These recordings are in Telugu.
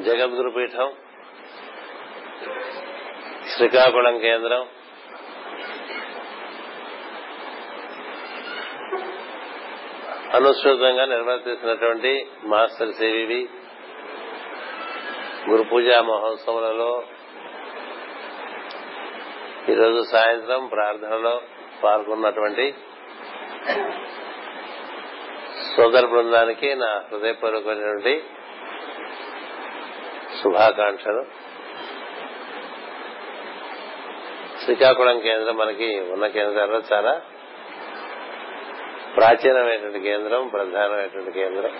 జగద్గురు పీఠం శ్రీకాకుళం కేంద్రం అనుసృతంగా నిర్వర్తిస్తున్నటువంటి మాస్టర్ సివివి గురు పూజా మహోత్సవాలలో ఈరోజు సాయంత్రం ప్రార్థనలో పాల్గొన్నటువంటి సోదర బృందానికి నా హృదయపూర్వకమైనటువంటి శుభాకాంక్షలు. శ్రీకాకుళం కేంద్రం మనకి ఉన్న కేంద్రాల్లో చాలా ప్రాచీనమైనటువంటి కేంద్రం ప్రధానమైనటువంటి కేంద్రం.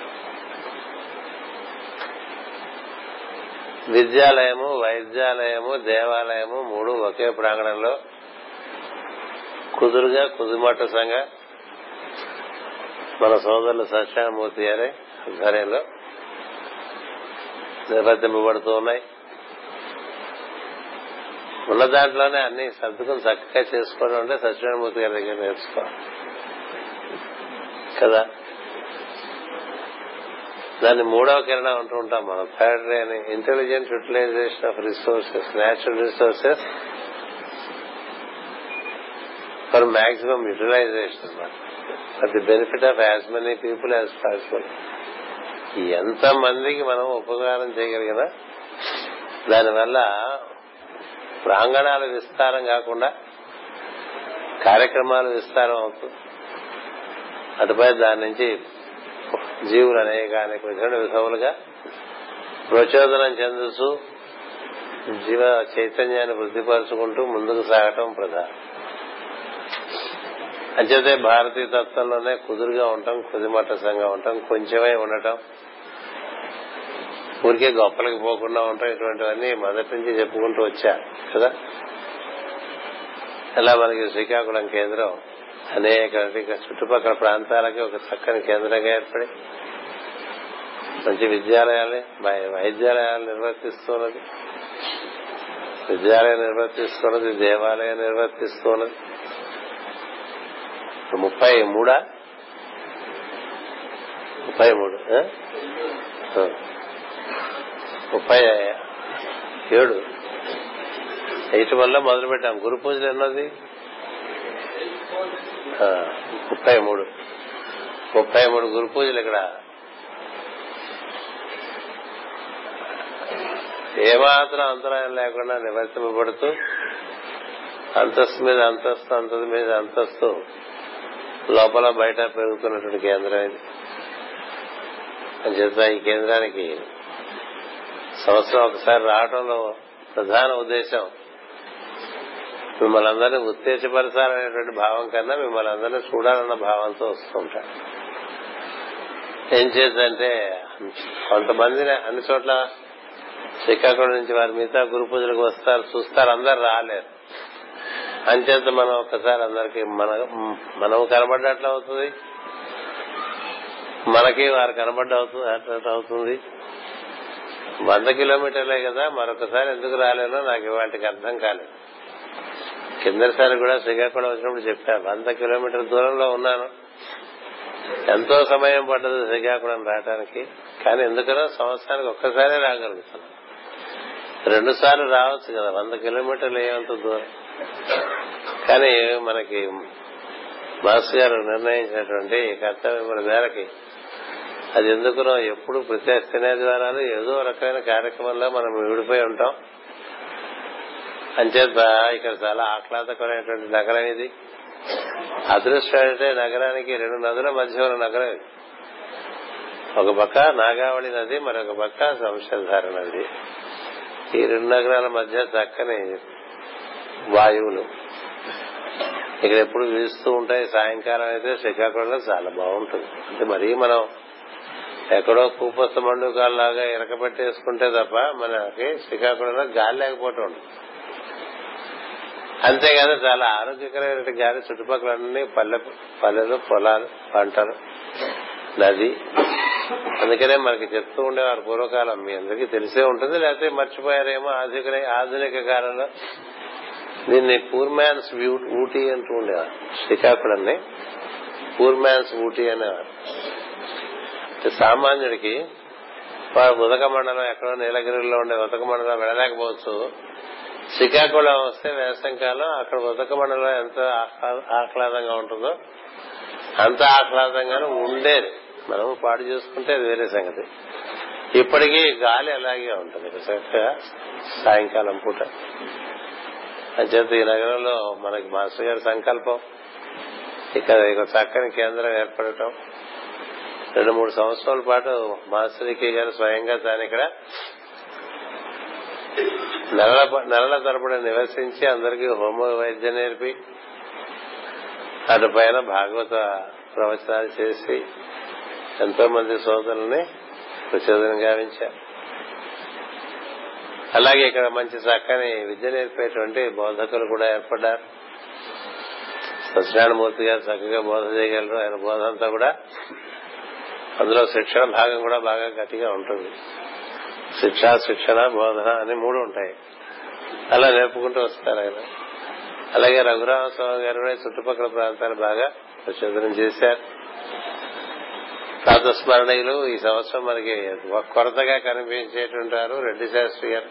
విద్యాలయము వైద్యాలయము దేవాలయము మూడు ఒకే ప్రాంగణంలో కుదురుగా కుదుమట్టసంగా మన సోదరులు సత్యామూర్తి గారి ఆధ్వర్యంలో నిర్వర్తింపబడుతూ ఉన్నాయి ఉన్న దాంట్లోనే అన్ని సర్దుకుని చక్కగా చేసుకోవడం అంటే సత్యనారాయణమూర్తి గారి దగ్గర నేర్చుకోవాలి. కదా? దాన్ని మూడవ కిరణం అంటూ ఉంటాం మనం. థర్డ్ రే అని intelligent utilization of resources natural resources for maximum utilization అనమాట for the benefit of as many people as possible ఎంత మందికి మనం ఉపకారం చేయగలిగినా దానివల్ల ప్రాంగణాలు విస్తారం కాకుండా కార్యక్రమాలు విస్తారం అవుతుంది అటుపై దాని నుంచి జీవులు అనేక అనేక విధములుగా ప్రచోదనం చెందుతూ జీవ చైతన్యాన్ని వృద్ధిపరుచుకుంటూ ముందుకు సాగటం ప్రధానం. అంచేతే భారతీయ తత్వంలోనే కుదురుగా ఉండటం కుదిమట్టసంగా ఉండటం కొంచెమై ఉండటం ఊరికే గొప్పలకి పోకుండా ఉంటాం ఇటువంటివన్నీ మొదటి నుంచి చెప్పుకుంటూ వచ్చా కదా? అలా మనకి శ్రీకాకుళం కేంద్రం అనేక చుట్టుపక్కల ప్రాంతాలకి ఒక చక్కని కేంద్రంగా ఏర్పడి మంచి విద్యాలయాలు వైద్యాలయాలు నిర్వర్తిస్తున్నది. విద్యాలయం నిర్వర్తిస్తున్నది దేవాలయం నిర్వర్తిస్తున్నది. ముప్పై మూడా? ముప్పై మూడు ముప్పై ఏడు. ఎయిట్ వల్ల మొదలు పెట్టాం. గురు పూజలు ఎన్నోది? ముప్పై మూడు. ముప్పై మూడు గురు పూజలు ఇక్కడ. ఏమాత్రం అంతరాయం లేకుండా నివర్తింపబడుతూ అంతస్తు మీద అంతస్తు అంతస్తు మీద అంతస్తు లోపల బయట పెరుగుతున్నటువంటి కేంద్రం ఇది. అంచేత ఈ కేంద్రానికి సంవత్సరం ఒకసారి రావడంలో ప్రధాన ఉద్దేశం. మిమ్మల్ని అందరినీ ఉత్తేజపరచాలనేటువంటి భావం కన్నా మిమ్మల్ని అందరినీ చూడాలన్న భావంతో వస్తుంటారు. ఏం చేద్దంటే కొంతమందిని అన్ని చోట్ల శ్రీకాకుళం నుంచి వారి మిగతా గురు పూజలకు వస్తారు చూస్తారు అందరు రాలేరు. అంచేత మనం ఒక్కసారి అందరికి మన మనం కనబడ్డట్లు అవుతుంది. మనకి వారు కనబడ్డ అవుతుంది. వంద కిలోమీటర్లే కదా మరొకసారి ఎందుకు రాలేనో నాకు ఇవాటికి అర్థం కాలేదు. కిందసారి కూడా శ్రీకాకుళం వచ్చినప్పుడు చెప్పాను వంద కిలోమీటర్ దూరంలో ఉన్నాను. ఎంతో సమయం పడ్డది శ్రీకాకుళం రావడానికి కానీ ఎందుకనో సంవత్సరానికి ఒక్కసారే రాగలుగుతున్నాను. రెండు సార్లు రావచ్చు కదా వంద కిలోమీటర్లు ఏమంత దూరం. కానీ మనకి మాస్ గారు నిర్ణయించినటువంటి కర్తవ్యముల మేరకి అది ఎందుకునో ఎప్పుడు ప్రతి శనివారాలు ఏదో రకమైన కార్యక్రమంలో మనం విడిపోయి ఉంటాం. అంచేత ఇక్కడ చాలా ఆహ్లాదకరమైనటువంటి నగరం ఇది. అదృష్టం అంటే నగరానికి రెండు నదుల మధ్య ఉన్న నగరం ఇది. ఒక పక్క నాగావళి నది మరొక పక్క సంశధార నది. ఈ రెండు నగరాల మధ్య చక్కని వాయువులు. ఇక్కడ ఎప్పుడు వీస్తూ ఉంటాయి. సాయంకాలం అయితే శ్రీకాకుళంలో చాలా బాగుంటుంది. అంటే మరీ మనం ఎక్కడో కూపస్థ మండుకాల్లాగా ఇరకబెట్టేసుకుంటే తప్ప మనకి శ్రీకాకుళంలో గాలి లేకపోవటం ఉంటుంది అంతేకాదు చాలా ఆరోగ్యకరమైన గాలి చుట్టుపక్కల అన్ని పల్లె పల్లెలు పొలాలు పంటలు నది. అందుకనే మనకి చెప్తూ ఉండేవారు పూర్వకాలం మీ అందరికీ తెలిసే ఉంటుంది లేకపోతే మర్చిపోయారేమో ఆధునిక ఆధునిక కాలంలో. దీన్ని పూర్ మ్యాన్స్ ఊటీ అంటూ ఉండేవారు. శ్రీకాకుళంని పూర్ మ్యాన్స్ ఊటీ అనేవారు. సామాన్యుడికి వాడు ఉదక మండలం ఎక్కడో నీలగిరిలో ఉండే ఉదక మండలం వెళ్ళలేకపోవచ్చు. శ్రీకాకుళం వస్తే వేసంకాలం అక్కడ ఉదక మండలం ఎంత ఆహ్లా- ఆహ్లాదంగా ఉంటుందో అంత ఆహ్లాదంగానే ఉండేది. మనం పాడు చేసుకుంటే అది వేరే సంగతి. ఇప్పటికీ గాలి అలాగే ఉంటుంది. చక్కగా సాయంకాలం పూట. అంచేత ఈ నగరంలో మనకి మాస్టర్ గారి సంకల్పం. ఇక్కడ ఒక చక్కని కేంద్రం ఏర్పడటం. రెండు మూడు సంవత్సరాల పాటు మాస్టర్కి గారు స్వయంగా తాను ఇక్కడ నెలల నెలల తరపున నివసించి అందరికీ హోమ వైద్యం నేర్పి అటు పైన భాగవత ప్రవచనాలు చేసి ఎంతో మంది సోదరుల్ని ప్రచోదనం గావించారు. అలాగే ఇక్కడ మంచి చక్కని విద్య నేర్పేటువంటి బోధకులు కూడా ఏర్పడ్డారు. సత్యనారాయణమూర్తి గారు చక్కగా బోధ చేయగలరు. ఆయన బోధ అంతా కూడా అందులో శిక్షణ భాగం కూడా బాగా గట్టిగా ఉంటుంది. శిక్ష శిక్షణ బోధన అని మూడు ఉంటాయి. అలా నేర్పుకుంటూ వస్తారు ఆయన. అలాగే రఘురామస్వామి గారు కూడా చుట్టుపక్కల ప్రాంతాలు బాగా ప్రచోదనం చేశారు. ప్రాతస్మరణీయులు ఈ సంవత్సరం మనకి కొరతగా కనిపించేటువంటి వారు రెడ్డి శాస్త్రి గారు.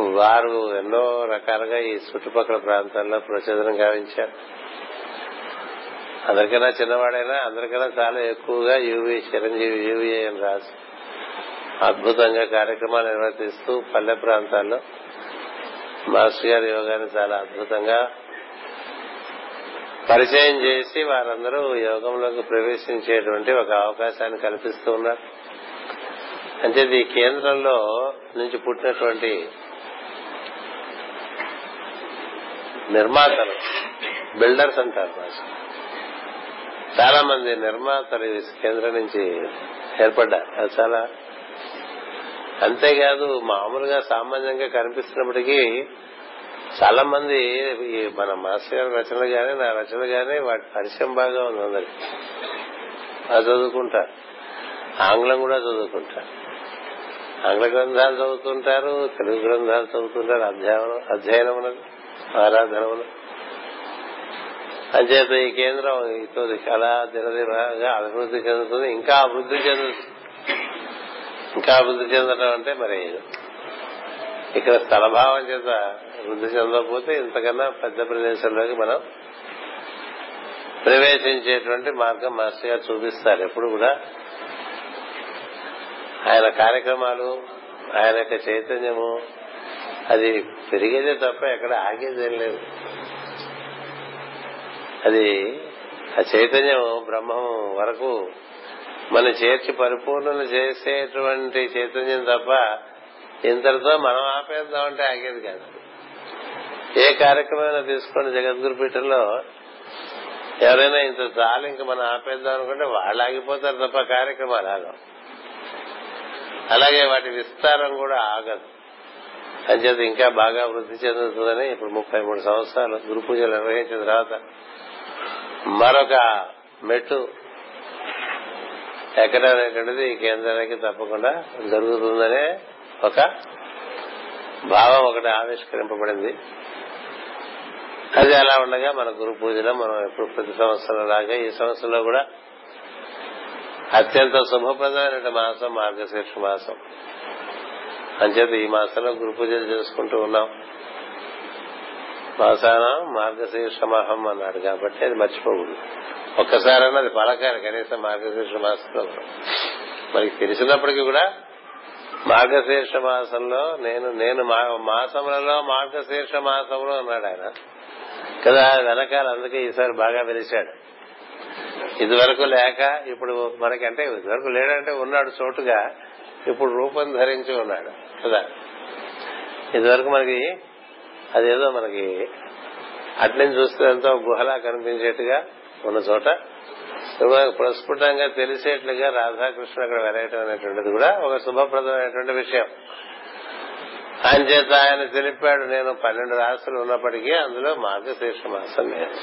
వారు ఎన్నో రకాలుగా ఈ చుట్టుపక్కల ప్రాంతాల్లో ప్రచోదనం గావించారు. అందరికన్నా చిన్నవాడైనా అందరికన్నా చాలా ఎక్కువగా యూవి చిరంజీవి యూవి అని రాసి అద్భుతంగా కార్యక్రమాలు నిర్వర్తిస్తూ పల్లె ప్రాంతాల్లో మాస్టర్ గారి యోగాన్ని చాలా అద్భుతంగా పరిచయం చేసి వారందరూ యోగంలోకి ప్రవేశించేటువంటి ఒక అవకాశాన్ని కల్పిస్తూ ఉన్నారు. అంటే ఈ కేంద్రంలో నుంచి పుట్టినటువంటి నిర్మాతలు బిల్డర్స్ అంటారు మాస్టర్ చాలా మంది నిర్మాతలు ఈ కేంద్రం నుంచి ఏర్పడ్డారు. అది చాలా అంతేకాదు మామూలుగా సామాన్యంగా కనిపిస్తున్నప్పటికీ చాలా మంది ఈ మన మాస్టర్ గారి రచనలు గాని నా రచనలు గాని వాటి పరిచయం బాగా ఉంది అందరికి. అది చదువుకుంటారు. ఆంగ్లం కూడా చదువుకుంటారు. ఆంగ్ల గ్రంథాలు చదువుతుంటారు తెలుగు గ్రంథాలు చదువుతుంటారు అధ్యయనం అధ్యయనం ఆరాధన అంచేత ఈ కేంద్రం ఇతో చాలా దినదినగా అభివృద్ధి చెందుతుంది. ఇంకా అభివృద్ధి చెందుతుంది ఇంకా అభివృద్ధి చెందడం అంటే మరి ఇక్కడ స్థలభావం చేత వృద్ధి చెందకపోతే ఇంతకన్నా పెద్ద ప్రదేశంలోకి మనం ప్రవేశించేటువంటి మార్గం మాస్టర్ గారు చూపిస్తారు. ఎప్పుడు కూడా ఆయన కార్యక్రమాలు ఆయన యొక్క చైతన్యము అది పెరిగేదే తప్ప ఎక్కడ ఆగేదేం లేదు. అది ఆ చైతన్యం బ్రహ్మం వరకు మనం చేర్చి పరిపూర్ణలు చేసేటువంటి చైతన్యం తప్ప ఇంతటితో మనం ఆపేద్దామంటే ఆగేది కాదు. ఏ కార్యక్రమం తీసుకోండి జగద్గురు పీఠంలో. ఎవరైనా ఇంత చాలు ఇంక మనం ఆపేద్దాం అనుకుంటే వాళ్ళు ఆగిపోతారు తప్ప కార్యక్రమాలు ఆగం అలాగే వాటి విస్తారం కూడా ఆగదు. అంచేత ఇంకా బాగా వృద్ధి చెందుతుందని ఇప్పుడు ముప్పై మూడు సంవత్సరాలు గురు పూజలు నిర్వహించిన తర్వాత మరొక మెట్టు ఎక్కడనేటువంటిది ఈ కేంద్రానికి తప్పకుండా జరుగుతుందనే ఒక భావం ఒకటి ఆవిష్కరింపబడింది. అది అలా ఉండగా మన గురు పూజలో మనం ఎప్పుడు ప్రతి సంవత్సరం లాగా ఈ సంవత్సరంలో కూడా అత్యంత శుభప్రదమైన మాసం మార్గశీర్ష మాసం. అంచేత ఈ మాసంలో గురు పూజలు చేసుకుంటూ ఉన్నాం. మాసాన మార్గశీర్ష మహం అన్నాడు కాబట్టి అది మర్చిపోకూడదు. ఒక్కసారైనా అది పలకాలి కనీసం మార్గశీర్ష మాసంలో మనకి తెలిసినప్పటికీ కూడా మార్గశీర్ష మాసంలో నేను నేను మాసములలో మార్గశీర్ష మాసంలో అన్నాడు ఆయన. కదా వెనకాల అందుకే ఈసారి బాగా వెలిశాడు. ఇదివరకు లేక ఇప్పుడు మనకంటే ఇదివరకు లేడంటే ఉన్నాడు చోటుగా ఇప్పుడు రూపం ధరించి ఉన్నాడు. కదా ఇదివరకు మనకి అదేదో మనకి అట్లని చూస్తే ఎంతో గుహలా కనిపించేట్టుగా ఉన్న చోట. ప్రస్ఫుటంగా తెలిసేట్లుగా రాధాకృష్ణ అక్కడ వెలయటం అనేటువంటిది కూడా ఒక శుభప్రదమైనటువంటి విషయం. అంచేత ఆయన తెలిపాడు నేను పన్నెండు రాశులు ఉన్నప్పటికీ అందులో మార్గశీర్ష మాసం నేను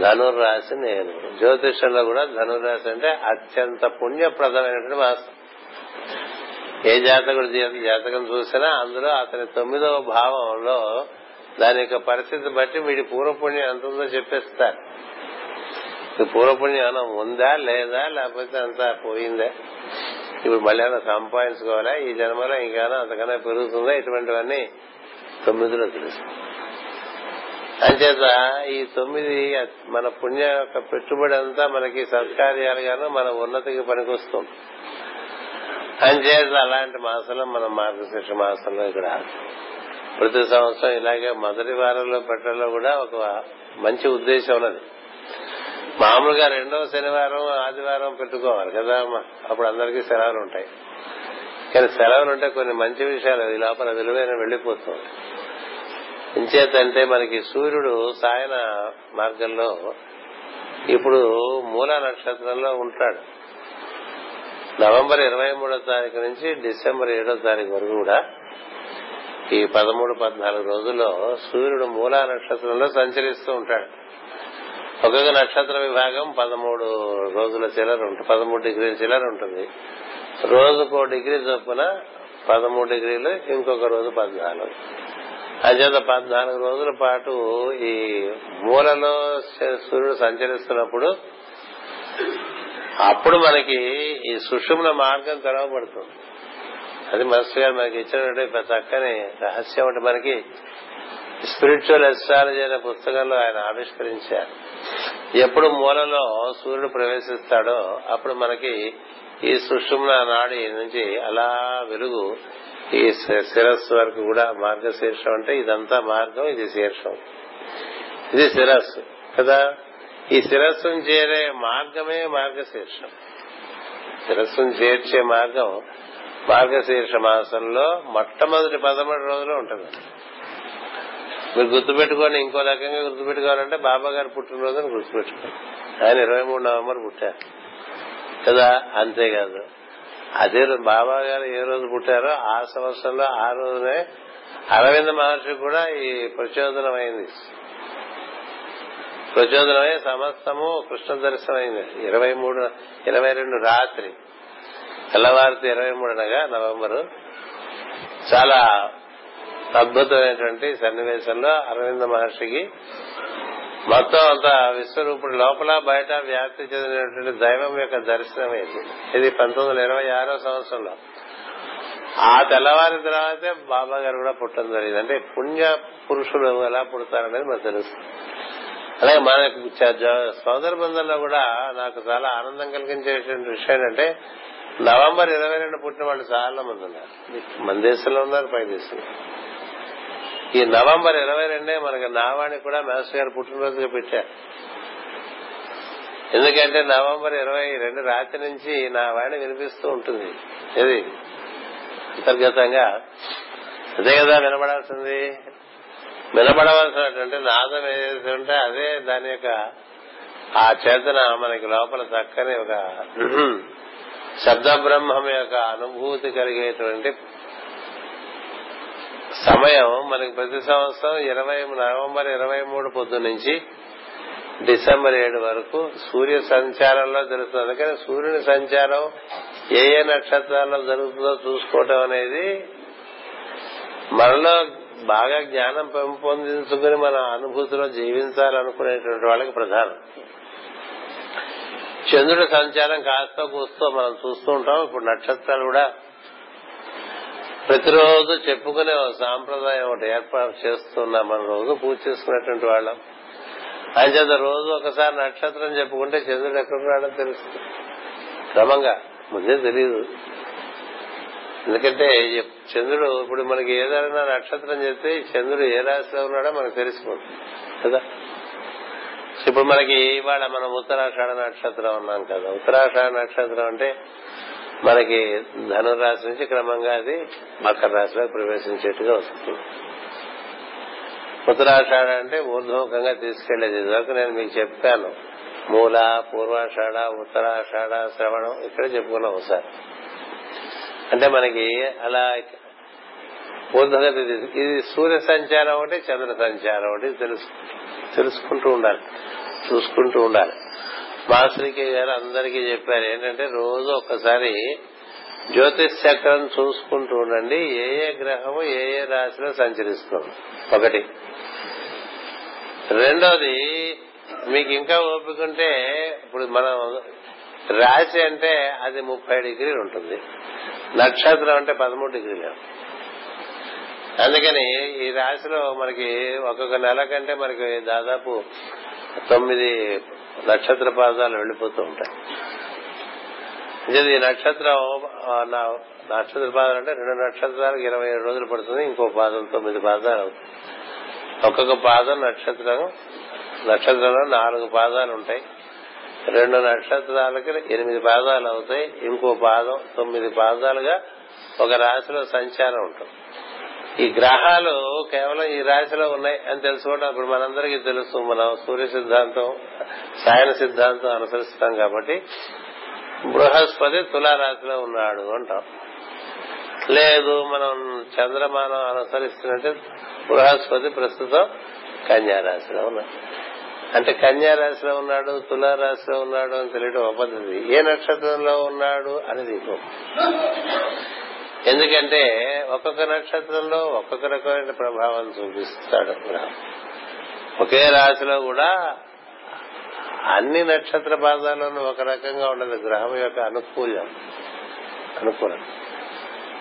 ధనుర్రాశి నేను. జ్యోతిషంలో కూడా ధనుర్రాశి అంటే అత్యంత పుణ్యప్రదమైనటువంటి మాసం. ఏ జాతకుడు జాతకం చూసినా అందులో అతని తొమ్మిదవ భావంలో దాని యొక్క పరిస్థితి బట్టి వీడి పూర్వపుణ్యం ఎంత ఉందో చెప్పేస్తారు. పూర్వపుణ్యం ఏమైనా ఉందా లేదా లేకపోతే అంతా పోయిందా? ఇప్పుడు మళ్ళీ ఏమైనా సంపాదించుకోవాలా? ఈ జన్మలో ఇంకేమైనా అంతకన్నా పెరుగుతుందా? ఇటువంటివన్నీ తొమ్మిదిలో తెలుసు. అంచేత ఈ తొమ్మిది మన పుణ్య యొక్క పెట్టుబడి అంతా మనకి సత్కార్యాలుగాను మన ఉన్నతికి పనికొస్తుంది. అంచేత అలాంటి మాసంలో మనం మార్గశిక్ష మాసంలో ఇక్కడ ప్రతి సంవత్సరం ఇలాగే మొదటి వారంలో పెట్టడంలో కూడా ఒక మంచి ఉద్దేశం ఉన్నది. మామూలుగా రెండవ శనివారం ఆదివారం పెట్టుకోవాలి కదా అప్పుడు అందరికీ సెలవులు ఉంటాయి. కానీ సెలవులు ఉంటే కొన్ని మంచి విషయాలు ఈ లోపల విలువైన వెళ్ళిపోతుంది ఇంచేతంటే మనకి సూర్యుడు సాయన మార్గంలో ఇప్పుడు మూల నక్షత్రంలో ఉంటాడు. నవంబర్ ఇరవై మూడో తారీఖు నుంచి డిసెంబర్ ఏడో తారీఖు వరకు కూడా ఈ పదమూడు పద్నాలుగు రోజుల్లో సూర్యుడు మూలా నక్షత్రంలో సంచరిస్తూ ఉంటాడు. ఒక్కొక్క నక్షత్ర విభాగం పదమూడు రోజుల చిల్లర ఉంటుంది పదమూడు డిగ్రీల చిల్లర ఉంటుంది. రోజుకో డిగ్రీ చొప్పున పదమూడు డిగ్రీలు ఇంకొక రోజు పద్నాలుగు. అంచేత పద్నాలుగు రోజుల పాటు ఈ మూలలో సూర్యుడు సంచరిస్తున్నప్పుడు అప్పుడు మనకి ఈ సుషుమ్న మార్గం తెరవబడుతుంది అది మాస్టర్ గారు మనకి ఇచ్చినటువంటి చక్కని రహస్యం అంటే మనకి స్పిరిచువల్ ఎస్ట్రాలజీ అనే పుస్తకంలో ఆయన ఆవిష్కరించారు. ఎప్పుడు మూలలో సూర్యుడు ప్రవేశిస్తాడో అప్పుడు మనకి ఈ సుషుమ్న నాడి నుంచి అలా వెలుగు ఈ శిరస్సు వరకు కూడా మార్గశీర్షం అంటే ఇదంతా మార్గం ఇది శీర్షం. ఇది శిరస్సు కదా? ఈ శిరస్సును చేరే మార్గమే మార్గశీర్షం. శిరస్సును చేర్చే మార్గం మార్గశీర్ష మాసంలో మొట్టమొదటి పదమూడు రోజులు ఉంటుంది. మీరు గుర్తుపెట్టుకొని ఇంకో రకంగా గుర్తుపెట్టుకోవాలంటే బాబా గారు పుట్టినరోజుని గుర్తుపెట్టుకోండి. ఆయన ఇరవై మూడు నవంబర్ పుట్టారు. కదా? అంతేకాదు. అదే బాబా గారు ఏ రోజు పుట్టారో ఆ సంవత్సరంలో ఆ రోజునే అరవింద మహర్షి కూడా ఈ ప్రచోదనమైంది. అయింది ప్రచోదనమై సమస్తము కృష్ణ దర్శనమైంది. ఇరవై మూడు ఇరవై రెండు రాత్రి. తెల్లవారితే ఇరవై మూడు అనగా నవంబర్. చాలా అద్భుతమైనటువంటి సన్నివేశంలో అరవింద మహర్షికి మొత్తం అంత విశ్వరూపుడు లోపల బయట వ్యాప్తి చెందినటువంటి దైవం యొక్క దర్శనమైంది. ఇది పంతొమ్మిది వందల ఇరవై ఆరో సంవత్సరంలో. ఆ తెల్లవారి తర్వాతే బాబా గారు కూడా పుట్టడం జరిగింది. అంటే పుణ్య పురుషులు ఎలా పుడతారనేది మనకు తెలుస్తుంది అలాగే మన సోదర బంధంలో కూడా నాకు చాలా ఆనందం కలిగించేటువంటి విషయం ఏంటంటే నవంబర్ ఇరవై రెండు పుట్టిన వాళ్ళు చాలా మంది ఉన్నారు. మన దేశంలో ఉన్నారు పై దేశంలో. ఈ నవంబర్ ఇరవై రెండే మనకి నావాణి కూడా మాస్టర్ గారు పుట్టినరోజుగా పెట్టారు. ఎందుకంటే నవంబర్ ఇరవై రెండు రాత్రి నుంచి నా వాణి వినిపిస్తూ ఉంటుంది. ఇది అంతర్గతంగా. అదే కదా వినబడాల్సింది. వినబడవలసినటువంటి నాదం ఏదైతే ఉంటే అదే దాని యొక్క ఆ చేతన మనకి లోపల చక్కని ఒక శబ్ద బ్రహ్మం యొక్క అనుభూతి కలిగేటువంటి సమయం మనకి ప్రతి సంవత్సరం ఇరవై నవంబర్ ఇరవై మూడు పొద్దు నుంచి డిసెంబర్ ఏడు వరకు సూర్య సంచారంలో జరుగుతుంది. అందుకని సూర్యుని సంచారం ఏ ఏ నక్షత్రాల్లో జరుగుతుందో చూసుకోవటం అనేది మనలో బాగా జ్ఞానం పెంపొందించుకుని మన అనుభూతిలో జీవించాలనుకునేటువంటి వాళ్ళకి ప్రధానం. చంద్రుడి సంచారం కాస్త కూస్తూ మనం చూస్తూ ఉంటాం. ఇప్పుడు నక్షత్రాలు కూడా ప్రతిరోజు చెప్పుకునే ఒక సాంప్రదాయం ఒకటి ఏర్పాటు చేస్తున్నాం మనం రోజు పూజ చేసుకునేటువంటి వాళ్ళం. అంచేత రోజు ఒకసారి నక్షత్రం చెప్పుకుంటే చంద్రుడు ఎక్కడున్నాడో తెలుస్తుంది. క్రమంగా ముందే తెలియదు ఎందుకంటే చంద్రుడు ఇప్పుడు మనకి ఏదైనా నక్షత్రం చెప్తే చంద్రుడు ఏ రాశిలో ఉన్నాడో మనకు తెలుసుకుంటాం కదా? ఇప్పుడు మనకి ఇవాళ మనం ఉత్తరాషాఢ నక్షత్రం అన్నాం కదా. ఉత్తరాషాఢ నక్షత్రం అంటే మనకి ధనురాశి నుంచి క్రమంగా అది మకర రాశిలో ప్రవేశించేట్టుగా వస్తుంది. ఉత్తరాషాఢ అంటే ఊర్ధ్వముఖంగా తీసుకెళ్ళేది ఇదివరకు నేను మీకు చెప్పాను మూల పూర్వాషాఢ ఉత్తరాషాఢ శ్రవణం ఇక్కడ చెప్పుకున్నాం ఒకసారి. అంటే మనకి అలా ఊర్ధ్వగతి ఇది సూర్య సంచారం ఒకటి చంద్ర సంచారం ఒకటి తెలుసు తెలుసుకుంటూ ఉండాలి. చూసుకుంటూ ఉండాలి. మాసరికి గారు అందరికీ చెప్పారు ఏంటంటే రోజు ఒక్కసారి జ్యోతిష్ చక్రం చూసుకుంటూ ఉండండి. ఏ ఏ గ్రహము ఏ ఏ రాశిలో సంచరిస్తుంది? ఒకటి. రెండోది మీకు ఇంకా ఓపికంటే ఇప్పుడు మనం రాశి అంటే అది ముప్పై డిగ్రీలు ఉంటుంది. నక్షత్రం అంటే పదమూడు డిగ్రీలు. అందుకని ఈ రాశిలో మనకి ఒక్కొక్క నెల కంటే మనకి దాదాపు తొమ్మిది నక్షత్ర పాదాలు వెళ్ళిపోతూ ఉంటాయి. ఈ నక్షత్రం నక్షత్ర పాదాలు అంటే రెండు నక్షత్రాలకు ఇరవై ఏడు రోజులు పడుతుంది ఇంకో పాదం తొమ్మిది పాదాలు ఒక్కొక్క పాదం నక్షత్రం నక్షత్రంలో నాలుగు పాదాలు ఉంటాయి. రెండు నక్షత్రాలకి ఎనిమిది పాదాలు అవుతాయి. ఇంకో పాదం తొమ్మిది పాదాలుగా ఒక రాశిలో సంచారం ఉంటుంది. ఈ గ్రహాలు కేవలం ఈ రాశిలో ఉన్నాయి అని తెలుసుకోవడం అప్పుడు మనందరికీ తెలుసు. మనం సూర్య సిద్ధాంతం సాయన సిద్ధాంతం అనుసరిస్తాం కాబట్టి బృహస్పతి తులారాశిలో ఉన్నాడు అంటాం. లేదు మనం చంద్రమానం అనుసరిస్తున్నట్టే బృహస్పతి ప్రస్తుతం కన్యారాశిలో ఉన్నాడు. అంటే కన్యారాశిలో ఉన్నాడు తులారాశిలో ఉన్నాడు అని తెలియడం ఒక పద్ధతి ఏ నక్షత్రంలో ఉన్నాడు అనేది ఎందుకంటే ఒక్కొక్క నక్షత్రంలో ఒక్కొక్క రకమైన ప్రభావం చూపిస్తాడు ఒకే రాశిలో కూడా అన్ని నక్షత్ర పాదాలను ఒక రకంగా ఉండదు గ్రహం యొక్క అనుకూలం. అనుకూలం.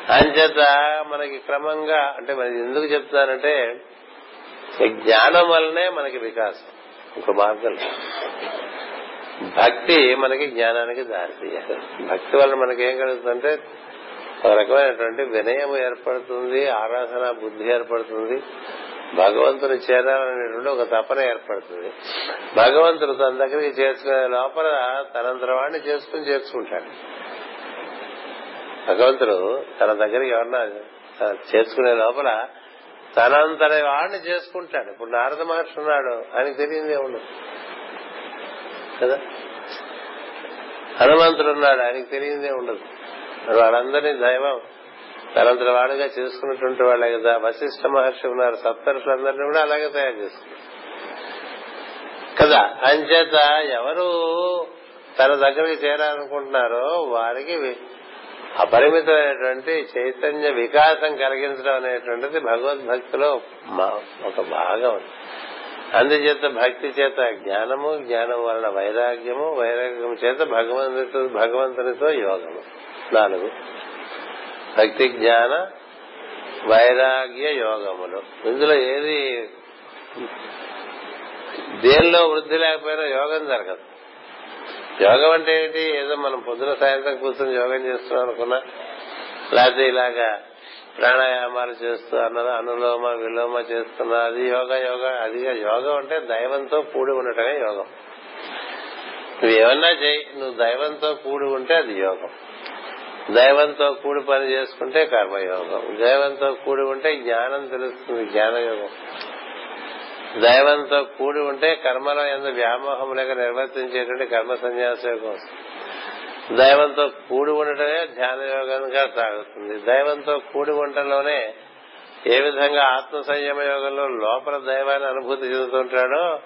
అంచేత మనకి క్రమంగా అంటే మనకి ఎందుకు చెప్తానంటే జ్ఞానం వల్లనే మనకి వికాసం. ఒక మార్గం. భక్తి మనకి జ్ఞానానికి దారి తీయాలి భక్తి వల్ల మనకి ఏం కలుగుతుందంటే ఒక రకమైనటువంటి వినయం ఏర్పడుతుంది ఆరాధన బుద్ధి ఏర్పడుతుంది భగవంతుని చేరాలనేటువంటి ఒక తపన ఏర్పడుతుంది. భగవంతుడు తన దగ్గరికి చేర్చుకునే లోపల తనంతర వాడిని చేసుకుని చేర్చుకుంటాడు. భగవంతుడు తన దగ్గరికి ఎవరన్నా చేర్చుకునే లోపల తనంతర వాడిని చేసుకుంటాడు. ఇప్పుడు నారద మహర్షి ఉన్నాడు. ఆయనకు తెలియదే ఉండదు కదా? హనుమంతుడు ఉన్నాడు. ఆయనకు తెలియదే ఉండదు వాళ్ళందరినీ దైవం. తనంతర వాడుగా చేసుకున్నటువంటి వాళ్ళే కదా. వశిష్ఠ మహర్షి ఉన్నారు. సప్తరుషులందరినీ కూడా అలాగే తయారు చేసుకున్నారు. కదా? అంచేత ఎవరు తన దగ్గరికి చేరాలనుకుంటున్నారో వారికి అపరిమితమైనటువంటి చైతన్య వికాసం కలిగించడం అనేటువంటిది భగవద్భక్తిలో ఒక భాగం అందుచేత భక్తి చేత జ్ఞానము జ్ఞానం వలన వైరాగ్యము వైరాగ్యం చేత భగవంతు భగవంతునితో యోగము. నాలుగు. భక్తి జ్ఞాన వైరాగ్య యోగములు. ఇందులో ఏది దేనిలో వృద్ధి లేకపోయినా యోగం జరగదు. యోగం అంటే ఏంటి? ఏదో మనం పొద్దున సాయంత్రం కూర్చొని యోగం చేస్తున్నాం అనుకున్నా లేకపోతే ఇలాగా ప్రాణాయామాలు చేస్తూ అన్నది అనులోమ విలోమ చేస్తున్నా అది యోగ యోగ అదిగా యోగం అంటే దైవంతో కూడి ఉండటమే యోగం. నువ్వు ఏమన్నా చేయి నువ్వు దైవంతో కూడి ఉంటే అది యోగం. దైవంతో కూడి పని చేసుకుంటే కర్మయోగం. దైవంతో కూడి ఉంటే జ్ఞానం తెలుస్తుంది జ్ఞానయోగం. దైవంతో కూడి ఉంటే కర్మలో ఎంత వ్యామోహం లేక నిర్వర్తించేటువంటి కర్మ సన్యాస యోగం దైవంతో కూడి ఉండటమే ధ్యాన యోగంగా సాగుతుంది. దైవంతో కూడి ఉండటంలోనే ఏ విధంగా ఆత్మ సంయమ యోగంలో లోపల దైవాన్ని అనుభూతి చెందుతుంటాడో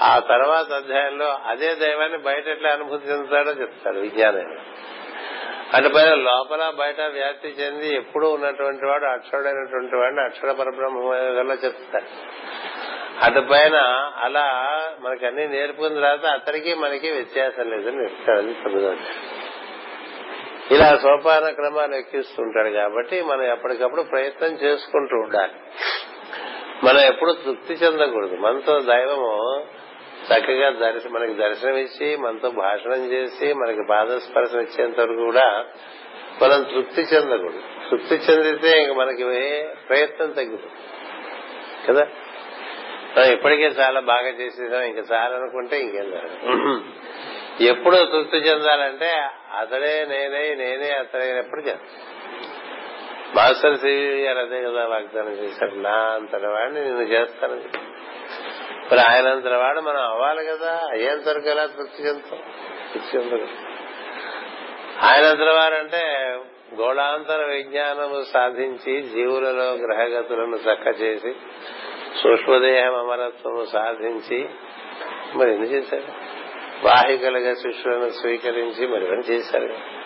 ఆ తర్వాత అధ్యాయంలో అదే దైవాన్ని బయట ఎట్లా అనుభూతి చెందుతాడో చెప్తాడు విజ్ఞానం పైన లోపల బయట వ్యాప్తి చెంది ఎప్పుడూ ఉన్నటువంటి వాడు అక్షరుడైనటువంటి వాడిని అక్షర పరబ్రహ్మలో చెప్తాడు. అటు పైన అలా మనకి అన్ని నేర్పుకున్న తర్వాత అతనికి మనకి వ్యత్యాసం లేదని చెప్తాడు చెబుతాడు ఇలా సోపాన క్రమాలు ఎక్కిస్తుంటాడు కాబట్టి మనం ఎప్పటికప్పుడు ప్రయత్నం చేసుకుంటూ ఉండాలి. మనం ఎప్పుడు తృప్తి చెందకూడదు. మనతో దైవము చక్కగా దర్శనం మనకి దర్శనం ఇచ్చి మనతో భాషణం చేసి మనకి పాదస్పర్శం ఇచ్చేంత వరకు కూడా మనం తృప్తి చెందకూడదు. తృప్తి చెందితే ఇంక మనకి ప్రయత్నం తగ్గుతుంది కదా? ఇప్పటికే చాలా బాగా చేసేసాం. ఇంకా చాలనుకుంటే ఇంకేం జరగదు ఎప్పుడు తృప్తి చెందాలంటే అతడే నేనే నేనే అతడైనప్పుడు చేస్తాను మాస్టర్ సివి గారు అదే కదా వాగ్దానం చేశారు. నా అంతటి వాడిని నేను చేస్తాను. మరి ఆయన అంతటి వాడు మనం అవ్వాలి కదా. అయ్యేంతవరకు ఎలా తృప్తి చెందుతాం? తృప్తి ఆయన అంతటి వారంటే గోళాంతర విజ్ఞానము సాధించి జీవులలో గ్రహగతులను చక్క చేసి సూక్ష్మదేహం అమరత్వము సాధించి మరి ఎన్ని చేశారు? వాహికలుగా శిష్యులను స్వీకరించి మరి ఇవన్నీ చేశారు?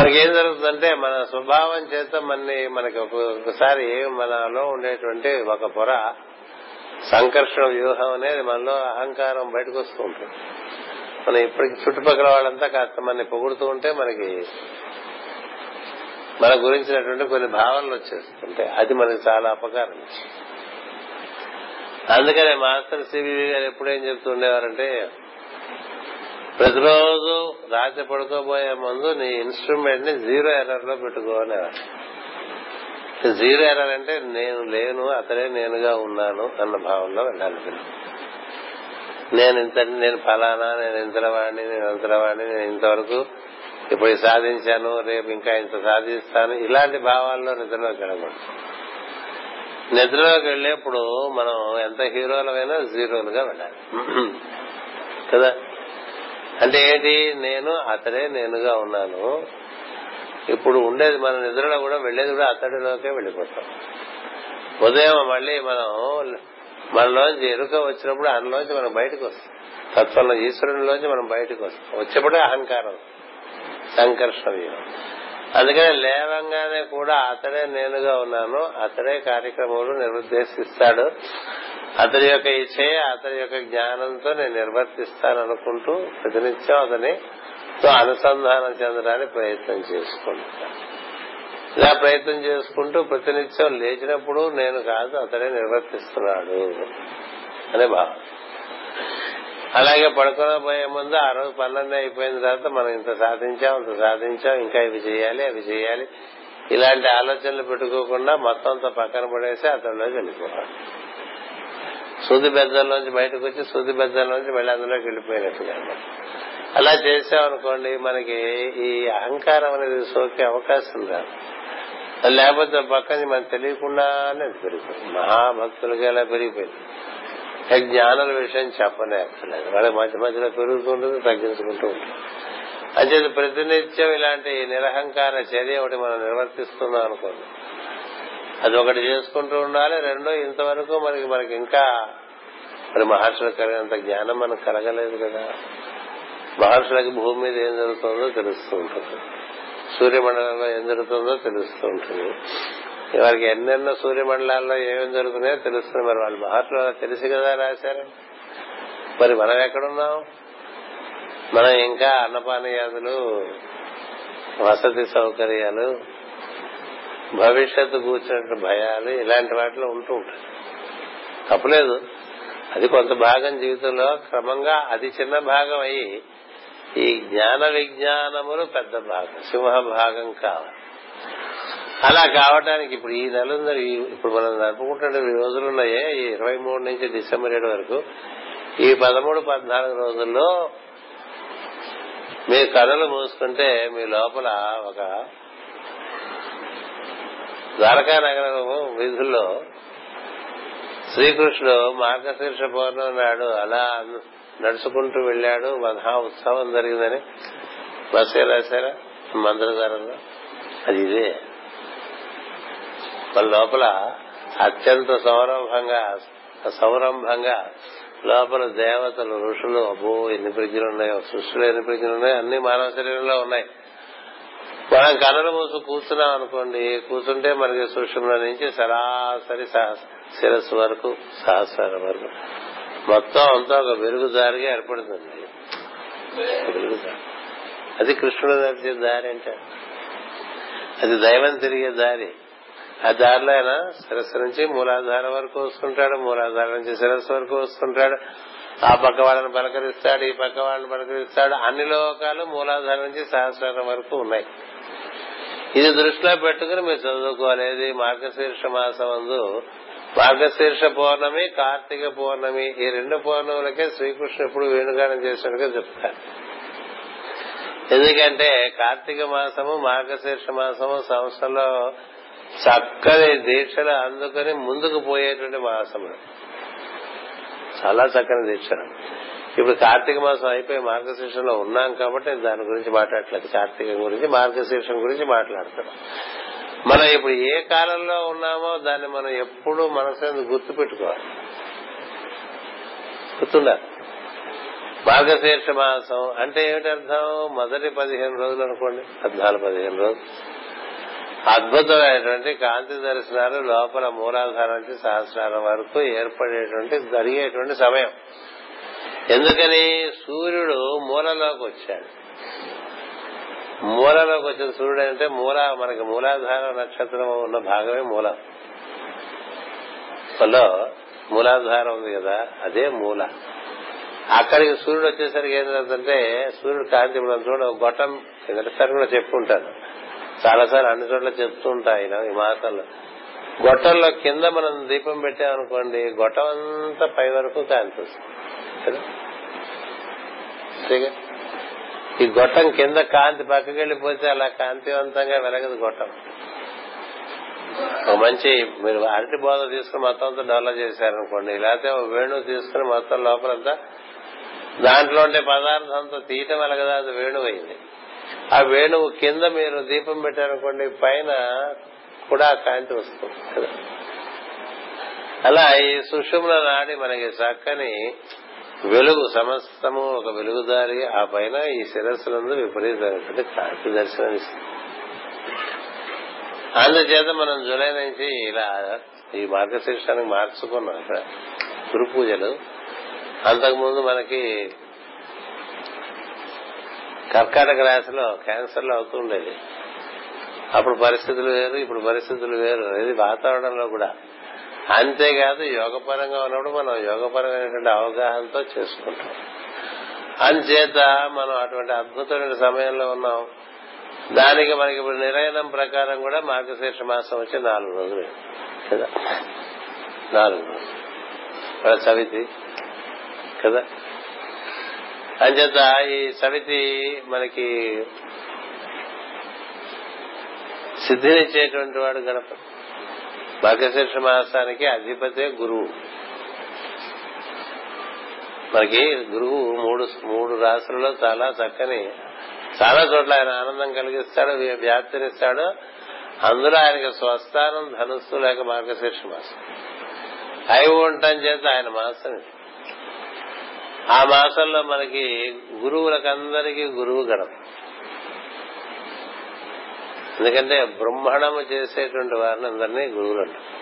మనకేం జరుగుతుందంటే మన స్వభావం చేత మనని మనకి ఒక్కొక్కసారి మనలో ఉండేటువంటి ఒక పొర సంకర్షణ వ్యూహం అనేది మనలో అహంకారం బయటకు వస్తూ ఉంటుంది. మనం ఇప్పటికి చుట్టుపక్కల వాళ్ళంతా కాస్త మనని పొగుడుతూ ఉంటే మనకి మన గురించినటువంటి కొన్ని భావనలు వచ్చేస్తుంటే అది మనకి చాలా అపకారం అందుకనే మాస్టర్ సివివి గారు ఎప్పుడేం చెప్తుండేవారంటే ప్రతిరోజు రాత్రి పడుకోబోయే ముందు నీ ఇన్స్ట్రుమెంట్ని జీరో ఎర్రర్లో పెట్టుకో అనేవారు. జీరో ఎర్రర్ అంటే నేను లేను అతడే నేనుగా ఉన్నాను అన్న భావంలో వెళ్ళాలి నేను ఇంత నేను ఫలానా నేను ఇంతలవాడిని నేను అంతలవాడిని నేను ఇంతవరకు ఇప్పుడు సాధించాను రేపు ఇంకా ఇంత సాధిస్తాను ఇలాంటి భావాల్లో నిద్రలోకి వెళ్ళకూడదు నిద్రలోకి వెళ్ళేప్పుడు మనం ఎంత హీరోలమైనా జీరోలుగా వెళ్ళాలి. కదా? అంటే ఏంటి? నేను అతడే నేనుగా ఉన్నాను. ఇప్పుడు ఉండేది మన నిద్రలో కూడా వెళ్ళేది కూడా అతడిలోకే వెళ్ళిపోతాం. ఉదయం మళ్ళీ మనం మనలోంచి ఎరుక వచ్చినప్పుడు అందులోంచి మనం బయటకు వస్తాం. తత్వంలో ఈశ్వరునిలోంచి మనం బయటకు వస్తాం. వచ్చేప్పుడే అహంకారం సంకర్షణ అందుకని లేవంగానే కూడా అతడే నేనుగా ఉన్నాను. అతడే కార్యక్రమాలు నిర్దేశిస్తాడు అతని యొక్క ఇచ్చే అతని యొక్క జ్ఞానంతో నేను నిర్వర్తిస్తాను అనుకుంటూ ప్రతినిత్యం అతని అనుసంధానం చెందడానికి ప్రయత్నం చేసుకుంటాను ఇలా ప్రయత్నం చేసుకుంటూ ప్రతినిత్యం లేచినప్పుడు నేను కాదు అతడే నిర్వర్తిస్తున్నాడు అనే భావం. అలాగే పడుకోబోయే ముందు ఆ రోజు పన్నెండు అయిపోయిన తర్వాత మనం ఇంత సాధించాం ఇంత సాధించాం ఇంకా ఇవి చేయాలి అవి చేయాలి. ఇలాంటి ఆలోచనలు పెట్టుకోకుండా మొత్తం అంతా పక్కన పడేసి అతనిలోకి వెళ్ళిపోతాడు సూది బెద్దల్లోంచి బయటకు వచ్చి సూది బెద్దల్లోంచి మళ్ళీ అందులోకి వెళ్ళిపోయినట్టుగా అలా చేసామనుకోండి మనకి ఈ అహంకారం అనేది సోకే అవకాశం రాదు. లేకపోతే పక్కన మనం తెలియకుండానే పెరిగిపోయింది మహాభక్తులుగా ఇలా పెరిగిపోయింది. జ్ఞానుల విషయం చెప్పనే అక్కర్లేదు వాళ్ళకి మధ్య మధ్యలో పెరుగుతుంటుంది తగ్గించుకుంటూ ఉంటుంది. అంచేది ప్రతినిత్యం ఇలాంటి నిరహంకార చర్య ఒకటి మనం నిర్వర్తిస్తున్నాం అనుకోండి. అది ఒకటి చేసుకుంటూ ఉండాలి రెండో ఇంతవరకు మనకి మనకి ఇంకా మరి మహర్షులకు కలిగినంత జ్ఞానం మనకు కలగలేదు కదా. మహర్షులకు భూమి మీద ఏం జరుగుతుందో తెలుస్తూ ఉంటుంది. సూర్యమండలంలో ఏం జరుగుతుందో తెలుస్తూ ఉంటుంది. వారికి ఎన్నెన్నో సూర్యమండలాల్లో ఏమేమి జరుగుతున్నాయో తెలుస్తుంది. మరి వాళ్ళు మహర్షులు తెలిసి కదా రాశారు. మరి మనం ఎక్కడున్నాం? మనం ఇంకా అన్నపానీయాదులు వసతి సౌకర్యాలు భవిష్యత్తు కూర్చున్నట్టు భయాలు ఇలాంటి వాటిలో ఉంటూ ఉంటాయి. తప్పలేదు. అది కొంత భాగం జీవితంలో క్రమంగా అది చిన్న భాగం అయ్యి ఈ జ్ఞాన విజ్ఞానములు పెద్ద భాగం సింహ భాగం కావాలి. అలా కావటానికి ఇప్పుడు ఈ నెల ఇప్పుడు మనం జరుపుకుంటున్న రోజులు ఉన్నాయే. ఈ ఇరవై మూడు నుంచి డిసెంబర్ ఏడు వరకు. ఈ పదమూడు పద్నాలుగు రోజుల్లో మీ కథలు మూసుకుంటే మీ లోపల ఒక ద్వారకా నగరం వీధుల్లో శ్రీకృష్ణుడు మార్గశీర్ష పౌర్ణమి నాడు అలా నడుచుకుంటూ వెళ్ళాడు. మహా ఉత్సవం జరిగిందని బస్సు రాశారా మంత్రధారంలో అది ఇదే. మన లోపల అత్యంత సౌరంభంగా సౌరంభంగా లోపల దేవతలు ఋషులు అబ్బో ఎన్ని ప్రజ్ఞలు ఉన్నాయో సృష్టిలో ఎన్ని ప్రజ్ఞలు ఉన్నాయో అన్ని మానవ శరీరంలో ఉన్నాయి. మనం కనులు మూసు కూర్చున్నాం అనుకోండి కూర్చుంటే మనకి సూక్ష్మ నుంచి సరాసరి శిరస్సు వరకు సహస్రం వరకు. మొత్తం అంతా ఒక వెలుగుదారిగా ఏర్పడుతుంది. అది కృష్ణుడు నడిచే దారి అంటే అది దైవం తిరిగే దారి. ఆ దారిలో ఆయన శిరస్సు నుంచి మూలాధారం వరకు వస్తుంటాడు మూలాధారం నుంచి శిరస్సు వరకు వస్తుంటాడు. ఆ పక్క వాళ్ళని పలకరిస్తాడు ఈ పక్క వాళ్ళని పలకరిస్తాడు. అన్ని లోకాలు మూలాధారం నుంచి సహస్రం వరకు ఉన్నాయి. ఇది దృష్టిలో పెట్టుకుని మీరు చదువుకోలేదు మార్గశీర్ష మాసం అందు. మార్గశీర్ష పౌర్ణమి కార్తీక పౌర్ణమి ఈ రెండు పౌర్ణములకే శ్రీకృష్ణుడు ఎప్పుడు వేణుగానం చేసినట్టుగా చెప్తారు. ఎందుకంటే కార్తీక మాసము మార్గశీర్ష మాసము సంవత్సరంలో చక్కని దీక్షలు అందుకుని ముందుకు పోయేటువంటి మాసములు చాలా చక్కని దీక్షలు. ఇప్పుడు కార్తీక మాసం అయిపోయి మార్గశీర్షంలో ఉన్నాం కాబట్టి దాని గురించి మాట్లాడలేదు కార్తీకం గురించి మార్గశీర్షం గురించి మాట్లాడతాం. మనం ఇప్పుడు ఏ కాలంలో ఉన్నామో దాన్ని మనం ఎప్పుడు మనసు గుర్తు పెట్టుకోవాలి. గుర్తుండాలి మార్గశీర్ష మాసం అంటే ఏమిటి అర్థం మొదటి పదిహేను రోజులు అనుకోండి. పద్నాలుగు పదిహేను రోజులు. అద్భుతమైనటువంటి కాంతి దర్శనాలు లోపల మూలాధార నుంచి సహస్రాల వరకు ఏర్పడేటువంటి జరిగేటువంటి సమయం. ఎందుకని? సూర్యుడు మూలలోకి వచ్చాడు. మూలలోకి వచ్చిన సూర్యుడు అంటే మూల మనకి మూలాధార నక్షత్రం ఉన్న భాగమే మూలం. లో మూలాధారం ఉంది కదా అదే మూల. అక్కడికి సూర్యుడు వచ్చేసరికి ఏం జరుగుతుందంటే సూర్యుడు కాంతి ఇప్పుడు చూడ గొట్టం ఎదుటిసారి కూడా చెప్పుకుంటాను చాలాసార్లు అన్ని చోట్ల చెప్తూ ఉంటాయి ఈ మాసంలో గొట్టంలో కింద మనం దీపం పెట్టామనుకోండి గొట్టం అంతా పై వరకు కాంతి వస్తుంది ఈ గొట్టం కింద కాంతి పక్కకి వెళ్ళిపోతే అలా కాంతివంతంగా వెలగదు గొట్టం. ఒక మంచి మీరు అరటి బోధ తీసుకుని మొత్తం అంతా డెవలప్ చేశారనుకోండి లేకపోతే ఒక వేణువు తీసుకుని మొత్తం లోపలంతా దాంట్లో ఉండే పదార్థంతో తీయటం వెలగదా అది వేణువు అయింది. ఆ వేణువు కింద మీరు దీపం పెట్టారనుకోండి పైన కూడా కాంతి వస్తుంది కదా. అలా ఈ సుషుమ్న నాడి మనకి చక్కని వెలుగు సమస్తము ఒక వెలుగుదారి ఆ పైన ఈ శిరస్సులందు విపరీతమైనటువంటి కాంతి దర్శనమిస్తుంది. అందుచేత మనం జూలై నుంచి ఇలా ఈ మార్గశీర్షానికి మార్చుకున్నాం ఇక్కడ గురు పూజలు. అంతకుముందు మనకి కర్కాటక రాశిలో క్యాన్సర్లు అవుతుండేది అప్పుడు పరిస్థితులు వేరు ఇప్పుడు పరిస్థితులు వేరు ఇది వాతావరణంలో కూడా. అంతేకాదు యోగపరంగా ఉన్నప్పుడు మనం యోగపరమైనటువంటి అవగాహనతో చేసుకుంటాం. అంచేత మనం అటువంటి అద్భుతమైన సమయంలో ఉన్నాం. దానికి మనకి ఇప్పుడు నిరయనం ప్రకారం కూడా మార్గశీర్ష మాసం వచ్చి నాలుగు రోజులు. కదా? నాలుగు రోజులు. చవితి సవితి. కదా? అంచేత ఈ సమితి మనకి సిద్ధినిచ్చేటువంటి వాడు గణపతి. మార్గశీర్ష మాసానికి అధిపతే గురువు. మనకి గురువు మూడు మూడు రాసులలో చాలా చక్కని చాలా చోట్ల ఆయన ఆనందం కలిగిస్తాడు వ్యాప్తినిస్తాడు. అందులో ఆయనకి స్వస్థానం ధనుస్సు లేక మార్గశీర్ష మాసం. అయి ఉండటం చేత ఆయన మాసం ఇది. ఆ మాసంలో మనకి గురువులకందరికీ గురువు గణం. ఎందుకంటే బ్రహ్మణము చేసేటువంటి వారిని అందరినీ గురువులు అంటారు.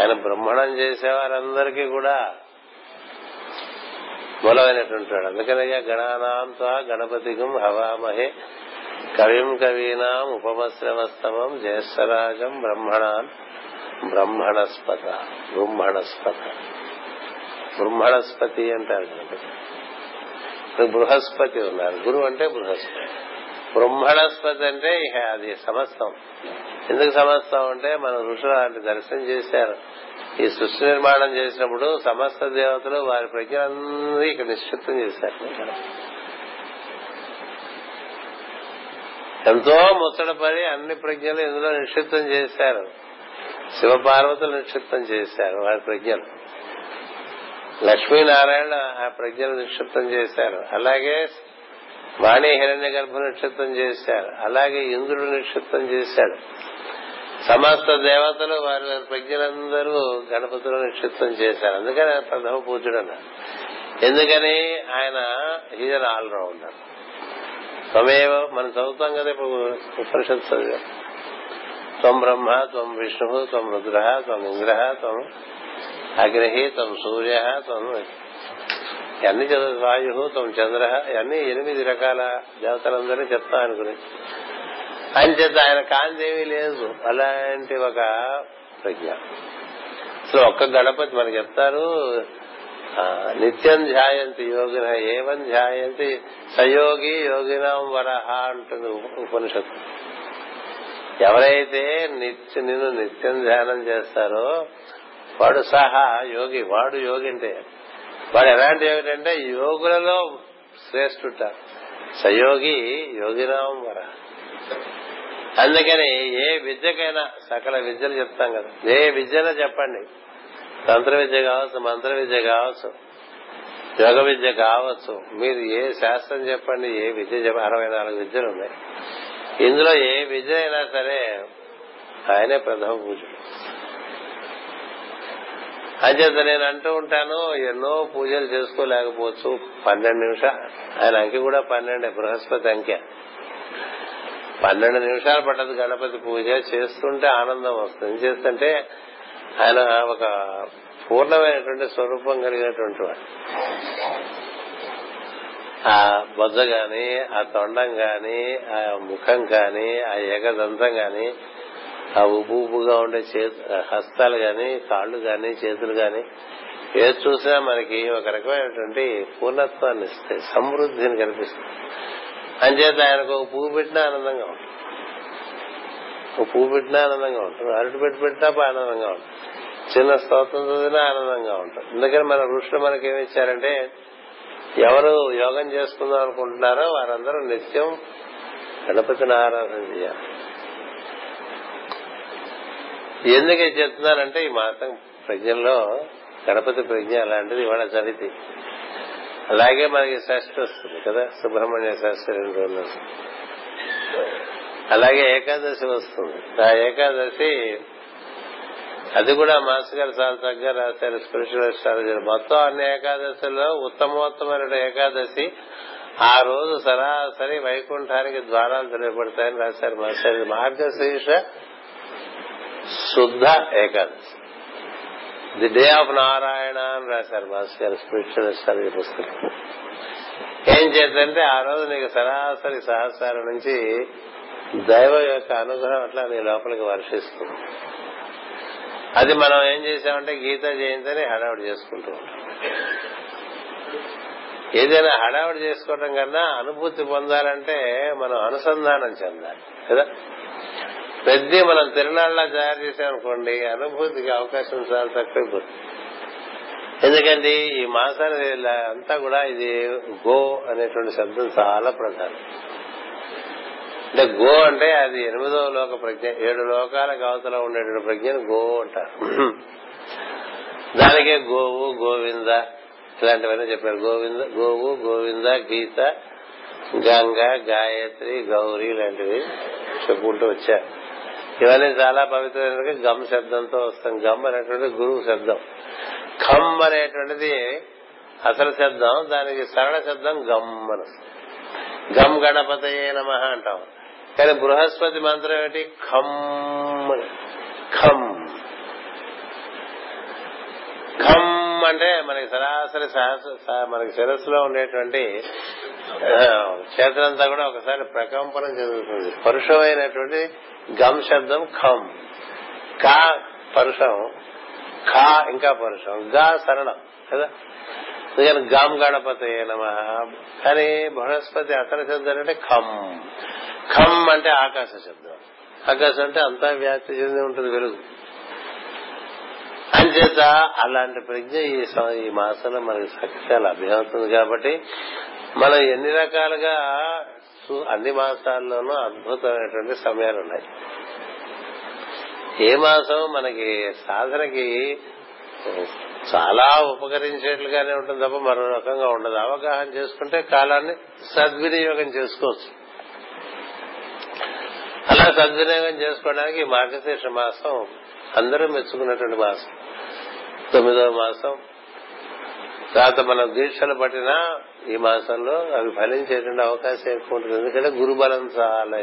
ఆయన బ్రహ్మణం చేసేవారందరికీ కూడా మూలమైనటువంటి వాడు. అందుకనయ్యా గణానాంతో గణపతిగం హవామహే కవిం కవీనాం ఉపమశ్రవస్తమం జ్యేష్ఠరాజం బ్రహ్మణాన్ బ్రహ్మణస్పత బ్రహ్మణస్పత. బ్రహ్మణస్పతి అంటారు. ఇప్పుడు బృహస్పతి ఉన్నారు. గురువు అంటే బృహస్పతి. బ్రహ్మణస్పతి అంటే ఇక అది సమస్తం. ఎందుకు సమస్తం అంటే మన ఋషులు అలాంటి దర్శనం చేశారు. ఈ సృష్టి నిర్మాణం చేసినప్పుడు సమస్త దేవతలు వారి ప్రజలందరూ ఇక్కడ నిశ్చిత్తం చేశారు. ఎంతో ముచ్చటపడి అన్ని ప్రజ్ఞలు ఇందులో నిక్షిప్తం చేశారు. శివపార్వతులు నిక్షిప్తం చేశారు వారి ప్రజ్ఞలు. లక్ష్మీనారాయణ ఆ ప్రజ్ఞను నిక్షిప్తం చేశారు. అలాగే వాణి హిరణ్య గర్భ నిక్షిప్తం చేశారు. అలాగే ఇంద్రుడు నిక్షిప్తం చేశాడు. సమస్త దేవతలు వారి వారి ప్రజ్ఞలందరూ గణపతులు నిక్షిప్తం చేశారు. అందుకని ఆయన ప్రథమ పూజుడు అన్నారు. ఎందుకని? ఆయన ఈజ్ ఆల్ రౌండర్ త్వమేవ మనం చదువుతాం కదా ఇప్పుడు ఉపనిషత్తు చదివాం. త్వం బ్రహ్మ త్వం విష్ణు త్వం రుద్ర త్వం ఇంద్ర త్వం అగ్రహి తం సూర్య త్వం అన్ని చదువు వాయు తం చంద్ర ఇవన్నీ ఎనిమిది రకాల దేవతలందరూ చెప్తా అనుకుని. ఆయన చేత ఆయన కాంతేమీ లేదు. అలాంటి ఒక ప్రజ్ఞ. అసలు ఒక్క గణపతి మనకి చెప్తారు ఆ, నిత్యం ధ్యాయంతి యోగిన ఏవం ధ్యాయంతి సయోగి యోగినాం వరహ అంటుంది ఉపనిషత్తు. ఎవరైతే నిత్య నిన్ను నిత్యం ధ్యానం చేస్తారో వాడు సహా యోగి వాడు యోగి అంటే. వాడు ఎలాంటి యోగి అంటే యోగులలో శ్రేష్ఠుట సయోగి యోగినాం వర అందుకని ఏ విద్యకైనా సకల విద్యలు చెప్తాం కదా. ఏ విద్యనో చెప్పండి. తంత్ర విద్య కావచ్చు మంత్ర విద్య కావచ్చు యోగ విద్య కావచ్చు. మీరు ఏ శాస్త్రం చెప్పండి ఏ విద్య అరవై నాలుగు విద్యలు ఉన్నాయి. ఇందులో ఏ విద్య అయినా సరే ఆయనే ప్రథమ పూజలు అంచేత నేను అంటూ ఉంటాను ఎన్నో పూజలు చేసుకోలేకపోవచ్చు. పన్నెండు నిమిషాలు. ఆయన అంకె కూడా పన్నెండే బృహస్పతి అంకె. పన్నెండు నిమిషాలు పట్టదు గణపతి పూజ. చేస్తుంటే ఆనందం వస్తుంది. ఏం చేస్తుంటే ఆయన ఒక పూర్ణమైనటువంటి స్వరూపం కలిగినటువంటి వాడు. ఆ బొజ్జ గాని ఆ తొండం గాని ఆ ముఖం గాని ఆ ఏకదంతం గాని ఆ ఉబ్బు ఉబ్బుగా ఉండే చేతు హస్తాలు గాని కాళ్ళు గాని చేతులు గాని ఏది చూసినా మనకి ఒక రకమైనటువంటి పూర్ణత్వాన్ని ఇస్తాయి సమృద్ధిని కనిపిస్తుంది అంచేత ఆయనకు ఒక పువ్వు పెట్టినా ఆనందంగా ఉంటుంది. ఒక పువ్వు పెట్టినా ఆనందంగా ఉంటుంది. అరటి పెట్టి పెట్టినా ఆనందంగా ఉంటుంది. చిన్న స్తోత్రం చదివినా ఆనందంగా ఉంటుంది. అందుకని మన ఋషులు మనకి ఏమి ఇచ్చారంటే ఎవరు యోగం చేసుకుందాం అనుకుంటున్నారో వారందరూ నిత్యం గణపతిని ఆరాధన చేయాలి. ఎందుకు చెప్తున్నానంటే ఈ మాసం ప్రజ్ఞలో గణపతి ప్రజ్ఞ అలాంటిది ఇవాళ చదివి అలాగే మనకి షష్ఠి వస్తుంది కదా సుబ్రహ్మణ్య షష్ఠి రెండు రోజులు. అలాగే ఏకాదశి వస్తుంది. ఆ ఏకాదశి అది కూడా మాస్టర్ గారు చాలా చక్కగా రాశారు స్పిరిచువల్ అస్ట్రాలజీ మొత్తం అన్ని ఏకాదశిలో ఉత్తమోత్తమైన ఏకాదశి. ఆ రోజు సరాసరి వైకుంఠానికి ద్వారాలు తెలియబడతాయని రాశారు మాస్టర్ మార్గశీర్ష శుద్ధ Ekadashi. The day of Narayana అని రాశారు మాస్ గారు స్పిరిచువల్ అస్ట్రాలజీ పుస్తకం. ఏం చేద్దంటే ఆ రోజు నీకు సరాసరి సహస్రం నుంచి దైవం యొక్క అనుగ్రహం అట్లా నీ లోపలికి వర్షిస్తుంది. అది మనం ఏం చేసామంటే గీత జయంతిని హడావుడి చేసుకుంటూ ఉంటాం. ఏదైనా హడావుడి చేసుకోవటం కన్నా అనుభూతి పొందాలంటే మనం అనుసంధానం చెందాలి కదా? పెద్ద మనం తిరునాళ్ళ తయారు చేసామనుకోండి అనుభూతికి అవకాశం చాలా తక్కువ ఎందుకంటే ఈ మాసాల అంతా కూడా ఇది గో అనేటువంటి శబ్దం చాలా ప్రధానం. అంటే గో అంటే అది ఎనిమిదవ లోక ప్రజ్ఞ ఏడు లోకాలకు అవతల ఉండేటువంటి ప్రజ్ఞను గో అంటారు. దానికే గోవు గోవింద ఇలాంటివన్నీ చెప్పారు. గోవింద గోవు గోవింద గీత గంగ గాయత్రి గౌరీ ఇలాంటివి చెప్పుకుంటూ వచ్చారు. ఇవన్నీ చాలా పవిత్రమైన గమ్ శబ్దంతో వస్తాం. గమ్ అనేటువంటి గురువు శబ్దం. ఖమ్ అనేటువంటిది అసలు శబ్దం దానికి సరళ శబ్దం గమ్ అని గమ్ గణపతయే నమ అంటాం. కానీ బృహస్పతి మంత్రం ఏంటి ఖమ్ ఖమ్. ఖమ్ అంటే మనకి సరాసరి మనకి శిరస్సులో ఉండేటువంటి క్షేత్రంతా కూడా ఒకసారి ప్రకంపనం చెందుతుంది పరుషమైనటువంటి గమ్ శబ్దం ఖమ్. కా పరుషం ఖా ఇంకా పరుషం గా సరళం కదా? అందుకని గామ్ గణపతి నమ. కానీ బృహస్పతి అతర శబ్దం అంటే ఖమ్. ఖమ్ అంటే ఆకాశ శబ్దం. ఆకాశం అంటే అంతా వ్యాప్తి చెంది ఉంటుంది వెలుగు. అంచేత అలాంటి ప్రజ్ఞ ఈ ఈ మాసంలో మనకి శక్తి లభ్యమవుతుంది కాబట్టి మనం ఎన్ని రకాలుగా అన్ని మాసాల్లోనూ అద్భుతమైనటువంటి సమయాలు ఉన్నాయి ఏ మాసం మనకి సాధనకి చాలా ఉపకరించేట్లుగానే ఉంటుంది తప్ప మరో రకంగా ఉండదు. అవగాహన చేసుకుంటే కాలాన్ని సద్వినియోగం చేసుకోవచ్చు. అలా సద్వినియోగం చేసుకోవడానికి మార్గశీర్ష మాసం అందరూ మెచ్చుకున్నటువంటి మాసం. తొమ్మిదవ మాసం. తర్వాత మనం దీక్షలు పట్టినా ఈ మాసంలో అవి ఫలించేటువంటి అవకాశం ఎక్కువ ఉంటుంది. ఎందుకంటే గురుబలం చాలా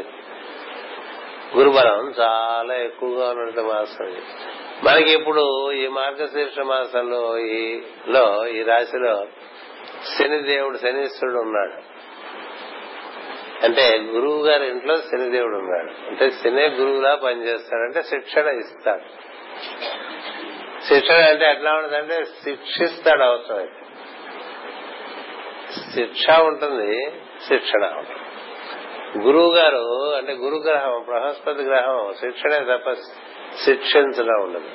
గురుబలం చాలా ఎక్కువగా ఉన్నటువంటి మాసం మనకి ఇప్పుడు ఈ మార్గశీర్ష మాసంలో ఈ లో ఈ రాశిలో శనిదేవుడు శనీశ్వరుడు ఉన్నాడు. అంటే గురువు గారి ఇంట్లో శనిదేవుడు ఉన్నాడు. అంటే శని గురువులా పనిచేస్తాడంటే శిక్షణ ఇస్తాడు. శిక్షణ అంటే ఎట్లా ఉంటుందంటే శిక్షిస్తాడు అవసరమైతే శిక్ష ఉంటుంది శిక్షణ ఉంటుంది. గురువు గారు అంటే గురుగ్రహం బృహస్పతి గ్రహం శిక్షణే తప్ప శిక్షించడం ఉండదు.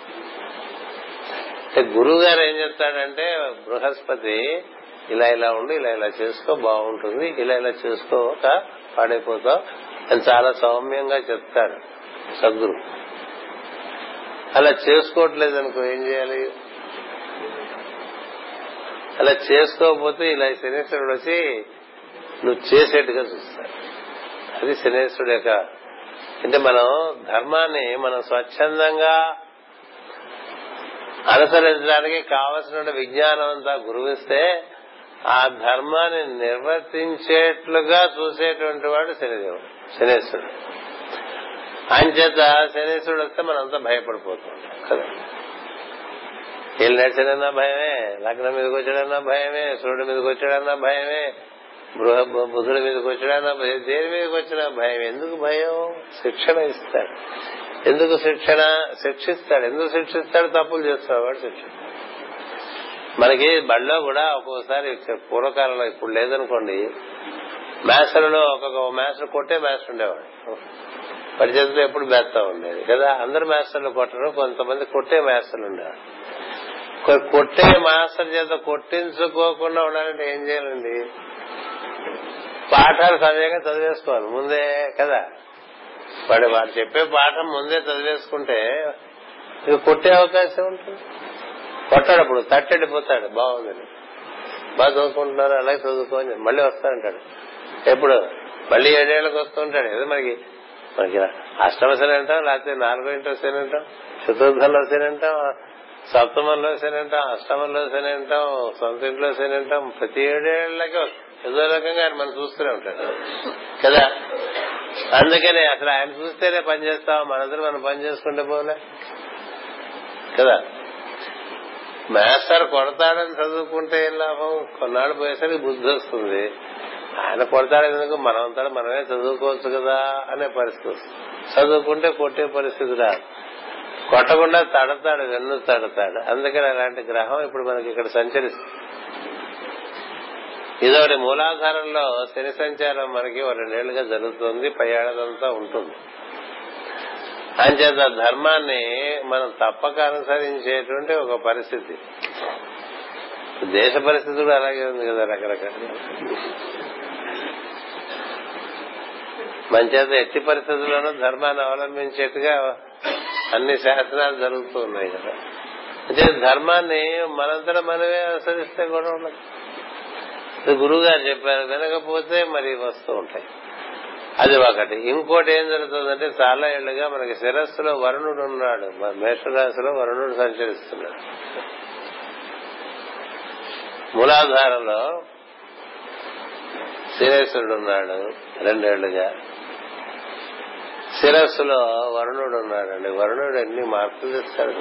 గురువు గారు ఏం చెప్తాడంటే బృహస్పతి ఇలా ఇలా ఉండి ఇలా ఇలా చేసుకో బాగుంటుంది ఇలా ఇలా చేసుకోక పాడైపోతావు అని చాలా సౌమ్యంగా చెప్తాడు సద్గురు. అలా చేసుకోవట్లేదు అనుకో ఏం చేయాలి? అలా చేసుకోకపోతే ఇలా శనేశ్వరుడు వచ్చి నువ్వు చేసేట్టుగా చూస్తాడు. అది శనేశ్వరుడు యొక్క అంటే మనం ధర్మాన్ని మనం స్వచ్ఛందంగా అనుసరించడానికి కావలసిన విజ్ఞానం అంతా గురువిస్తే ఆ ధర్మాన్ని నిర్వర్తించేట్లుగా చూసేటువంటి వాడు శనిదేవుడు శనేశ్వరుడు. అంచేత శనేశ్వరుడు వస్తే మనంతా భయపడిపోతాం కదా. వీళ్ళు నడిచాడన్నా భయమే లగ్నం మీదకి వచ్చాడన్నా భయమే సూర్యుడి మీదకి వచ్చాడన్నా భయమే బృహ- బుధుడి మీదకి వచ్చినా భయం దేని మీదకి వచ్చినా భయం ఎందుకు భయం? శిక్షణ ఇస్తాడు. ఎందుకు శిక్షణ? శిక్షిస్తాడు. ఎందుకు శిక్షిస్తాడు? తప్పులు చేస్తాడు శిక్ష మనకి బడిలో కూడా ఒక్కోసారి పూర్వకాలంలో ఇప్పుడు లేదనుకోండి మాస్టర్లో ఒక్కొక్క మాస్టర్ కొట్టే మాస్టర్ ఉండేవాడు. పరిచయంతో ఎప్పుడు మేస్తా ఉండేది కదా? అందరు మాస్టర్లు కొట్టరు కొంతమంది కొట్టే మాస్టర్లు ఉండేవాడు కొట్టే మాస్టర్ చేత కొట్టించుకోకుండా ఉండాలంటే ఏం చేయాలండి? పాఠాలు సమయంగా చదివేసుకోవాలి ముందే కదా? వాడు వారు చెప్పే పాఠం ముందే చదివేసుకుంటే ఇక కొట్టే అవకాశం ఉంటుంది. కొట్టాడు అప్పుడు తట్టెడిపోతాడు బాగుంది బాగా చదువుకుంటున్నారు అలాగే చదువుకోని మళ్ళీ వస్తాడంటాడు. ఎప్పుడు? మళ్ళీ ఏడేళ్ళకు వస్తుంటాడు. ఏదో మనకి మనకి అష్టమ శని అంటాం లేకపోతే నాలుగో ఇంట్లో శని అంటాం చతుర్థంలో శని అంటాం సప్తమంలో శని అంటాం అష్టమంలో శని అంటాం సొంత ఇంట్లో శని అంటాం ప్రతి ఏడేళ్ళకి ఏదో రకంగా ఆయన మనం చూస్తూనే ఉంటాడు. కదా? అందుకనే అసలు ఆయన చూస్తేనే పని చేస్తాం మనందరూ మనం పని చేసుకుంటే పోలే. కదా? మాస్టర్ కొడతాడని చదువుకుంటే ఏం లాభం? కొన్నాళ్ళు పోయేసరికి బుద్ధి వస్తుంది. ఆయన కొడతాడు ఎందుకు? మనం అంతా మనమే చదువుకోవచ్చు కదా అనే పరిస్థితి వస్తుంది. చదువుకుంటే కొట్టే పరిస్థితి రాదు. కొట్టకుండా తడతాడు వెన్ను తడతాడు. అందుకని అలాంటి గ్రహం ఇప్పుడు మనకి ఇక్కడ సంచరిస్తుంది ఇదొకటి మూలాధారంలో శని సంచారం మనకి ఒక రెండేళ్ళుగా జరుగుతుంది పై ఉంటుంది. అంచేత ధర్మాన్ని మనం తప్పక అనుసరించేటువంటి ఒక పరిస్థితి. దేశ పరిస్థితి కూడా అలాగే ఉంది కదా రకరకాల మంచేత ఎట్టి పరిస్థితుల్లోనూ ధర్మాన్ని అవలంబించేట్టుగా అన్ని శాసనాలు జరుగుతూ ఉన్నాయి కదా. అంటే ధర్మాన్ని మనంతట మనమే అనుసరిస్తే కూడా ఉండదు. గురువు గారు చెప్పారు వినకపోతే మరి వస్తూ ఉంటాయి. అది ఒకటి. ఇంకోటి ఏం జరుగుతుందంటే చాలా ఏళ్ళుగా మనకి శిరస్సులో వరుణుడు ఉన్నాడు. మేషరాశిలో వరుణుడు సంచరిస్తున్నాడు. మూలాధారంలో శిరేశ్వరుడు ఉన్నాడు రెండేళ్ళుగా శిరస్సులో వరుణుడు ఉన్నాడండి. వరుణుడు ఎన్ని మార్పులు తెస్తాడు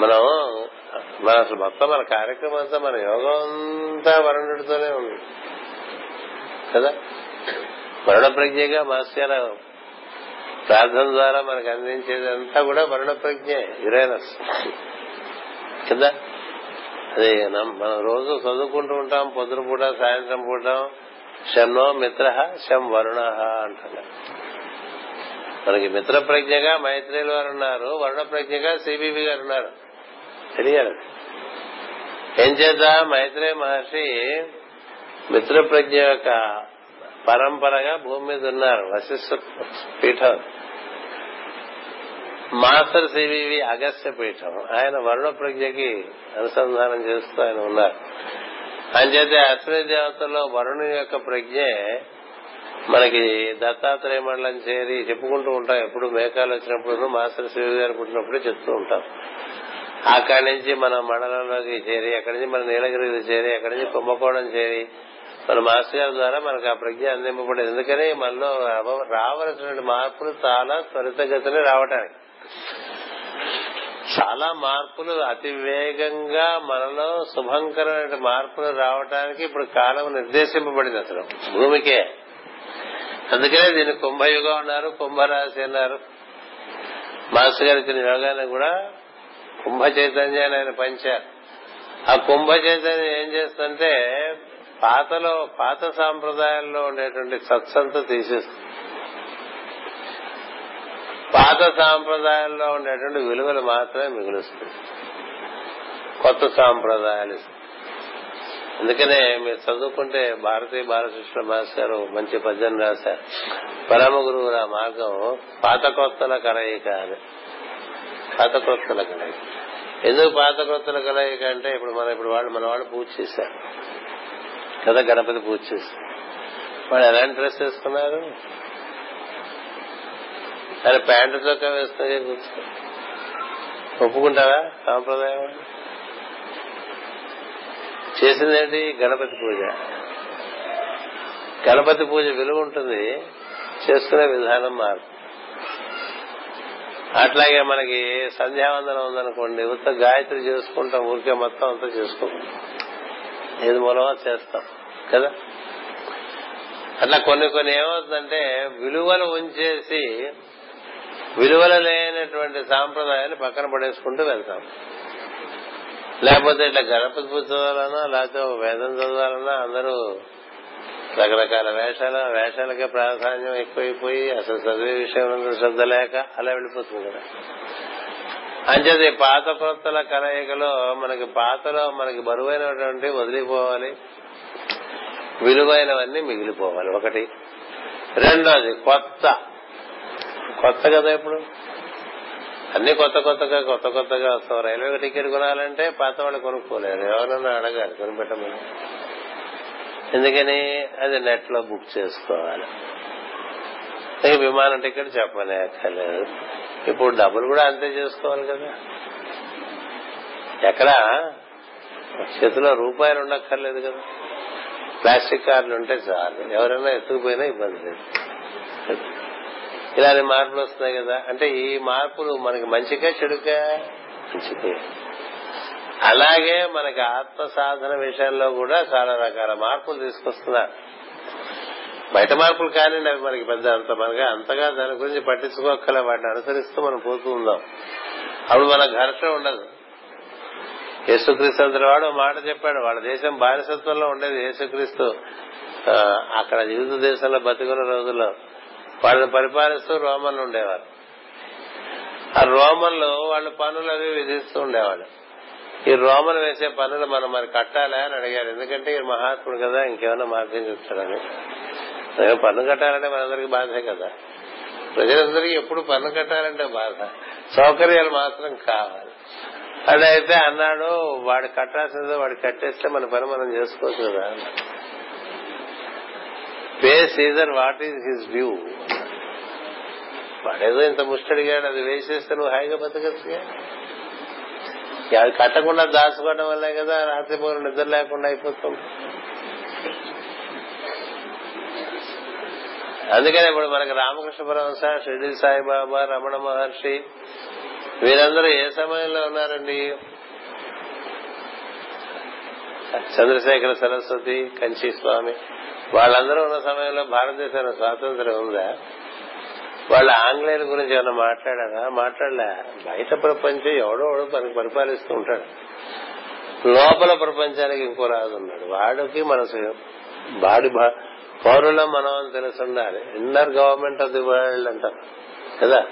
మనం మన అసలు మొత్తం మన కార్యక్రమం అంతా మన యోగం అంతా వరుణుడితోనే ఉంది. కదా? వరుణ ప్రజ్ఞగా మాస్టర్ ప్రార్థన ద్వారా మనకు అందించేదంతా కూడా వరుణ ప్రజ్ఞ యురేనస్. కదా? అదే మనం రోజు చదువుకుంటూ ఉంటాం పొద్దున పూట సాయంత్రం పూట శంనో మిత్ర శం వరుణ అంటారు. మనకి మిత్ర ప్రజ్ఞగా మైత్రేయులు వారు ఉన్నారు వరుణ ప్రజ్ఞగా సిబిబి గారు ఉన్నారు. తెలియాలి. ఏం చేత మైత్రేయ మహర్షి మిత్ర ప్రజ్ఞ యొక్క పరంపరగా భూమి మీద ఉన్నారు వశిష్ఠ పీఠం. మాస్టర్ సివివి అగస్త్య పీఠం. ఆయన వరుణ ప్రజ్ఞకి అనుసంధానం చేస్తూ ఆయన ఉన్నారు. అంచేతే అశ్విని దేవతల్లో వరుణు యొక్క ప్రజ్ఞే మనకి దత్తాత్రేయ మండలం చేరి చెప్పుకుంటూ ఉంటాం. ఎప్పుడు మేఘాలు వచ్చినప్పుడు మాస్టర్ శివ గారు పుట్టినప్పుడు చెప్తూ ఉంటాం. అక్కడి నుంచి మనం మండలంలోకి చేరి అక్కడి నుంచి మన నీలగిరి చేరి అక్కడి నుంచి కుంభకోణం చేరి మన మాస్టర్ గారి ద్వారా మనకు ఆ ప్రజ్ఞ అందింపబడేది. ఎందుకని మనలో రావలసినటువంటి మార్పులు చాలా త్వరితగతిని రావటానికి. చాలా మార్పులు అతి వేగంగా మనలో శుభంకరమైన మార్పులు రావడానికి ఇప్పుడు కాలం నిర్దేశింపబడింది అసలు. భూమికే. అందుకనే దీన్ని కుంభయుగం అన్నారు కుంభరాశి అన్నారు. మాస్టర్ గారు ఇచ్చిన యోగాన్ని కూడా కుంభ చైతన్యాన్ని ఆయన పంచారు. ఆ కుంభ చైతన్యం ఏం చేస్తుందంటే పాతలో పాత సాంప్రదాయాల్లో ఉండేటువంటి సత్సంత తీసేస్తుంది. పాత సాంప్రదాయాల్లో ఉండేటువంటి విలువలు మాత్రమే మిగులుస్తుంది కొత్త సాంప్రదాయాలు ఇస్తుంది. అందుకనే మీరు చదువుకుంటే భారతీయ బాలకృష్ణ మాస్ గారు మంచి పద్యం రాశారు. పరమ గురువుల మార్గం పాత కొత్తల కలయిక అని. పాత కొత్తల కలయిక. ఎందుకు పాత కొత్తల కలయిక అంటే ఇప్పుడు మన ఇప్పుడు వాళ్ళు మన వాళ్ళు పూజ చేశారు. కదా గణపతి పూజ చేశారు. వాళ్ళు ఎలాంటి డ్రెస్ వేసుకున్నారు? ఆయన ప్యాంటు చొక్కా వేసుకుని కూర్చున్నారు. ఒప్పుకుంటారా సాంప్రదాయం? చేసిందేంటి? గణపతి పూజ. గణపతి పూజ విలువ ఉంటుంది. చేసుకునే విధానం మార్పు అట్లాగే మనకి సంధ్యావందనం ఉందనుకోండి ఉత్త గాయత్రి చేసుకుంటాం ఊరికే మొత్తం అంతా చేసుకుంటాం ఏది మూలమో చేస్తాం కదా? అట్లా కొన్ని కొన్ని ఏమవుతుందంటే విలువలు ఉంచేసి విలువలు లేనటువంటి సాంప్రదాయాన్ని పక్కన పడేసుకుంటూ వెళ్తాం. లేకపోతే ఇట్లా గణపతి పూజ చదవాలన్నా లేకపోతే వేదం చదవాలన్నా అందరూ రకరకాల వేషాల వేషాలకే ప్రాధాన్యం ఎక్కువైపోయి అసలు చదివే విషయం శ్రద్ధ లేక అలా వెళ్ళిపోతుంది కదా. అంచేది పాత కొత్తల కలయికలో మనకి పాతలో మనకి బరువైనటువంటి వదిలిపోవాలి విలువైనవన్నీ మిగిలిపోవాలి. ఒకటి. రెండోది కొత్త. కొత్త కదా ఇప్పుడు? అన్ని కొత్త కొత్తగా కొత్త కొత్తగా వస్తాం రైల్వే టికెట్ కొనాలంటే పాత వాళ్ళు కొనుక్కోలేరు. ఎవరన్నా అడగాలి కొనిపెట్టమని. ఎందుకని? అది నెట్లో బుక్ చేసుకోవాలి. విమానం టికెట్ చెప్పనే అక్కర్లేదు ఇప్పుడు డబ్బులు కూడా అంతే చేసుకోవాలి కదా. ఎక్కడ? చేతిలో రూపాయలు ఉండక్కర్లేదు కదా. ప్లాస్టిక్ కార్డులు ఉంటే చాలు. ఎవరైనా ఎత్తుకుపోయినా ఇబ్బంది లేదు. ఇలాంటి మార్పులు వస్తున్నాయి కదా. అంటే ఈ మార్పులు మనకి మంచిగా చెడుగా అలాగే మనకి ఆత్మ సాధన విషయంలో కూడా చాలా రకాల మార్పులు తీసుకొస్తున్నారు. బయట మార్పులు కానీ అవి మనకి పెద్ద అంత మనగా అంతగా దాని గురించి పట్టించుకోకల వాటిని అనుసరిస్తూ మనం పోతూ ఉందాం. అప్పుడు మన ఘర్షణ ఉండదు. యేసుక్రీస్తు వాడు మాట చెప్పాడు వాళ్ళ దేశం బానిసత్వంలో ఉండేది యేసుక్రీస్తు. అక్కడ యూదు దేశంలో బతికున్న రోజుల్లో వాళ్ళని పరిపాలిస్తూ రోమన్లు ఉండేవారు. ఆ రోమన్లు వాళ్ళు పనులు అవి విధిస్తూ ఉండేవాళ్ళు. ఈ రోమన్ వేసే పనులు మనం మరి కట్టాలా అని అడిగారు. ఎందుకంటే ఈ మహాత్ముడు కదా ఇంకేమైనా మార్గం చెప్తాడని పన్ను కట్టాలంటే మనందరికి బాధే కదా. ప్రజలందరికీ ఎప్పుడు పన్ను కట్టాలంటే బాధ. సౌకర్యాలు మాత్రం కావాలి. అదైతే అన్నాడు వాడు కట్టాల్సిందో వాడు కట్టేస్తే మన పని మనం చేసుకోవచ్చు కదా. Pay Caesar what is his view వాడేదో ఇంత ముష్టడిగాడు అది వేసేస్తే నువ్వు హాయిగా బతకచ్చుగా? అది కట్టకుండా దాచుకోవడం వల్లే కదా రాత్రి పూర్వం నిద్ర లేకుండా అయిపోతుంది. అందుకనే ఇప్పుడు మనకి రామకృష్ణ పరమహంస షిర్డి సాయిబాబా రమణ మహర్షి వీరందరూ ఏ సమయంలో ఉన్నారండి? చంద్రశేఖర సరస్వతి కంచి స్వామి వాళ్ళందరూ ఉన్న సమయంలో భారతదేశానికి స్వాతంత్ర్యం ఉందా? వాళ్ళు ఆంగ్లేయుల గురించి ఏమైనా మాట్లాడారా? మాట్లాడలే. బయట ప్రపంచం ఎవడో ఎవడో మనకి పరిపాలిస్తూ ఉంటాడు. లోపల ప్రపంచానికి ఇంకో రాజు ఉన్నాడు. వాడికి మనసు వాడి పౌరులం మనం అని తెలిసి ఉండాలి. Inner government of the world అంటారు. కదా?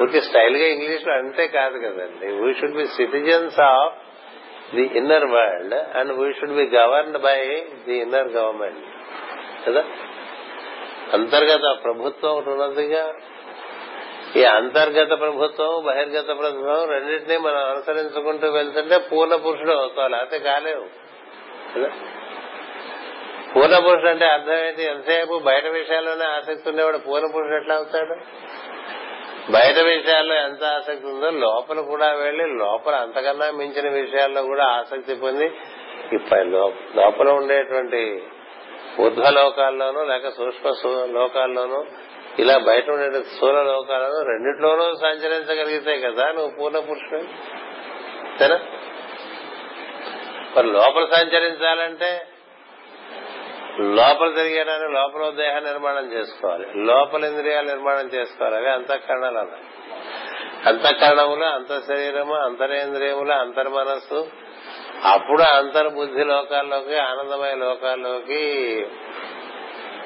పూర్తి స్టైల్గా ఇంగ్లీష్లో అంతే కాదు కదండి. We should be citizens of the inner world and we should be governed by the inner government కదా? అంతర్గత ప్రభుత్వం ఒకటి ఉన్నదిగా ఈ అంతర్గత ప్రభుత్వం బహిర్గత ప్రభుత్వం రెండింటినీ మనం అనుసరించుకుంటూ వెళ్తుంటే పూర్ణ పురుషుడు అవుతావు లేకపోతే కాలేవు. పూర్ణ పురుషుడు అంటే అర్థం ఏంటి? ఎంతసేపు బయట విషయాల్లోనే ఆసక్తి ఉండేవాడు పూర్ణ పురుషుడు ఎట్లా అవుతాడు? బయట విషయాల్లో ఎంత ఆసక్తి ఉందో లోపల కూడా వెళ్ళి లోపల అంతకన్నా మించిన విషయాల్లో కూడా ఆసక్తి పొంది లోపల ఉండేటువంటి ఊర్ధ్వ లోకాల్లోనూ లేక సూక్ష్మ లోకాల్లోనూ ఇలా బయట ఉండే స్థూల లోకాలను రెండిట్లోనూ సంచరించగలిగితే కదా నువ్వు పూర్ణ పురుషుడు? సరే. మరి లోపల సంచరించాలంటే లోపల తిరిగేదాన్ని లోపల దేహ నిర్మాణం చేసుకోవాలి. లోపల ఇంద్రియాలు నిర్మాణం చేసుకోవాలి. అవి అంతఃకరణలు. అన్నాయి అంతఃకరణములు అంత శరీరము అంతరేంద్రియములు అంతర్మనస్సు అప్పుడు అంతర్బుద్ధి లోకాల్లోకి ఆనందమయ లోకాల్లోకి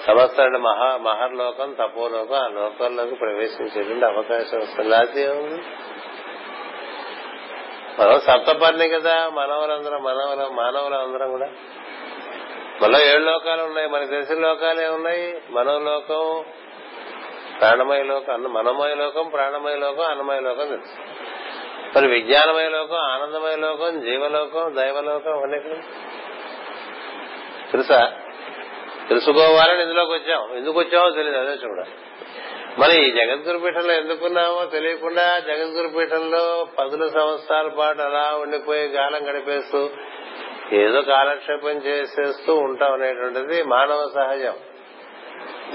సమస్త మహా మహర్లోకం తపోలోకం ఆ లోకాల్లోకి ప్రవేశించేటువంటి అవకాశం వస్తుంది. అది ఉంది మనం సప్తపర్ణి కదా మనవలందరం మనవల మానవులందరం కూడా. మళ్ళీ ఏడు లోకాలు ఉన్నాయి. మనకు తెలిసిన లోకాలే ఉన్నాయి. మనోలోకం ప్రాణమయ లోకం మనమయ లోకం ప్రాణమయ లోకం అన్నమయ లోకం తెలుసు. మరి విజ్ఞానమయ లోకం ఆనందమయ లోకం జీవలోకం దైవలోకం అన్నీ తెలుసా? తెలుసుకోవాలని ఇందులోకి వచ్చాం. ఎందుకు వచ్చామో తెలియదు అదే చూడ. మరి ఈ జగద్గురు పీఠంలో ఎందుకున్నామో తెలియకుండా జగద్గురు పీఠంలో పదుల సంవత్సరాల పాటు అలా ఉండిపోయి గాలం గడిపేస్తూ ఏదో కాలక్షేపం చేసేస్తూ ఉంటాం అనేటువంటిది మానవ సహజం.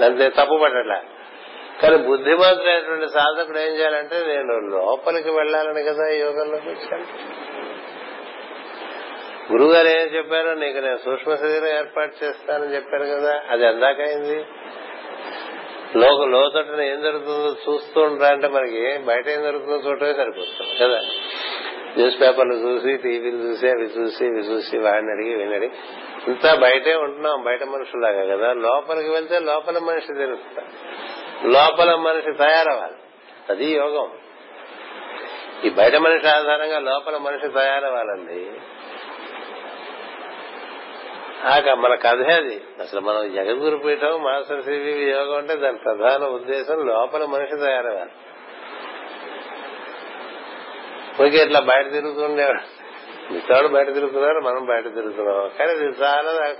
దాన్ని తప్పుపట్టట్లే కానీ బుద్ధిమంతుడైనటువంటి సాధకుడు ఏం చేయాలంటే నేను లోపలికి వెళ్ళాలని కదా యోగంలోకి వచ్చాను గురువు గారు ఏం చెప్పారు? నీకు నేను సూక్ష్మ శరీరం ఏర్పాటు చేస్తానని చెప్పారు కదా అది ఎందాకైంది లోక లోతట్టున ఏం జరుగుతుందో చూస్తూ ఉంటా అంటే మనకి బయట ఏం జరుగుతుందో చూడటమే సరిపోతుంది కదా. న్యూస్ పేపర్లు చూసి టీవీలు చూసి అవి చూసి ఇవి చూసి వాడిని అడిగి వినడి ఇంత బయటే ఉంటున్నాం బయట మనుషులాగా కదా. లోపలికి వెళ్తే లోపల మనిషి తెలుస్తా. లోపల మనిషి తయారవ్వాలి. అది యోగం. ఈ బయట మనిషి ఆధారంగా లోపల మనిషి తయారవ్వాలండి. ఆక మన కథే అది. అసలు మనం జగద్గురు పీఠం మాస్టర్ సివి యోగం అంటే దాని ప్రధాన ఉద్దేశం లోపల మనిషి తయారవ్వాలి. ఊరికే ఇట్లా బయట తిరుగుతుండేవాడు. మిగతాడు బయట తిరుగుతున్నారు మనం బయట తిరుగుతున్నాం. కానీ అది చాలా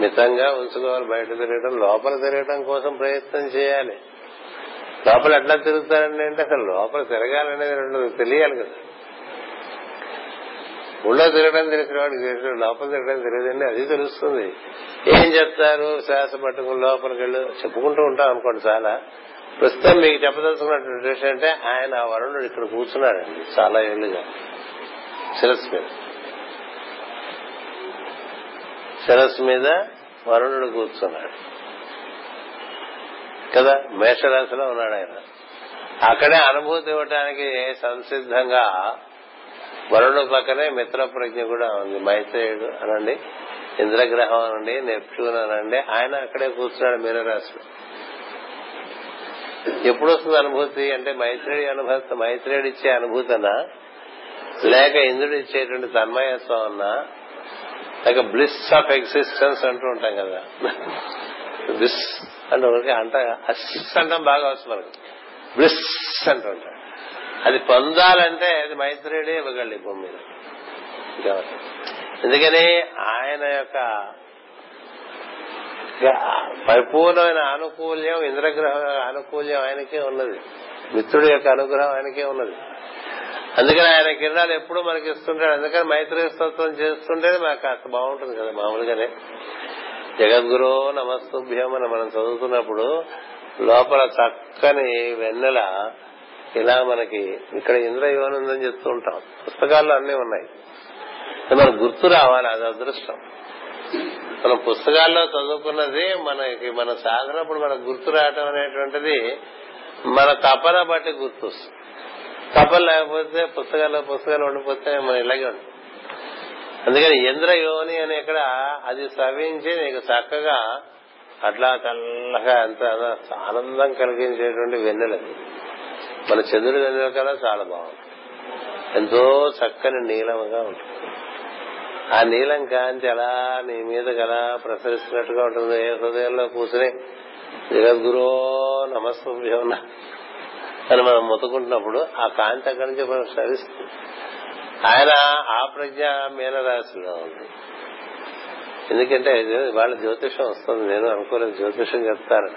మితంగా ఉంచుకోవాలి బయట తిరగడం లోపల తిరగడం కోసం ప్రయత్నం చేయాలి. లోపల ఎట్లా తిరుగుతారండి అంటే అసలు లోపల తిరగాలనేది రెండు తెలియాలి కదా. ఊళ్ళో తిరగడం తెలిసిన వాడికి తెలిసిన లోపల తిరగడం తెలియదండి అది తెలుస్తుంది. ఏం చెప్తారు? శ్వాస పట్టుకుని లోపలికి వెళ్ళి. చెప్పుకుంటూ ఉంటాం అనుకోండి చాలా. ప్రస్తుతం మీకు చెప్పదలుచుకున్నటువంటి విషయం అంటే ఆయన ఆ వరుణుడు ఇక్కడ కూర్చున్నాడండి చాలా ఏళ్ళుగా. శిరస్సు మీద. శిరస్సు మీద వరుణుడు కూర్చున్నాడు. కదా? మేషరాశిలో ఉన్నాడు ఆయన. అక్కడే అనుభూతి ఇవ్వటానికి సంసిద్ధంగా వరుణుడు పక్కనే మిత్ర ప్రజ్ఞ కూడా ఉంది. మైత్రేయుడు అనండి ఇంద్రగ్రహం అనండి నెప్ట్యూన్ అనండి. ఆయన అక్కడే కూర్చున్నాడు మీనరాశిలో. ఎప్పుడు వస్తుంది అనుభూతి అంటే మైత్రేయుడి అనుభూతి మైత్రేయుడు ఇచ్చే అనుభూతనా? లేక ఇంద్రుడు ఇచ్చేటువంటి తన్మయత్వం అన్నా? లైక్ బ్లిస్ ఆఫ్ ఎగ్జిస్టెన్స్ అంటూ ఉంటాం కదా. బ్లిస్ అంటే ఒకరికి అంట అస్ అంటాం బాగా వస్తుంది బ్లిస్ అంటూ ఉంటాం. అది పొందాలంటే అది మైత్రేయుడే ఇవ్వగలి భూమి మీద. ఎందుకని? ఆయన యొక్క పరిపూర్ణమైన ఆనుకూల్యం ఇంద్రగ్రహం ఆనుకూల్యం ఆయనకే ఉన్నది. మిత్రుడి యొక్క అనుగ్రహం ఆయనకే ఉన్నది. అందుకని ఆయన కిరణాలు ఎప్పుడూ మనకి ఇస్తుంటాడు. అందుకని మైత్రి స్తోత్రం చేస్తుంటే మనకు కాస్త బాగుంటుంది కదా మామూలుగానే. జగద్గురు నమస్తుభ్యం అని మనం చదువుతున్నప్పుడు లోపల చక్కని వెన్నెల ఇలా మనకి ఇక్కడ ఇంద్ర యోనుందని చెప్తూ ఉంటాం. పుస్తకాల్లో అన్ని ఉన్నాయి. మనకు గుర్తు రావాలి అది అదృష్టం. మనం పుస్తకాల్లో చదువుకున్నది మనకి మన సాధనప్పుడు మనకు గుర్తు రావటం అనేటువంటిది మన తపన బట్టి గుర్తు వస్తుంది లేకపోతే పుస్తకాల్లో పుస్తకాలు ఉండిపోతే మనం ఇలాగే ఉంటుంది అందుకని ఇంద్ర యోని అని ఇక్కడ అది సవించి నీకు చక్కగా అట్లా తెల్లగా ఎంత ఆనందం కలిగించేటువంటి వెన్నెలది మన చంద్రుడి వెన్నెల కన్నా చాలా బాగుంది. ఎంతో చక్కని నీలముగా ఉంటుంది. ఆ నీలం కాంతి అలా నీ మీద కదా ప్రసరిస్తున్నట్టుగా ఉంటుంది. ఏ హృదయంలో కూర్చుని జగద్గురో నమస్భ్యం అని మనం మొత్తుకుంటున్నప్పుడు ఆ కాంతి అక్కడి నుంచి మనం స్రవిస్తుంది. ఆయన ఆ ప్రజ్ఞ మీనరాశిలో ఉంది. ఎందుకంటే వాళ్ళ జ్యోతిషం వస్తుంది. నేను అనుకోలేదు జ్యోతిషం చెప్తారు.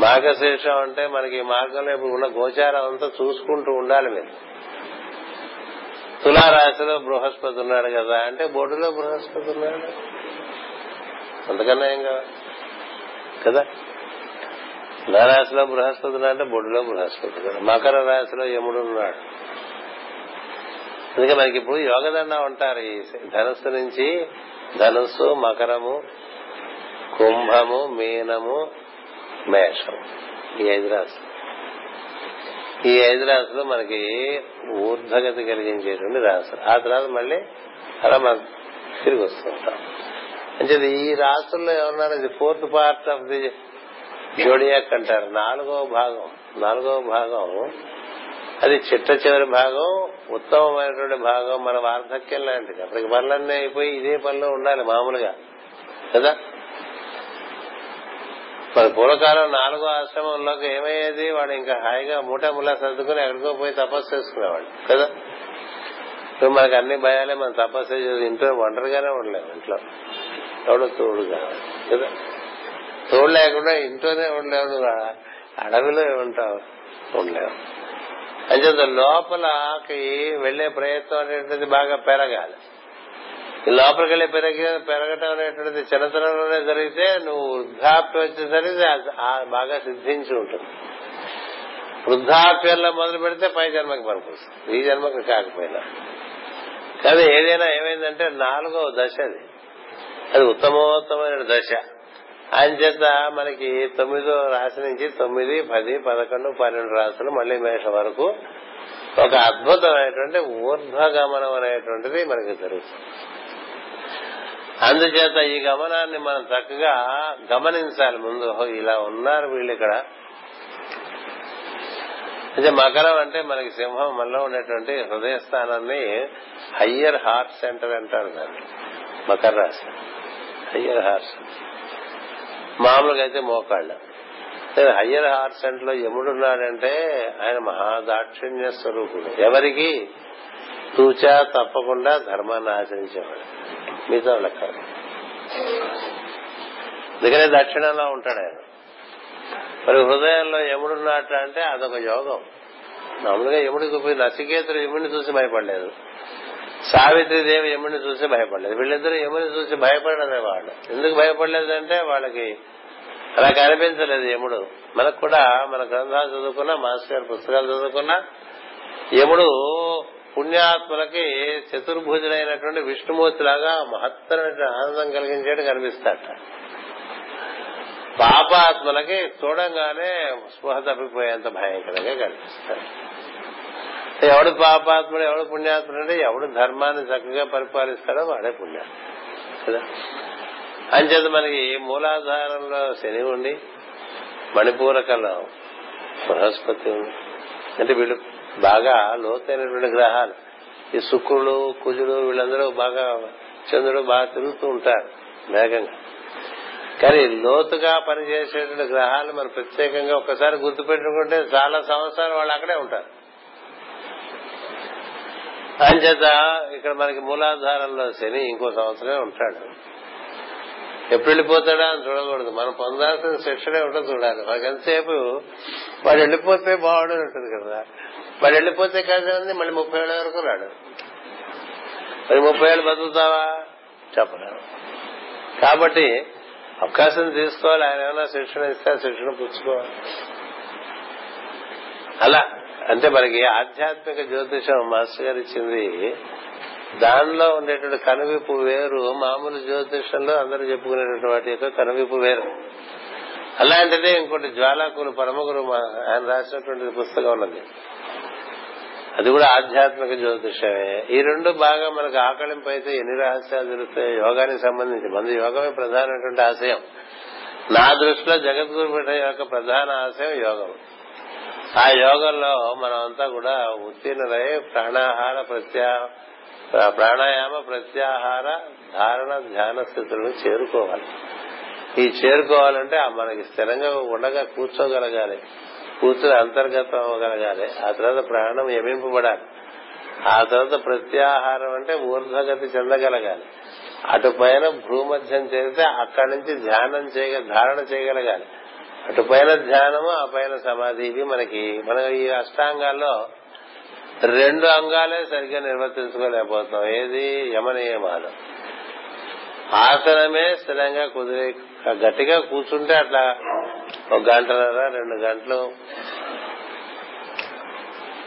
మార్గశీర్షం అంటే మనకి మార్గంలో ఇప్పుడు ఉన్న గోచారం అంతా చూసుకుంటూ ఉండాలి మీరు. తులారాశిలో బృహస్పతి ఉన్నాడు కదా అంటే బొడ్డులో బృహస్పతి ఉన్నాడు. అంతకన్నా ఏం కావాలి? కదా? తులారాశిలో బృహస్పతులు అంటే బొడ్డులో బృహస్పతులు మకర రాశిలో యముడు ఉన్నాడు. అందుకే మనకి ఇప్పుడు యోగదండ ఉంటారు ఈ ధనుస్సు నుంచి ధనుస్సు మకరము కుంభము మీనము మేషం ఈ ఐదు రాశులు. ఈ ఐదు రాశులు మనకి ఊర్ధగతి కలిగించేటువంటి రాశులు. ఆ తర్వాత మళ్ళీ అలా మనం తిరిగి వస్తుంటాం అంటే ఈ రాశుల్లో ఏమన్నారు ఇది fourth part of the zodiac అంటారు. నాలుగో భాగం నాలుగో భాగం అది చిట్ట చివరి భాగం ఉత్తమమైనటువంటి భాగం మన వార్ధక్యం లాంటిది. అప్పటికి పనులన్నీ అయిపోయి ఇదే పనిలో ఉండాలి మామూలుగా కదా? మన పూర్వకాలం నాలుగో ఆశ్రమంలోకి ఏమయ్యేది? వాడు ఇంకా హాయిగా మూట ములా సర్దుకుని ఎక్కడికో పోయి తపస్సు చేసుకునేవాడు కదా? ఇప్పుడు మనకు అన్ని భయాలే మనం తపస్సు చేసి ఇంట్లో ఒంటరిగానే ఉండలేము ఇంట్లో ఎవడు తోడుగా కదా? తోడు లేకుండా ఇంట్లోనే ఉండలేవు అడవిలో ఉంటావు ఉండలేవు. అంచేత లోపలకి వెళ్ళే ప్రయత్నం అనేటువంటిది బాగా పెరగాలి. లోపలికి వెళ్ళి పెరిగి పెరగటం అనేటువంటిది చిన్నతనంలోనే జరిగితే నువ్వు వృద్ధాప్యం వచ్చేసరికి బాగా సిద్ధించి ఉంటుంది. వృద్ధాప్యంలో మొదలు పెడితే పై జన్మకి పనికొస్తుంది. ఈ జన్మకి కాకపోయినా. కానీ ఏదైనా ఏమైందంటే నాలుగో దశ అది. అది ఉత్తమోత్తమైన దశ. ఆయన చేత మనకి తొమ్మిదో రాశి నుంచి తొమ్మిది పది పదకొండు పన్నెండు రాసులు మళ్ళీ మేషం వరకు ఒక అద్భుతమైనటువంటి ఊర్ధ్వగమనం అనేటువంటిది మనకి జరుగుతుంది. అందుచేత ఈ గమనాన్ని మనం చక్కగా గమనించాలి ముందు. ఇలా ఉన్నారు వీళ్ళు ఇక్కడ. అంటే మకరం అంటే మనకి సింహం మనలో ఉండేటువంటి హృదయ స్థానాన్ని హయ్యర్ హార్ట్ సెంటర్ అంటారు దాన్ని. మకర రాశి. Higher heart center. మామూలుగా అయితే మోకాళ్ళ. హయ్యర్ హార్ట్ సెంటర్లో ఎముడున్నాడంటే ఆయన మహాదాక్షిణ్య స్వరూపుడు. ఎవరికి? తూచా తప్పకుండా ధర్మాన్ని ఆచరించేవాడు. మిగతా లెక్క అందుకనే దక్షిణంలో ఉంటాడు ఆయన. మరి హృదయంలో యముడున్నట్టు అంటే అదొక యోగం. మామూలుగా యముడికి పోయి నచికేతుడు యముడిని చూసి భయపడలేదు. సావిత్రిదేవి యముని చూసి భయపడలేదు. వీళ్ళిద్దరూ యముని చూసి భయపడలేదు వాళ్ళు ఎందుకు భయపడలేదంటే వాళ్ళకి అలా కనిపించలేదు యముడు. మనకు కూడా మన గ్రంథాలు చదువుకున్నా మాస్టర్ గారి పుస్తకాలు చదువుకున్నా యముడు పుణ్యాత్మలకి చతుర్భుజులైనటువంటి విష్ణుమూర్తి లాగా మహత్తరమైన ఆనందం కలిగించేట్టు కనిపిస్తాట. పాపాత్మలకి చూడంగానే స్పృహ తప్పిపోయేంత భయంకరంగా కనిపిస్తాడు ఎవడు పాపాత్ముడు ఎవడు పుణ్యాత్ముడు అంటే ఎవడు ధర్మాన్ని చక్కగా పరిపాలిస్తాడో వాడే పుణ్యాత్ముడు. కదా? అంచేత మనకి మూలాధారంలో శని ఉండి మణిపూరకలో బృహస్పతి ఉంది అంటే వీళ్ళు బాగా లోతైనటువంటి గ్రహాలు. ఈ శుక్రుడు కుజుడు వీళ్ళందరూ బాగా చంద్రుడు బాగా తిరుగుతూ ఉంటారు వేగంగా కానీ లోతుగా పనిచేసేటువంటి గ్రహాలు మరి ప్రత్యేకంగా ఒక్కసారి గుర్తుపెట్టుకుంటే చాలా సంవత్సరాలు వాళ్ళు అక్కడే ఉంటారు. అంచేత ఇక్కడ మనకి మూలాధారంలో శని ఇంకో సంవత్సరమే ఉంటాడు. ఎప్పుడు వెళ్ళిపోతాడా అని చూడకూడదు. మనం పొందాల్సిన శిక్షణే ఉంటుంది చూడాలి. మనకు ఎంతసేపు వాడు వెళ్ళిపోతే బాగుండు ఉంటుంది కదా. వాడు వెళ్ళిపోతే కాదు మళ్ళీ ముప్పై ఏళ్ళ వరకు రాడు. మరి ముప్పై ఏళ్ళు బతుకుతావా? చెప్పలేము కాబట్టి అవకాశం తీసుకోవాలి. ఆయన ఏమైనా శిక్షణ ఇస్తే శిక్షణ పుచ్చుకోవాలి. అలా అంటే మనకి ఆధ్యాత్మిక జ్యోతిషం మాస్టర్ గారు ఇచ్చింది దానిలో ఉండేటువంటి కనువిప్పు వేరు మామూలు జ్యోతిషంలో అందరూ చెప్పుకునేటువంటి వాటి యొక్క కనువిప్పు వేరు. అలాంటిదే ఇంకోటి జ్వాలాకులు పరమగురు మా- ఆయన రాసినటువంటి పుస్తకం ఉన్నది. అది కూడా ఆధ్యాత్మిక జ్యోతిషమే. ఈ రెండు బాగా మనకు ఆకలింపు అయితే ఎన్ని రహస్యాలు దొరుకుతాయి యోగానికి సంబంధించి మన యోగమే ప్రధానమైనటువంటి ఆశయం. నా దృష్టిలో జగద్గురు యొక్క ప్రధాన ఆశయం యోగం. ఆ యోగంలో మనమంతా కూడా ఉత్తీర్ణులై ప్రాణాహార ప్రత్యా ప్రాణాయామ ప్రత్యాహార ధారణ ధ్యాన స్థితులను చేరుకోవాలి. ఈ చేరుకోవాలంటే మనకి స్థిరంగా ఉండగా కూర్చోగలగాలి. కూర్చుని అంతర్గతం అవ్వగలగాలి. ఆ తర్వాత ప్రాణం యమింపబడాలి ఆ తర్వాత ప్రత్యాహారం అంటే ఊర్ధ్వగతి చెందగలగాలి. అటు పైన భూమధ్యం చేరితే అక్కడి నుంచి ధ్యానం చేయ ధారణ చేయగలగాలి. అటు పైన ధ్యానము ఆ పైన సమాధి. ఇవి మనకి మన ఈ అష్టాంగాల్లో రెండు అంగాలే సరిగ్గా నిర్వర్తించుకోలేకపోతున్నాం. ఏది? యమనియమాలు. ఆసనమే స్థిరంగా కుదిరే గట్టిగా కూర్చుంటే అట్లా ఒక గంటన్నర రెండు గంటలు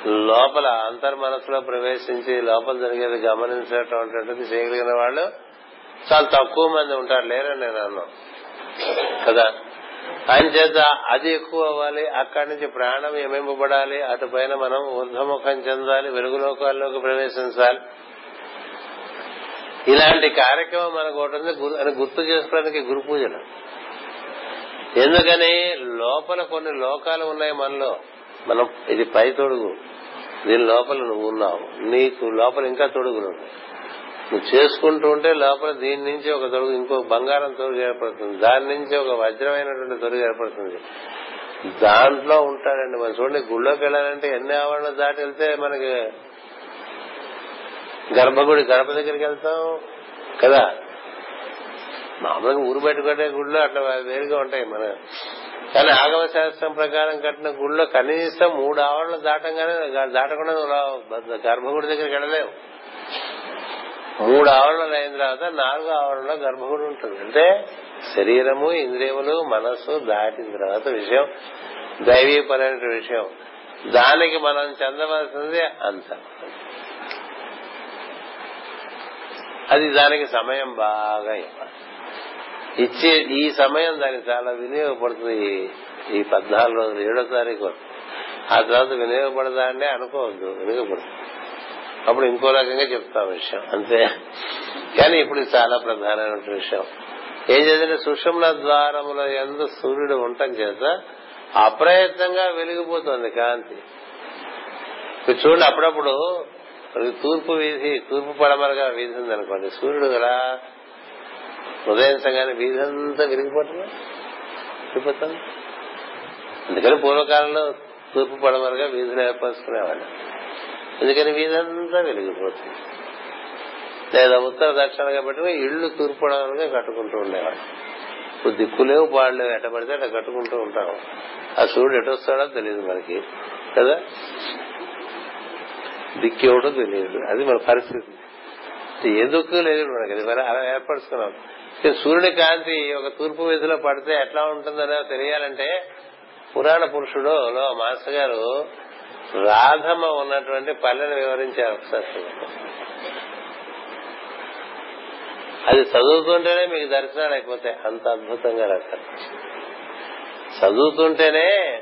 లోపల అంతర్మనస్సులో ప్రవేశించి లోపల జరిగేది గమనించేటటువంటిది చేయగలిగిన వాళ్ళు చాలా తక్కువ మంది ఉంటారు. లేరని నేను అన్నాను. కదా? ఆయన చేత అది ఎక్కువ అవ్వాలి అక్కడి నుంచి ప్రాణం ఎమింపబడాలి అటు పైన మనం ఊర్ధముఖం చెందాలి వెలుగు లోకాల్లోకి ప్రవేశించాలి. ఇలాంటి కార్యక్రమం మనకు ఒకటి ఉంది గురు- అని గుర్తు చేసుకోవడానికి గురు పూజలు. ఎందుకని? లోపల కొన్ని లోకాలు ఉన్నాయి మనలో. మనం ఇది పై తొడుగు. దీని లోపల నువ్వు ఉన్నావు. నీకు లోపల ఇంకా తొడుగులు ఉన్నాయి నువ్వు చేసుకుంటూ ఉంటే లోపల దీని నుంచి ఒక తొడుగు ఇంకో బంగారం తొడుగు ఏర్పడుతుంది. దాని నుంచి ఒక వజ్రమైనటువంటి తొడుగు ఏర్పడుతుంది. దాంట్లో ఉంటాడండి మన చూడండి గుళ్ళోకి వెళ్ళాలంటే ఎన్ని ఆవరణలు దాటి వెళ్తే మనకి గర్భగుడి గడప దగ్గరికి వెళ్తాం కదా? మామూలుగా ఊరు పెట్టుకుంటే గుళ్ళు అట్లా వేరుగా ఉంటాయి మన కానీ ఆగమ శాస్త్రం ప్రకారం కట్టిన గుళ్ళో కనీసం మూడు ఆవరణలు దాటంగానే దాటకుండా గర్భగుడి దగ్గరికి వెళ్ళలేవు. మూడు ఆవరణలు అయిన తర్వాత నాలుగో ఆవరణలో గర్భగుడి ఉంటుంది. అంటే శరీరము ఇంద్రియములు మనస్సు దాటిన తర్వాత విషయం దైవీపరమైన విషయం. దానికి మనం చెందవలసింది అంత. అది దానికి సమయం బాగా ఇవ్వాలి. ఇచ్చే ఈ సమయం దానికి చాలా వినియోగపడుతుంది ఈ- ఈ పద్నాలుగు రోజులు ఏడో తారీఖు ఆ తర్వాత వినియోగపడదా అంటే అనుకోవద్దు వినియోగపడుతుంది అప్పుడు ఇంకో రకంగా చెప్తాం విషయం. అంతే. కానీ ఇప్పుడు చాలా ప్రధానమైన విషయం. ఏం చేద్దంటే సుషుమ్న ద్వారముల ఎందు సూర్యుడు ఉండటం చేత అప్రయత్నంగా వెలిగిపోతుంది కాంతి. మీరు చూడండి అప్పుడప్పుడు తూర్పు వీధి తూర్పు పడమరగా వీధి ఉందనుకోండి సూర్యుడు కదా ఉదయించగానే వీధి అంతా విరిగిపోతుంది విరిగిపోతుంది అందుకని పూర్వకాలంలో తూర్పు పడమరగా వీధులు ఏర్పరుచుకునేవాళ్ళు. ఎందుకని వీధంతా వెలిగిపోతుంది. లేదా ఉత్తర దక్షిణంగా పెట్టుకుని ఇళ్ళు తూర్పు కట్టుకుంటూ ఉండేవాళ్ళు. ఇప్పుడు దిక్కులేవు పాడలేవు ఎట పడితే అట్లా కట్టుకుంటూ ఉంటాం ఆ సూర్యుడు ఎటు వస్తాడో తెలియదు మనకి కదా? దిక్కేవడో తెలియదు. అది మన పరిస్థితి. ఏ దుఃఖం లేదు మనకి? అది మరి అలా ఏర్పరుచుకున్నాం సూర్యుడి కాంతి ఒక తూర్పు వీధిలో పడితే ఎట్లా ఉంటుందనే తెలియాలంటే పురాణ పురుషుడు లో మాస్టర్ గారు రాధమ్మ ఉన్నటువంటి పల్లెను వివరించారు ఒకసారి అది చదువుతుంటేనే మీకు దర్శనాలు అయిపోతాయి అంత అద్భుతంగా రాస్తారు చదువుతుంటేనే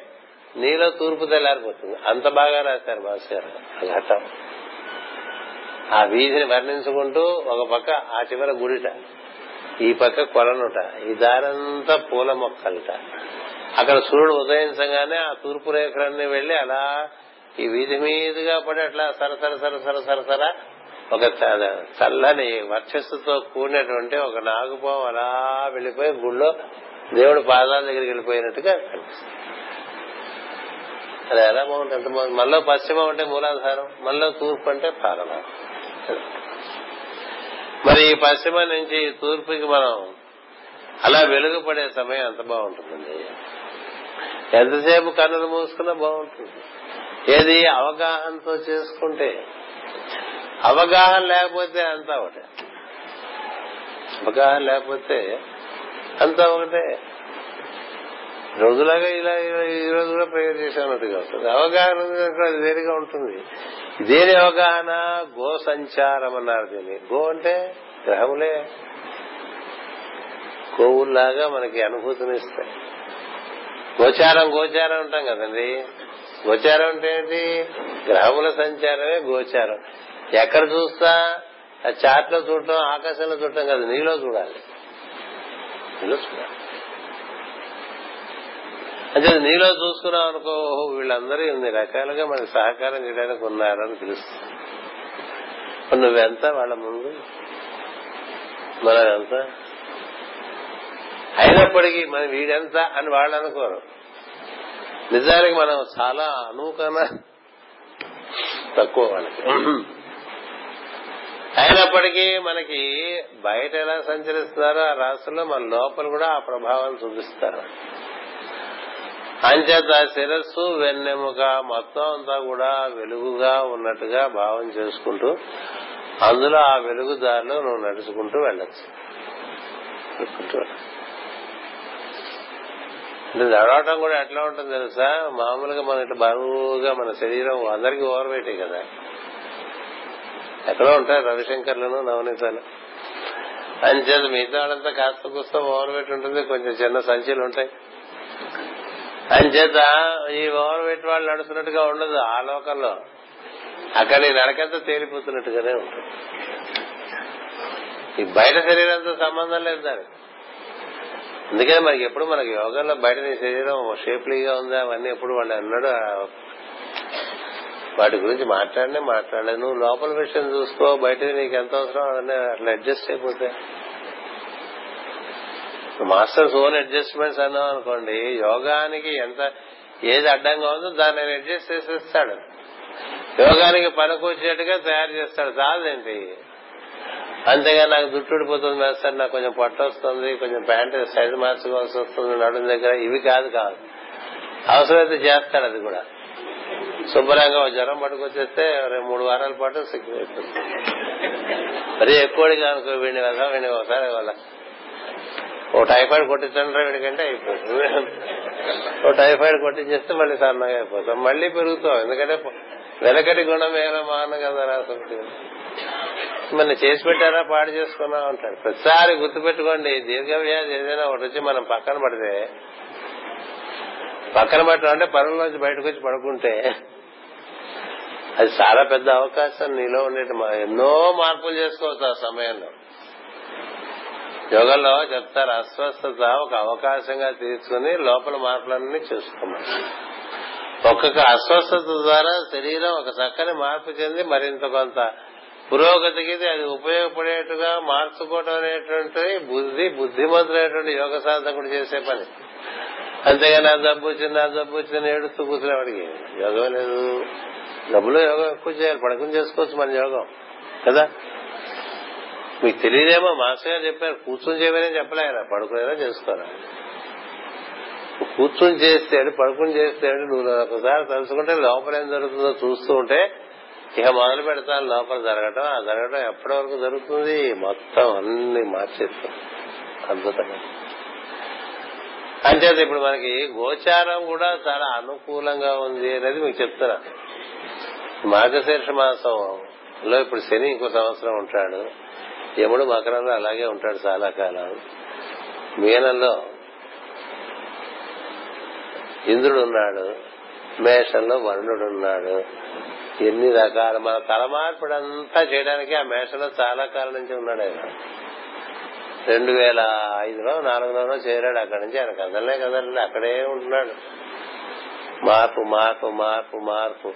నీలో తూర్పు తెల్లారిపోతుంది. అంత బాగా రాశారు మాస్టర్ గారు ఆ ఘట్టం. ఆ వీధిని వర్ణించుకుంటూ ఒక పక్క ఆ చివర గుడిట ఈ పక్క కొలనుట ఈ దారంతా పూల మొక్కలట. అక్కడ సూర్యుడు ఉదయించగానే ఆ తూర్పు రేఖలన్నీ వెళ్ళి అలా ఈ వీధి మీదుగా పడి అట్లా సరసర సరసర సరసర ఒక చల్లని వర్చస్సుతో కూడినటువంటి ఒక నాగుపాము అలా వెళ్ళిపోయి గుళ్ళో దేవుడి పాదాల దగ్గరికి వెళ్ళిపోయినట్టుగా కనిపిస్తుంది. అది ఎలా బాగుంటుంది? ఎంత బాగుంది? మనలో పశ్చిమం అంటే మూలాధారం మనలో తూర్పు అంటే పాలనాధారం మరి ఈ పశ్చిమ నుంచి తూర్పుకి మనం అలా వెలుగుపడే సమయం ఎంత బాగుంటుందండి? ఎంతసేపు కన్నులు మూసుకున్నా బాగుంటుంది. ఏది? అవగాహనతో చేసుకుంటే. అవగాహన లేకపోతే అంతా ఒకటే. అవగాహన లేకపోతే అంతా ఒకటే. రోజులాగా ఇలా ఇలా ఈ రోజు కూడా ప్రేయర్ చేశానట్టుగా అవగాహన అది వేరుగా ఉంటుంది. దేని అవగాహన? గో సంచారం అన్నారు దీన్ని. గో అంటే గ్రహములే. గోవుల్లాగా మనకి అనుభూతినిస్తాయి గోచారం గోచారం ఉంటాం కదండి. గోచారం అంటే ఏంటి? గ్రహముల సంచారమే గోచారం. ఎక్కడ చూస్తా? ఆ చాట్లో చూడటం ఆకాశంలో చూడటం కాదు నీలో చూడాలి. నీలో చూడాలి. అంటే నీలో చూసుకున్నాం అనుకో ఓహో వీళ్ళందరూ ఇన్ని రకాలుగా మనకి సహకారం చేయడానికి ఉన్నారని తెలుస్తుంది. నువ్వెంత? వాళ్ళ ముందు? మనం ఎంత అయినప్పటికీ మనం వీడెంత అని వాళ్ళు అనుకోరు. నిజానికి మనం చాలా అనుకన్నా తక్కువ మనకి. అయినప్పటికీ మనకి బయట ఎలా సంచరిస్తున్నారో ఆ రాష్ట్రంలో మన లోపల కూడా ఆ ప్రభావం చూపిస్తారు. అంచేత శిరస్సు వెన్నెముక మొత్తం అంతా కూడా వెలుగుగా ఉన్నట్టుగా భావం చేసుకుంటూ అందులో ఆ వెలుగుదారిలో నువ్వు నడుచుకుంటూ వెళ్ళచ్చు. నడవటం కూడా ఎట్లా ఉంటుంది తెలుసా? మామూలుగా మన ఇట్లా బరువుగా మన శరీరం అందరికీ ఓవర్ వెయిటే కదా. ఎక్కడో ఉంటాయి రవిశంకర్లను నవనీతాలు. అంచేత మిగతా వాళ్ళంతా కాస్త కూస్త ఓవర్ వెయిట్ ఉంటుంది కొంచెం చిన్న సంచులు ఉంటాయి. అంచేత ఈ ఓవర్ వెయిట్ వాళ్ళు నడుస్తున్నట్టుగా ఉండదు ఆ లోకంలో. అక్కడ ఈ నడకంతా తేలిపోతున్నట్టుగానే ఉంటుంది. ఈ బయట శరీరంతో సంబంధం లేదు దానికి. అందుకని మనకి ఎప్పుడు మనకి యోగంలో బయట నీ శరీరం షేప్లీగా ఉందా అవన్నీ ఎప్పుడు వాళ్ళు అన్నాడు వాటి గురించి మాట్లాడనే మాట్లాడలేదు. నువ్వు లోపల విషయం చూసుకో బయట నీకు ఎంత అవసరం అవన్నీ అట్లా అడ్జస్ట్ అయిపోతాయి మాస్టర్స్ ఓన్ అడ్జస్ట్మెంట్స్ అన్నాం అనుకోండి యోగానికి ఎంత ఏది అడ్డంగా ఉందో దాన్ని ఆయన అడ్జస్ట్ చేసేస్తాడు. యోగానికి పనికొచ్చేట్టుగా తయారు చేస్తాడు. చాలదేంటి అంతేగా నాకు జుట్టు ఊడిపోతుంది మేస్తారు నాకు కొంచెం పొట్ట వస్తుంది కొంచెం ప్యాంట్ సైజ్ మార్చుకోవాల్సి వస్తుంది నడుం దగ్గర ఇవి కాదు కాదు. అవసరమైతే చేస్తాడు అది కూడా. శుభ్రంగా జ్వరం పట్టుకొచ్చేస్తే మూడు వారాల పాటు సిగ్గు అయిపోతుంది మరీ ఎక్కువడిగా అనుకో వీడిని కదా వీడిని ఒకసారి వాళ్ళ ఓ టైఫాయిడ్ కొట్టించండి వీడికంటే అయిపోతుంది. ఓ టైఫాయిడ్ కొట్టించేస్తే మళ్ళీ సన్నగా అయిపోతాం. మళ్ళీ పెరుగుతాం. ఎందుకంటే వెనకటి గుణం ఏమైనా మాన కదా రాసుకుంటుంది మన చేసి పెట్టారా? పాడు చేసుకున్నా అంటాడు ప్రతిసారి గుర్తుపెట్టుకోండి దీర్ఘవ్యాధి ఏదైనా ఒకటి వచ్చి మనం పక్కన పడితే పక్కన పట్టడం అంటే పనుల్లోంచి బయటకు వచ్చి పడుకుంటే అది చాలా పెద్ద అవకాశం నీలో ఉండే ఎన్నో మార్పులు చేసుకోవచ్చు ఆ సమయంలో. యోగంలో చెప్తారు అస్వస్థత ఒక అవకాశంగా తీసుకుని లోపల మార్పులన్నీ చేసుకోమని. ఒక్కొక్క అస్వస్థత ద్వారా శరీరం ఒక చక్కని మార్పు చెంది మరింత కొంత పురోగతికి అది ఉపయోగపడేట్టుగా మార్చుకోవడం అనేటువంటి బుద్ధి బుద్ధిమంతుడైనటువంటి యోగ సాధకుడు చేసే పని. అంతేగాని నా జబ్బు వచ్చింది నా జబ్బు వచ్చింది ఏడుస్తూ కూర్చునేవాడికి యోగం లేదు. డబ్బులో యోగం ఎక్కువ చేయాలి పడకం చేసుకోవచ్చు మన యోగం కదా? మీకు తెలియదేమో మాస్టర్ గారు చెప్పారు కూర్చొని చేయమని చెప్పలే ఆయన పడుకునేలా చేసుకోరా కూర్చొని చేస్తే పడుకుని చేస్తే నువ్వు ఒకసారి తలుచుకుంటే లోపల ఏం జరుగుతుందో చూస్తూ ఉంటే ఇక మొదలు పెడతాను లోపల జరగటం ఆ జరగటం ఎప్పటి వరకు జరుగుతుంది? మొత్తం అన్ని మార్చేస్తాం. అద్భుతంగా. అంచేత ఇప్పుడు మనకి గోచారం కూడా చాలా అనుకూలంగా ఉంది అనేది మీకు చెప్తున్నా. మార్గశీర్ష మాసంలో ఇప్పుడు శని ఇంకో సంవత్సరం ఉంటాడు. యముడు మకరంలో అలాగే ఉంటాడు చాలా కాలం. మీనంలో ఇంద్రుడు ఉన్నాడు మేషంలో వరుణుడు ఉన్నాడు ఎన్ని రకాల మన తలమార్పుడంతా చేయడానికి ఆ మేషంలో చాలా కాలం నుంచి ఉన్నాడు ఆయన. రెండు వేల ఐదులో నాలుగులోనో చేరాడు అక్కడి నుంచి. ఆయన కదలనే కదలండి అక్కడే ఉంటున్నాడు. మార్పు మార్పు మార్పు మార్పు.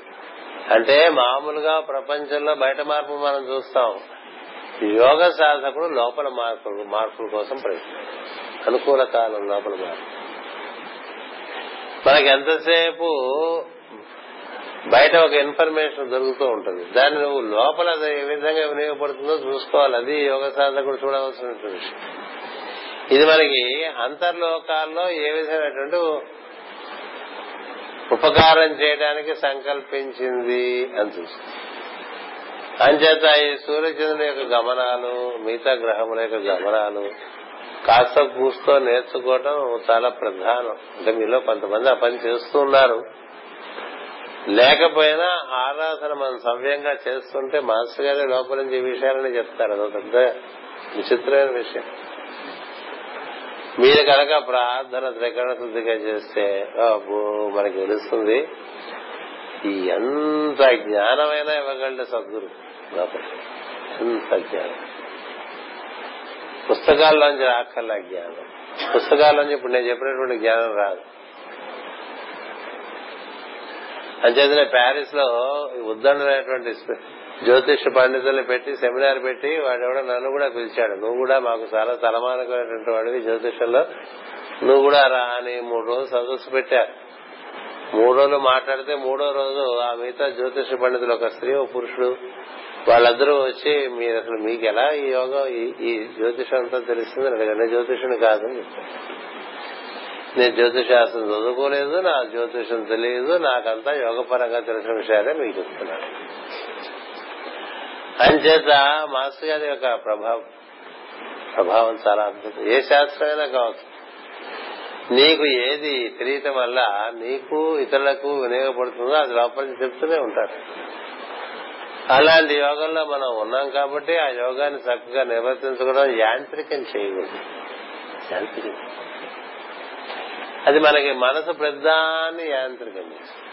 అంటే మామూలుగా ప్రపంచంలో బయట మార్పు మనం చూస్తాం. యోగ సాధకుడు లోపల మార్పులు మార్పుల కోసం ప్రయత్నం అనుకూల కాలం లోపల మార్పు. మనకి ఎంతసేపు బయట ఒక ఇన్ఫర్మేషన్ దొరుకుతూ ఉంటుంది. దాన్ని నువ్వు లోపల అది ఏ విధంగా వినియోగపడుతుందో చూసుకోవాలి. అది యోగ సాధకుడు చూడవలసిన విషయం. ఇది మనకి అంతర్లోకాల్లో ఏ విధమైనటువంటి ఉపకారం చేయడానికి సంకల్పించింది అని చూసి అంచేత ఈ సూర్యచంద్రుని యొక్క గమనాలు మిగతా గ్రహముల యొక్క గమనాలు కాస్త కూస్తో నేర్చుకోవటం చాలా ప్రధానం. అంటే మీలో కొంతమంది ఆ పని చేస్తున్నారు. లేకపోయినా ఆరాధన మనం సవ్యంగా చేస్తుంటే మాస్టర్ గారి లోపల నుంచి ఈ విషయాలని చెప్తారు. అదొక పెద్ద విచిత్రమైన విషయం. మీరు కనుక ప్రార్థన త్రికరణ శుద్ధిగా చేస్తే అబ్బో మనకి తెలుస్తుంది ఎంత జ్ఞానమైనా ఇవ్వగలడు సద్గురు. లోపల. ఎంత జ్ఞానం. పుస్తకాల్లోంచి రాక్కర్లా జ్ఞానం. పుస్తకాల్లోంచి ఇప్పుడు నేను చెప్పినటువంటి జ్ఞానం రాదు. అంచేతనే ప్యారిస్లో ఉద్దండమైనటువంటి జ్యోతిష పండితుల్ని పెట్టి సెమినార్ పెట్టి వాడెవడో నన్ను కూడా పిలిచాడు. నువ్వు కూడా మాకు చాలా తలమానకమైనటువంటి వాడివి జ్యోతిషంలో. నువ్వు కూడా రా అని మూడు రోజులు సదస్సు పెట్టారు. మూడు రోజులు మాట్లాడితే మూడో రోజు ఆ మిగతా జ్యోతిష పండితులు ఒక స్త్రీ ఒక పురుషుడు వాళ్ళందరూ వచ్చి మీరు అసలు మీకు ఎలా ఈ యోగం ఈ జ్యోతిషం అంతా తెలుస్తుంది? అడగండి జ్యోతిషుని కాదు నేను జ్యోతిషాస్త్రం చదువుకోలేదు నా జ్యోతిషం తెలియదు నాకంతా యోగపరంగా తెలిసిన విషయాలే మీకు చెప్తున్నాను. అంచేత మాస్టర్ గారి యొక్క ప్రభావం ప్రభావం చాలా అద్భుతం. ఏ శాస్త్రమైనా కావచ్చు. నీకు ఏది తెలియటం వల్ల నీకు ఇతరులకు వినియోగపడుతుందో అది లోపలికి చెప్తూనే ఉంటారు. అలాంటి యోగంలో మనం ఉన్నాం కాబట్టి ఆ యోగాన్ని చక్కగా నిర్వర్తించుకోవడం యాంత్రికం చేయకూడదు. యాంత్రికం. అది మనకి మనసు పెద్దాన్ని యాంత్రికం చేస్తుంది.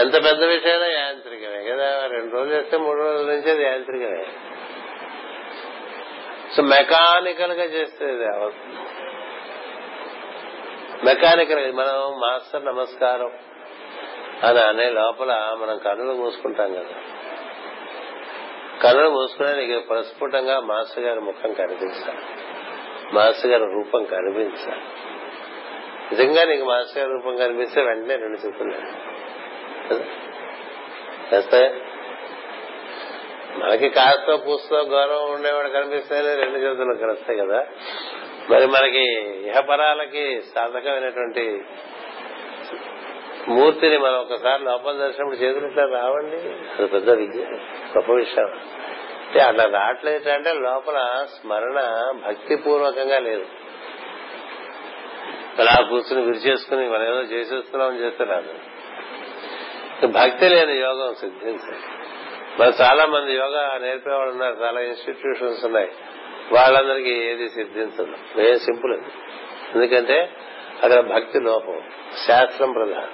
ఎంత పెద్ద విషయమైనా యాంత్రికమే కదా? రెండు రోజులు చేస్తే మూడు రోజుల నుంచి అది యాంత్రికమే. సో మెకానికల్గా చేస్తే మెకానికల్ మనం మాస్టర్ నమస్కారం. అని అనే లోపల మనం కన్నులు మూసుకుంటాం కదా. కన్నులు మూసుకునే నీకు ప్రస్ఫుటంగా మాస్టర్ గారి ముఖం కనిపించాలి. మాస్టర్ గారి రూపం కనిపించాలి. నిజంగా నీకు మాస్టర్ గారి రూపం కనిపిస్తే వెంటనే రెండు చేతులు వేస్తాయా మనకి కాస్త పూస్తో గౌరవం ఉండేవాడు కనిపిస్తేనే రెండు చేతులు కలుస్తాయి కదా. మరి మనకి ఇహపరాలకి సాధకమైనటువంటి మూర్తిని మనం ఒకసారి లోపల దర్శనం చేతులు ఇట్లా రావండి. అది పెద్ద విద్య గొప్ప విషయం. అంటే అట్లా రావట్లేదు అంటే లోపల స్మరణ భక్తి పూర్వకంగా లేదు అలా కూర్చుని విరిచేసుకుని మనం ఏదో చేసేస్తున్నాం చేస్తే భక్తి లేని యోగం సిద్ధించాలి మరి చాలా మంది యోగా నేర్పేవాళ్ళు ఉన్నారు. చాలా ఇన్స్టిట్యూషన్స్ ఉన్నాయి. వాళ్ళందరికీ ఏది సిద్ధించదు. ఏ సింపుల్ అది. ఎందుకంటే అక్కడ భక్తి లోపం. శాస్త్రం ప్రధానం.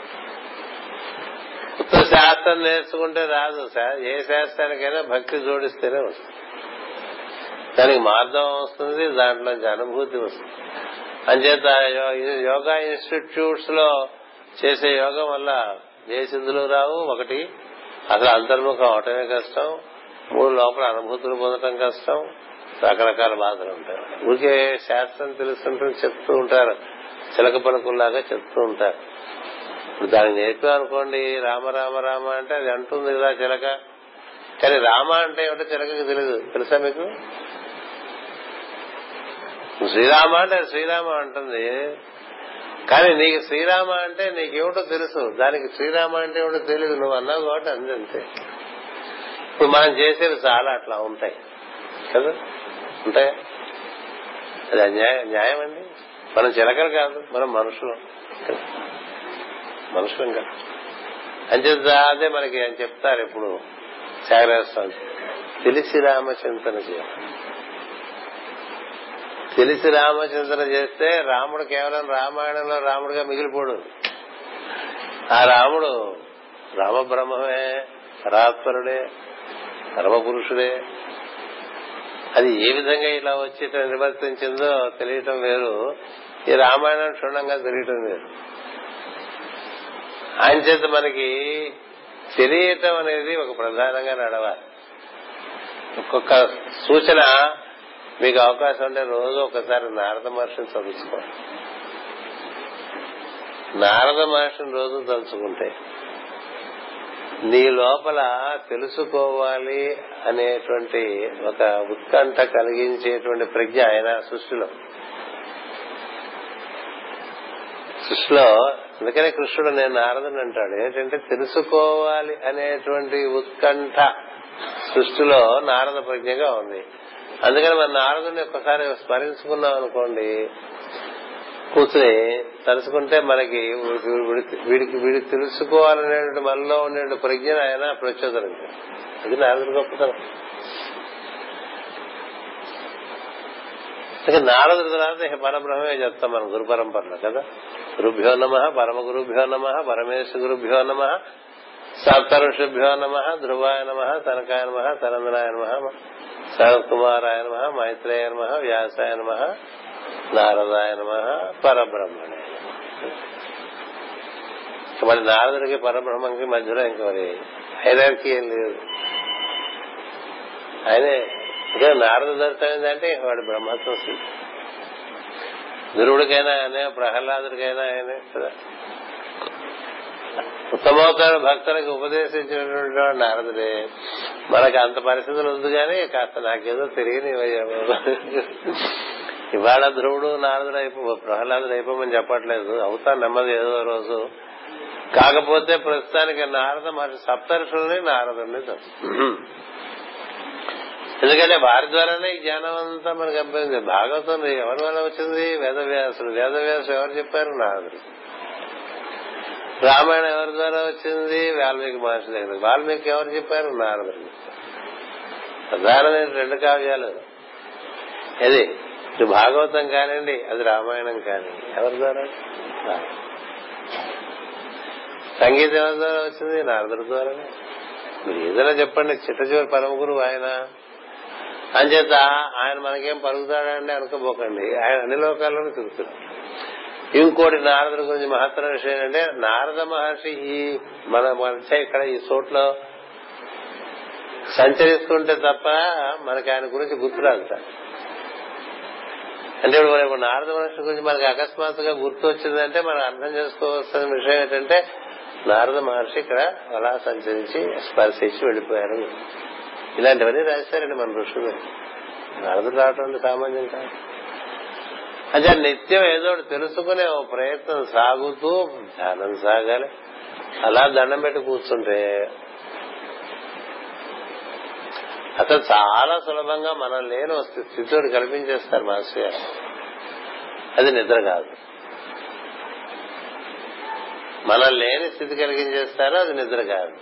శాస్త్రం నేర్చుకుంటే రాదు. ఏ శాస్త్రానికైనా భక్తి జోడిస్తేనే వస్తుంది. దానికి మార్గం వస్తుంది దాంట్లోంచి అనుభూతి వస్తుంది. అంచేత యోగా ఇన్స్టిట్యూట్స్లో చేసే యోగం వల్ల ఏ సిద్ధులు రావు? ఒకటి అసలు అంతర్ముఖం అవటమే కష్టం. మూడు లోపల అనుభూతులు పొందటం కష్టం. రకరకాల బాధలు ఉంటాయి. ఊరికే శాస్త్రం తెలుస్తుంటే చెప్తూ ఉంటారు. చిలక పలుకుల్లాగా చెప్తూ ఉంటారు. ఇప్పుడు దాన్ని నేర్పా రామ రామ రామ అంటే అది అంటుంది కదా చిలక. కానీ రామ అంటే ఏమిటో చిలకకి తెలియదు తెలుసా మీకు? శ్రీరామ అంటే శ్రీరామ అంటుంది. కానీ నీకు శ్రీరామ అంటే నీకేమిటో తెలుసు. దానికి శ్రీరామ అంటే ఏమిటో తెలియదు నువ్వు అన్నావు కాబట్టి అంతే. ఇప్పుడు మనం చేసేవి చాలా అట్లా ఉంటాయి. కదా? ఉంటాయా? అది అన్యాయం న్యాయం అండి మనం చిలకలు కాదు మనం మనుషులు. మనుషులం కాదు. అంచేత అదే మనకి అని చెప్తారు ఇప్పుడు త్యాగరాజస్వామి తెలిసి రామచింతన చేయాలి. తెలిసి రామచింతన చేస్తే రాముడు కేవలం రామాయణంలో రాముడుగా మిగిలిపోడు. ఆ రాముడు రామబ్రహ్మమే పరాత్పరుడే పరమపురుషుడే అది ఏ విధంగా ఇలా వచ్చి నిర్వర్తించిందో తెలియటం వేరు. ఈ రామాయణం క్షుణ్ణంగా తెలియటం వేరు. ఆయన చేత మనకి తెలియటం అనేది ఒక ప్రధానంగా నడవాలి. ఒక్కొక్క సూచన మీకు అవకాశం ఉంటే రోజు ఒకసారి నారద మహర్షిని చదువుకోండి. నారద మహర్షిని రోజు తలుచుకుంటే నీ లోపల తెలుసుకోవాలి అనేటువంటి ఒక ఉత్కంఠ కలిగించేటువంటి ప్రజ్ఞ ఆయన సృష్టిలో. సృష్టిలో అందుకనే కృష్ణుడు నేను నారదుని అంటాడు. ఏంటంటే తెలుసుకోవాలి అనేటువంటి ఉత్కంఠ సృష్టిలో నారద ప్రజ్ఞగా ఉంది. అందుకని మన నారదుని ఒక్కసారి స్మరించుకున్నాం అనుకోండి కూర్చుని తలుసుకుంటే మనకి వీడికి వీడికి తెలుసుకోవాలనే మనలో ఉండే ప్రజ్ఞను ఆయన ప్రచోదనం. అది నారదుడు గొప్పతనం. నారదుడు తర్వాత పరబ్రహ్మే చెప్తాం మన గురు పరంపరలో కదా? గురుభ్యో నమ పరమ గురుభ్యో నమ పరమేశ్వర గురుభ్యో నమ సప్తఋషిభ్యో నమ ధ్రువాయ నమ తనకాయ నమ తనందనాయ నమ శరత్కుమారాయ నమ మైత్రేయ నమ వ్యాసాయ నమ నారదాయ నమ పరబ్రహ్మణే. మరి నారదుడికి పరబ్రహ్మకి మధ్యలో ఇంకా మరి హైరార్కీ ఏం లేదు. ఆయనే ఇంకా నారద దర్శనం వాడు బ్రహ్మత్వం సిద్ధి గురువుడికైనా ఆయనే ప్రహ్లాదుడికైనా ఆయనే కదా. ఉత్తమోత్తర భక్తులకు ఉపదేశించినటువంటి వాడు నారదుడే. మనకు అంత పరిస్థితులు ఉంది కానీ కాస్త నాకేదో తెలియని ఇవాళ ధ్రువుడు నారదుడు అయిపో ప్రహ్లాదుడు అయిపోమని చెప్పట్లేదు. అవుతా నెమ్మది ఏదో రోజు. కాకపోతే ప్రస్తుతానికి నారద మహర్షి సప్తర్షుల్ని నారదుడిని ఎందుకంటే వారి ద్వారానే ఈ జ్ఞానం అంతా మనకు అబ్బింది భాగవతం ఎవరి వల్ల వచ్చింది? వేదవ్యాసుడు. వేదవ్యాసుడు ఎవరు చెప్పారు? నారదుడు. రామాయణం ఎవరి ద్వారా వచ్చింది? వాల్మీకి మహర్షి దగ్గర. వాల్మీకి ఎవరు చెప్పారు? నారదుడు. ప్రధానమైన రెండు కావ్యాలు. ఇది ఇది భాగవతం కానివ్వండి అది రామాయణం కానివ్వండి. ఎవరి ద్వారా? సంగీతం ఎవరి ద్వారా వచ్చింది? నారదుడి ద్వారానే. మీరు ఏదైనా చెప్పండి చిట్ట చివరి పరమ గురువు ఆయన. అంచేత ఆయన మనకేం పలుకుతాడండి అనుకోబోకండి. ఆయన అన్ని లోకాల్లోనూ తిరుగుతున్నాడు ఇంకోటి నారదుడి గురించి మహత్తర విషయం ఏంటంటే నారద మహర్షి ఈ మన మధ్య ఇక్కడ ఈ చోట్లో సంచరిస్తుంటే తప్ప మనకి ఆయన గురించి గుర్తురాదు సార్. అంటే ఇప్పుడు ఇప్పుడు నారద మహర్షి గురించి మనకి అకస్మాత్తుగా గుర్తు వచ్చిందంటే మనం అర్థం చేసుకోవాల్సిన విషయం ఏంటంటే నారద మహర్షి ఇక్కడ అలా సంచరించి స్పర్శించి వెళ్ళిపోయారు ఇలాంటివన్నీ రాశారండి మన ఋషులు. నారదుడు రావటం సామాన్యం కాదు. అదే నిత్యం ఏదో తెలుసుకునే ఓ ప్రయత్నం సాగుతూ ధ్యానం సాగాలి. అలా దండం పెట్టి కూర్చుంటే అసలు చాలా సులభంగా మనం లేని స్థితితోటి కల్పించేస్తారు మాస్టర్ గారు. అది నిద్ర కాదు. మనం లేని స్థితి కలిగించేస్తారో అది నిద్ర కాదు.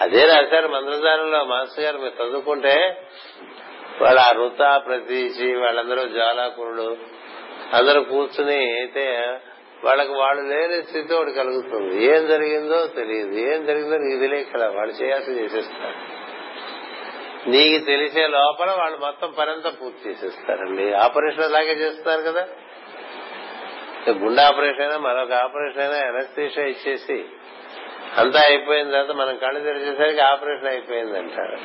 అదే రాశారు మంత్రదానంలో మాస్టర్ గారు మీరు చదువుకుంటే వాళ్ళ రుత ప్రతీచి వాళ్ళందరూ జ్వాలాకురుడు అందరూ కూర్చుని అయితే వాళ్ళకి వాళ్ళు లేని స్థితి ఒకటి కలుగుతుంది. ఏం జరిగిందో తెలియదు. ఏం జరిగిందో నీకు తెలియక కదా. వాళ్ళు చేయాల్సి చేసేస్తారు. నీకు తెలిసే లోపల వాళ్ళు మొత్తం పనంతా పూర్తి చేసేస్తారండి. ఆపరేషన్ అలాగే చేస్తున్నారు కదా. గుండె ఆపరేషన్ అయినా మరొక ఆపరేషన్ అయినా ఎనస్థీషియా ఇచ్చేసి అంతా అయిపోయిన తర్వాత మనం కళ్ళు తెరిచేసరికి ఆపరేషన్ అయిపోయింది అంటారు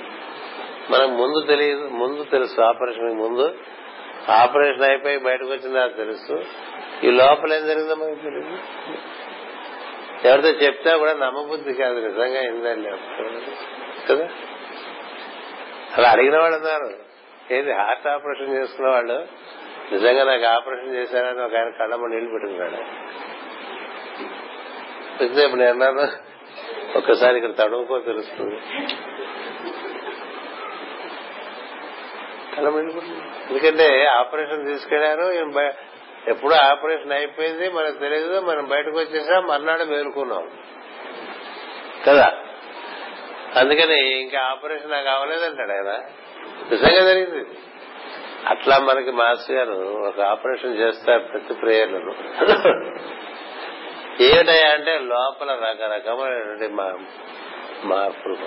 మనం ముందు తెలియదు ముందు తెలుసు ఆపరేషన్ ముందు. ఆపరేషన్ అయిపోయి బయటకు వచ్చిందా తెలుసు. ఈ లోపల ఏం జరిగిందో మనకు తెలియదు. ఎవరితో చెప్తా కూడా నమ్మబుద్ధి కాదు. నిజంగా ఏందండి కదా? అలా అడిగిన వాళ్ళు అన్నారు ఏది హార్ట్ ఆపరేషన్ చేసుకున్న వాళ్ళు? నిజంగా నాకు ఆపరేషన్ చేశారని ఒక ఆయన కళ్ళమ్మ నీళ్ళు పెట్టుకున్నాడు. ఇప్పుడు నేను అన్నాను ఒక్కసారి ఇక్కడ తడుముకో తెలుస్తుంది. కళ్ళమ్మ ఎందుకంటే ఆపరేషన్ తీసుకెళ్ళారు ఎప్పుడు ఎప్పుడో ఆపరేషన్ అయిపోయింది మనకు తెలియదు మనం బయటకు వచ్చేసాం మర్నాడు మేలుకున్నాం. కదా? అందుకని ఇంకా ఆపరేషన్ నాకు అవ్వలేదంటాడు ఆయన. నిజంగా జరిగింది. అట్లా మనకి మాస్టర్ గారు ఒక ఆపరేషన్ చేస్తారు ప్రతి ప్రేయర్లను. ఏమిటయ్యా అంటే లోపల రకరకమైనటువంటి మా- మార్పులు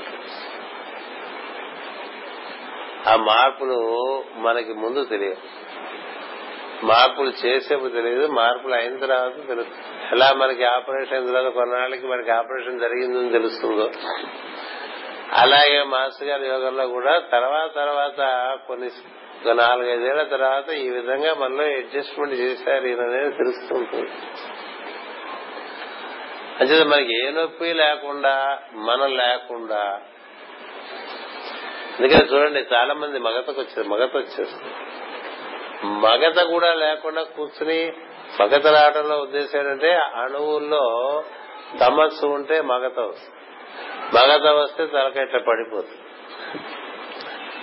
ఆ మార్పులు మనకి ముందు తెలియదు. మార్పులు చేసేపు తెలియదు మార్పులు అయిన తర్వాత తెలుస్తుంది. ఎలా మనకి ఆపరేషన్ అయిన తర్వాత కొన్నాళ్ళకి మనకి ఆపరేషన్ జరిగిందని తెలుస్తుందో. అలాగే మాస్టర్ గారి యోగంలో కూడా తర్వాత తర్వాత కొన్ని నాలుగైదేళ్ళ తర్వాత ఈ విధంగా మనలో అడ్జస్ట్మెంట్ చేశారు ఈయన అనేది తెలుస్తుంటుంది. అంటే మనకి ఏ నొప్పి లేకుండా మనం లేకుండా. అందుకని చూడండి చాలా మంది మగతకు వచ్చారు మగత వచ్చేస్తుంది మగత కూడా లేకుండా కూర్చుని మగత రావడంలో ఉద్దేశం ఏంటంటే అణువుల్లో తమస్సు ఉంటే మగత వస్తుంది. మగత వస్తే తలకాయ ఇట్లా పడిపోతుంది.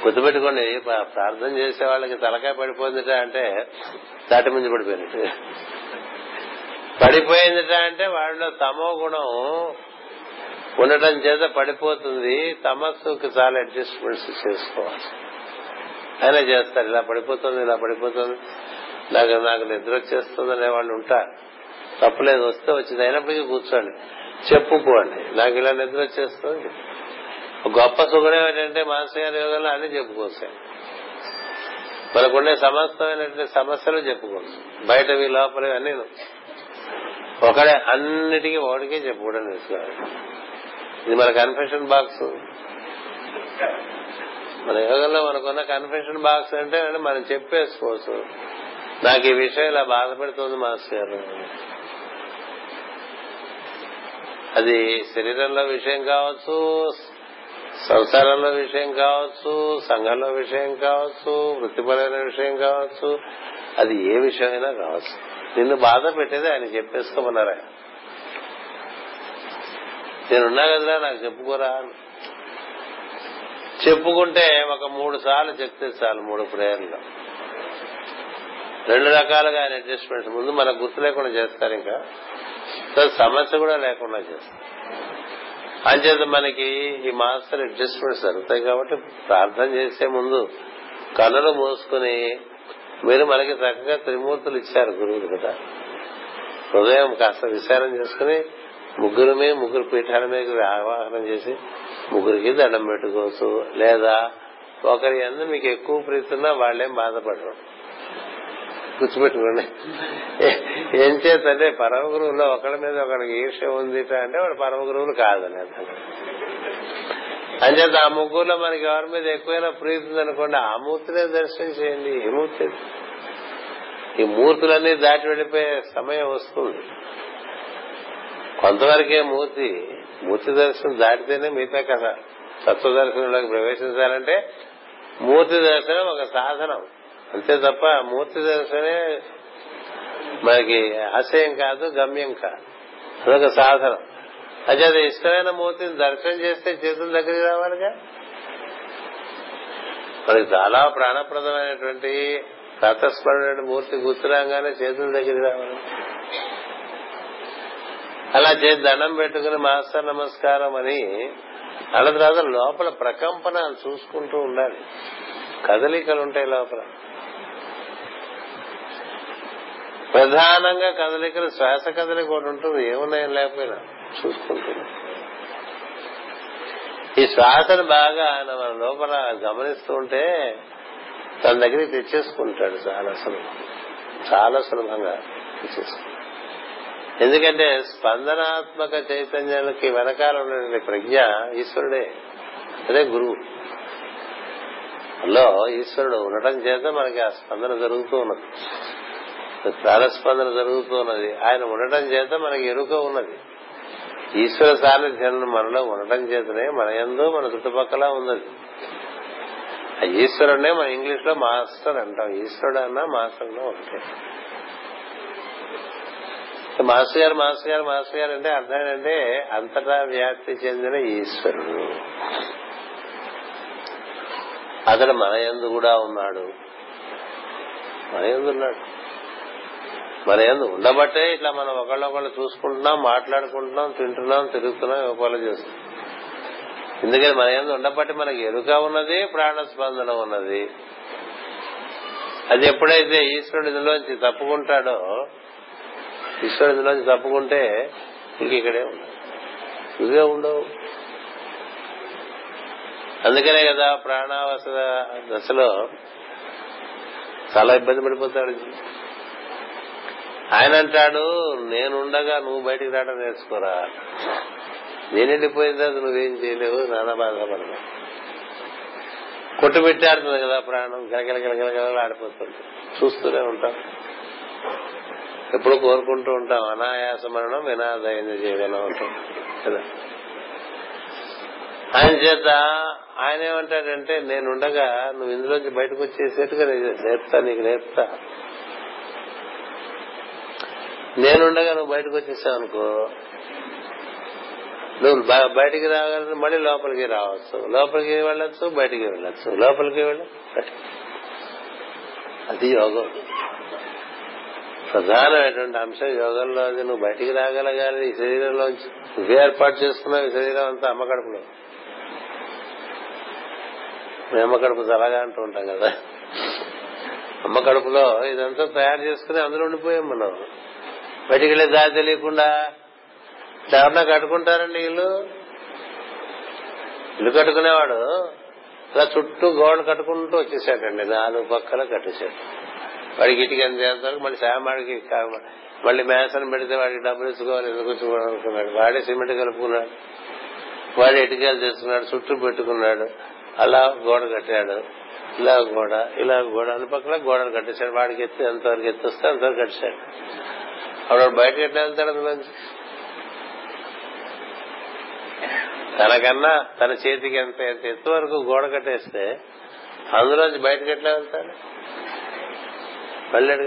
గుర్తుపెట్టుకోండి ప్రార్థన చేసే వాళ్ళకి తలకాయ పడిపోయిందిట అంటే దాటి ముందు పడిపోయినట్టు. పడిపోయిందిట అంటే వాళ్ళలో తమో గుణం ఉండటం చేత పడిపోతుంది. తమస్సుకి చాలా అడ్జస్ట్మెంట్స్ చేసుకోవాలి. ఆయన చేస్తారు ఇలా పడిపోతుంది ఇలా పడిపోతుంది. నాకు నాకు నిద్ర వచ్చేస్తుంది అనే వాళ్ళు ఉంటారు. తప్పలేదు వస్తే వచ్చింది. అయినప్పటికీ కూర్చోండి. చెప్పుకోండి నాకు ఇలా నిద్ర వచ్చేస్తుంది. గొప్ప సుఖం ఏంటంటే మానసిక గారి యోగంలో అన్ని చెప్పుకోవచ్చు మనకుండే సమస్తమైనటువంటి సమస్యలు చెప్పుకోవచ్చు బయటవి లోపలవి అన్ని ఒకడే అన్నిటికీ ఒకటికే చెప్పుకోవడం నేర్చుకోవాలి. ఇది మన కన్ఫెషన్ బాక్స్ మన యోగంలో మనకున్న కన్ఫెషన్ బాక్స్ అంటే మనం చెప్పేసుకోవచ్చు. నాకు ఈ విషయం ఇలా బాధపెడుతుంది మాస్టర్ గారు. అది శరీరంలో విషయం కావచ్చు సంసారంలో విషయం కావచ్చు సంఘంలో విషయం కావచ్చు వృత్తిపరమైన విషయం కావచ్చు అది ఏ విషయమైనా కావచ్చు. నిన్ను బాధ పెట్టేది ఆయన చెప్పేసుకోమన్నారు ఆయన. నేనున్నా కదరా నాకు చెప్పుకోరా చెప్పుకుంటే ఒక మూడు సార్లు చెప్తే చాలు మూడు ప్రేయర్లు. రెండు రకాలుగా ఆయన అడ్జస్ట్మెంట్స్ ముందు మనకు గుర్తు లేకుండా చేస్తారు ఇంకా. సో సమస్య కూడా లేకుండా చేస్తారు అంచేత మనకి ఈ మాస్టర్ అడ్జస్ట్మెంట్స్ జరుగుతాయి కాబట్టి ప్రార్థన చేసే ముందు కన్నులు మూసుకుని మీరు మనకి చక్కగా త్రిమూర్తులు ఇచ్చారు గురువులు కదా. హృదయం కాస్త విచారం చేసుకుని ముగ్గురు మీద ముగ్గురు పీఠాల మీద ఆవాహనం చేసి ముగ్గురికి దండం పెట్టుకోవచ్చు. లేదా ఒకరి అందు మీకు ఎక్కువ ప్రీతున్నా వాళ్ళేం బాధపడరు. గుర్తుపెట్టుకోండి ఏం చేతంటే పరమ గురువులో ఒకళ్ళ మీద ఒకళ్ళకి ఈర్ష ఉంది అంటే వాడు పరమ గురువులు కాదని అర్థం. అంచేత ఆ ముగ్గురులో మనకి ఎవరి మీద ఎక్కువైనా ప్రీతి ఉందనుకోండి ఆ మూర్తినే దర్శనం చేయండి ఏ మూర్తి ఈ మూర్తులన్నీ దాటి వెళ్ళిపోయే సమయం వస్తుంది. కొంతవరకే మూర్తి మూర్తి దర్శనం దాటితేనే మిగతా కథ. తత్వ దర్శనంలోకి ప్రవేశించాలంటే మూర్తి దర్శనం ఒక సాధనం. అంతే తప్ప మూర్తి దర్శనమే మనకి ఆశయం కాదు గమ్యం కాదు. అదొక సాధనం. అదే అది ఇష్టమైన మూర్తిని దర్శనం చేస్తే చేతుల దగ్గరికి రావాలిగా? మనకి చాలా ప్రాణప్రదమైనటువంటి ప్రాతస్మరణ మూర్తి గుర్తురాగానే చేతుల దగ్గరికి రావాలి. అలా చేసి దండం పెట్టుకుని మాస్టర్ నమస్కారం అని అలా తర్వాత లోపల ప్రకంపన చూసుకుంటూ ఉండాలి. కదలికలు ఉంటాయి లోపల. ప్రధానంగా కదలికలు శ్వాస కదలిక ఒకటి ఉంటుంది. ఏమున్నాయని లేకపోయినా? చూసుకుంటుంది. ఈ శ్వాసను బాగా ఆయన మన లోపల గమనిస్తూ ఉంటే తన దగ్గరికి తెచ్చేసుకుంటాడు చాలా సులభం. చాలా సులభంగా తెచ్చేసుకుంటాడు. ఎందుకంటే స్పందనాత్మక చైతన్యాలకి వెనకాల ఉన్నటువంటి ప్రజ్ఞ ఈశ్వరుడే. అదే గురువు. లో ఈశ్వరుడు ఉండటం చేత మనకి ఆ స్పందన జరుగుతూ ఉన్నది. ప్రాణస్పందన జరుగుతూ ఉన్నది ఆయన ఉండటం చేత మనకి ఎరుక ఉన్నది. ఈశ్వర సాన్నిధ్యం మనలో ఉండటం చేతనే మన ఎందు మన చుట్టుపక్కల ఉన్నది. ఆ ఈశ్వరుడే మన ఇంగ్లీష్లో మాస్టర్ అంటాం. ఈశ్వరుడు అన్నా మాస్టర్ అన్నా ఒకటే. మాస్టర్ గారు మాస్టర్ గారు మాస్టర్ గారు అంటే అర్థం ఏంటంటే అంతటా వ్యాప్తి చెందిన ఈశ్వరుడు. అతడు మన ఎందు కూడా ఉన్నాడు. మన ఎందు ఉన్నాడు. మన ఎందు ఉండబట్టే ఇట్లా మనం ఒకళ్ళొకళ్ళు చూసుకుంటున్నాం మాట్లాడుకుంటున్నాం తింటున్నాం తిరుగుతున్నాం ఉపలు చేస్తున్నాం. ఎందుకని మన ఎందు ఉండబట్టి మనకి ఎరుక ఉన్నది ప్రాణ స్పందన ఉన్నది. అది ఎప్పుడైతే ఈశ్వరుడు ఇందులోంచి తప్పుకుంటాడో ఈశ్వరుడు ఇందులోంచి తప్పుకుంటే ఇంక ఇక్కడే ఉండవు. ఇవే ఉండవు. అందుకనే కదా ప్రాణావస దశలో చాలా ఇబ్బంది పడిపోతాడు. ఆయన అంటాడు నేనుండగా నువ్వు బయటికి రావడం నేర్చుకోరా. నేను వెళ్ళిపోయిన తర్వాత నువ్వేం చేయలేవు నానా బాధపడదా కొట్టు పెట్టాడుతుంది కదా ప్రాణం గలగల గలగల ఆడిపోతుంది. చూస్తూనే ఉంటాం. ఎప్పుడు కోరుకుంటూ ఉంటాం అనాయాస మరణం వినాదైంది చేయడం ఉంటాం కదా? ఆయన చేత ఆయన ఏమంటాడంటే నేనుండగా నువ్వు ఇందులోంచి బయటకు వచ్చేసేట్టుగా నేర్పుతా నీకు నేర్పుతా నేనుండగా నువ్వు బయటకు వచ్చేసావు అనుకో నువ్వు బయటికి రాగలను మళ్ళీ లోపలికి రావచ్చు. లోపలికి వెళ్ళొచ్చు బయటికి వెళ్ళొచ్చు. లోపలికి వెళ్ళచ్చు అది యోగం. ప్రధానమైనటువంటి అంశం యోగంలో అది నువ్వు బయటికి రాగలగాలి ఈ శరీరంలోంచి నువ్వే ఏర్పాటు చేసుకున్నావు ఈ శరీరం అంతా అమ్మ కడుపులో. మేము అమ్మ కడుపు చల్లగా అంటూ ఉంటాం కదా. అమ్మ కడుపులో ఇదంతా తయారు చేసుకుని అందులో ఉండిపోయాం మనం. బయటికి వెళ్ళే దారి తెలియకుండా ఎవరన్నా కట్టుకుంటారండి ఇల్లు. ఇల్లు కట్టుకునేవాడు అలా చుట్టూ గోడ కట్టుకుంటూ వచ్చేసాడండి నాలుగు పక్కల కట్టేశాడు. వాడికి ఇటుక ఎంత చేస్తారు మళ్ళీ సామాడికి మళ్ళీ మేసన్ పెడితే వాడికి డబ్బులు ఇచ్చుకోవాలి ఎందుకు అనుకున్నాడు. వాడే సిమెంట్ కలుపుకున్నాడు. వాడే ఇటుకలు తెచ్చుకున్నాడు చుట్టూ పెట్టుకున్నాడు. అలా గోడ కట్టాడు. ఇలా గోడ ఇలా గోడ అన్ని పక్కల గోడలు కట్టేశాడు. వాడికి ఎత్తి ఎంతవరకు ఎత్తిస్తే అంతవరకు కట్టేశాడు. అప్పుడు బయటకు ఎట్లా వెళ్తాడు అందులోంచి తనకన్నా తన చేతికి ఎంత ఎంత ఎత్తు వరకు గోడ కట్టేస్తే అందులోంచి బయటకు ఎట్లా వెళ్తాడు? వెళ్ళాడు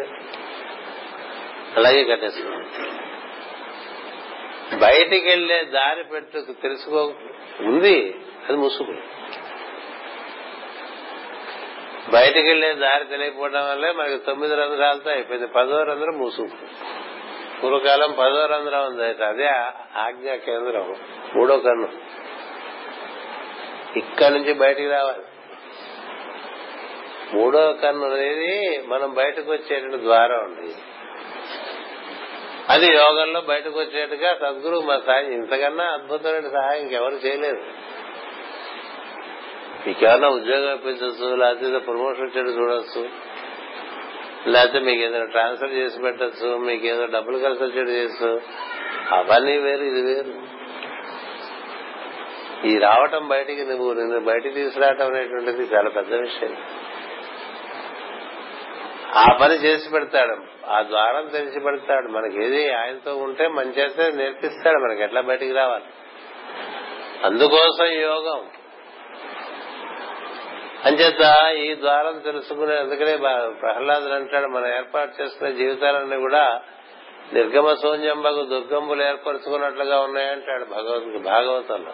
అలాగే కట్టేస్తున్నాడు బయటికి వెళ్ళే దారి పెట్టు తెలుసుకో ఉంది. అది ముసుగు. బయటికి వెళ్ళే దారి తెలియకపోవడం వల్లే మనకి తొమ్మిది రంధ్రాలతో అయిపోయింది. పదో రంధ్రం ముసుగు. పూర్వకాలం పదో రంధ్రం ఉంది అదే ఆజ్ఞా కేంద్రం మూడో కన్ను. ఇక్కడి నుంచి బయటికి రావాలి. మూడో కన్ను అనేది మనం బయటకు వచ్చేటువంటి ద్వారం ఉంది అది యోగంలో బయటకు వచ్చేట్టుగా సద్గురు మా సాయం ఇంతకన్నా అద్భుతమైన సహాయం ఇంకెవరు చేయలేదు. మీకేమన్నా ఉద్యోగం ఇప్పించవచ్చు లేకపోతే ప్రమోషన్ వచ్చేట్టు చూడొచ్చు. లేకపోతే మీకు ఏదైనా ట్రాన్స్ఫర్ చేసి పెట్టచ్చు మీకు ఏదో డబ్బులు కలిసి వచ్చేట్టు చేసు అవన్నీ వేరు ఇది వేరు. ఈ రావటం బయటికి నువ్వు నిన్ను బయటికి తీసుకురావటం అనేటువంటిది చాలా పెద్ద విషయం. ఆ పని చేసి పెడతాడు ఆ ద్వారం తెలిసి పెడతాడు. మనకి ఏది ఆయనతో ఉంటే మంచి నేర్పిస్తాడు మనకి ఎట్లా బయటికి రావాలి? అందుకోసం యోగం. అంచేత ఈ ద్వారం తెలుసుకునే అందుకనే ప్రహ్లాదులు అంటాడు మనం ఏర్పాటు చేసుకునే జీవితాలన్నీ కూడా నిర్గమ శూన్యంబగు దుర్గంబులు ఏర్పరచుకున్నట్లుగా ఉన్నాయంటాడు భగవద్ భాగవతంలో.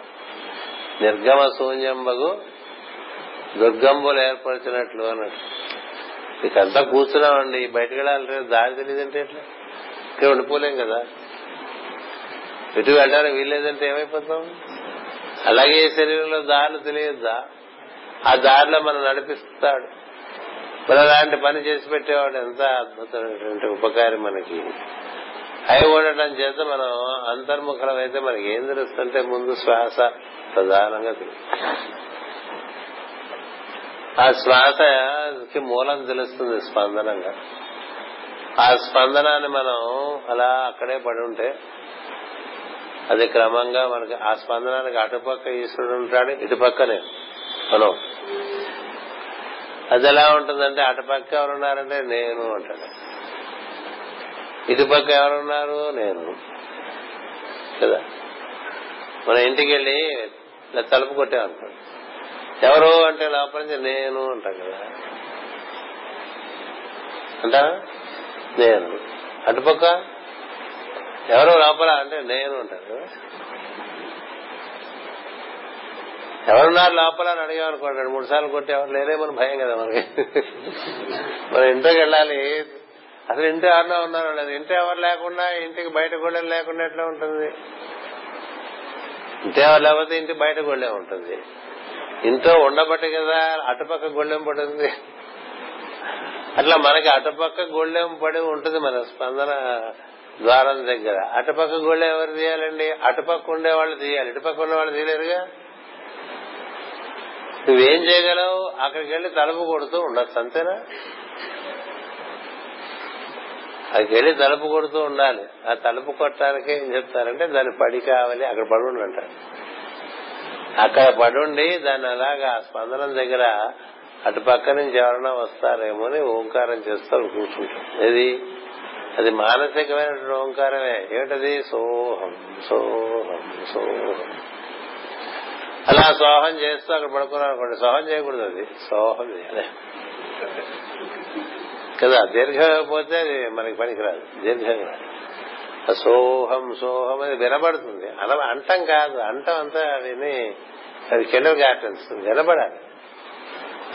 నిర్గమ శూన్యంబగు దుర్గంబులు ఏర్పరిచినట్లు అన్నట్టు. ఇకంతా కూర్చున్నామండి. బయటకు వెళ్ళాలంటే దారి తెలియదంటే ఎట్లా? ఇక్కడ ఉండిపోలేం కదా. ఎటు వెళ్ళడానికి వీల్లేదంటే ఏమైపోతాం? అలాగే శరీరంలో దారులు తెలియద్దా? ఆ దారిలో మనం నడిపిస్తాడు. మరి అలాంటి పని చేసి పెట్టేవాడు ఎంత అద్భుతమైనటువంటి ఉపకారి మనకి. అయి ఉండటం చేత మనం అంతర్ముఖం అయితే మనకి ఏం తెలుస్తుంటే ముందు శ్వాస ప్రధానంగా ఆ శ్వాసకి మూలం తెలుస్తుంది స్పందనంగా. ఆ స్పందనాన్ని మనం అలా అక్కడే పడి ఉంటే అది క్రమంగా మనకి ఆ స్పందనానికి అటుపక్క ఈశ్వరుడు ఉంటాడు ఇటుపక్కనే. మనం అది ఎలా ఉంటుందంటే అటుపక్క ఎవరున్నారంటే నేను అంటాడు. ఇటుపక్క ఎవరున్నారు? నేను. కదా? మన ఇంటికి వెళ్ళి ఇలా తలుపు కొట్టామనుకోండి ఎవరు అంటే లోపల నుంచి నేను అంటాం కదా. అంటా నేను. అటుపక్క ఎవరు లోపల అంటే నేను అంటారు కదా ఎవరున్నారు లోపల అని అడిగామనుకోండి రెండు మూడు సార్లు కొట్టి ఎవరు లేరే లేరేమని భయం కదా మనకి మనం ఇంట్లోకి వెళ్ళాలి. అసలు ఇంటి ఎవరన్నా ఉన్నారు లేదు ఇంటి ఎవరు లేకుండా ఇంటికి బయట గొళ్ళెం లేకుండా ఎట్లా ఉంటుంది? ఇంటి ఎవరు లేకపోతే ఇంటి బయట గొళ్ళెం ఉంటుంది. ఇంట్లో ఉండబట్టి కదా అటుపక్క గొళ్ళెం పడుతుంది? అట్లా మనకి అటుపక్క గొళ్ళెం పడి ఉంటుంది మన స్పందన ద్వారం దగ్గర. అటుపక్క గొళ్ళెం ఎవరు తీయాలండి? అటుపక్క ఉండేవాళ్ళు తీయాలి. ఇటుపక్క ఉన్న వాళ్ళు తీయలేరుగా? నువ్వేం చేయగలవు? అక్కడికి వెళ్ళి తలుపు కొడుతూ ఉండొచ్చు అంతేనా? అక్కడికి వెళ్ళి తలుపు కొడుతూ ఉండాలి. ఆ తలుపు కొట్టడానికి ఏం చెప్తారంటే దాన్ని పడి కావాలి అక్కడ పడుండి అంటారు అక్కడ పడుండి దాన్ని అలాగా స్పందనం దగ్గర అటు పక్క నుంచి ఎవరైనా వస్తారేమో అని ఓంకారం చేస్తారు కూర్చుంటాం ఇది అది మానసికమైన ఓంకారమే. ఏమిటది? సోహం సోహం సోహం. అలా సోహం చేస్తూ అక్కడ పడుకున్నాను అనుకోండి. సోహం చేయకూడదు అది. సోహం చేయాలి కదా దీర్ఘమైపోతే అది మనకి పనికిరాదు. దీర్ఘంగా సోహం సోహం అది వినబడుతుంది. అలా అంటం కాదు. అంటం అంతా విని అది కిండర్ గార్టెన్స్ వినబడాలి.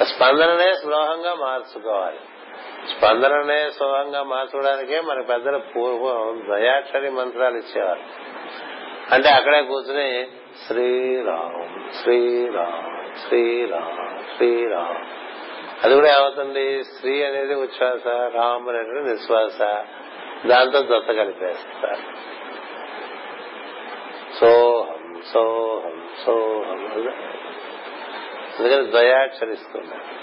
స్పందననే స్లోహంగా మార్చుకోవాలి. స్పందననే స్లోహంగా మార్చుకోవడానికే మన పెద్దల పూర్వం దయాక్షరి మంత్రాలు ఇచ్చేవారు. అంటే అక్కడే కూర్చుని శ్రీరామ్ శ్రీరామ్ శ్రీరామ్ శ్రీరామ్. అది కూడా ఏమవుతుంది? శ్రీ అనేది ఉచ్ఛ్వాస రామ్ అనేది నిశ్వాస. దాంతో దత్త కలిపేస్తారు. సోహం సోహం సోహం అందుకని ద్వయాక్షరిస్తున్నారు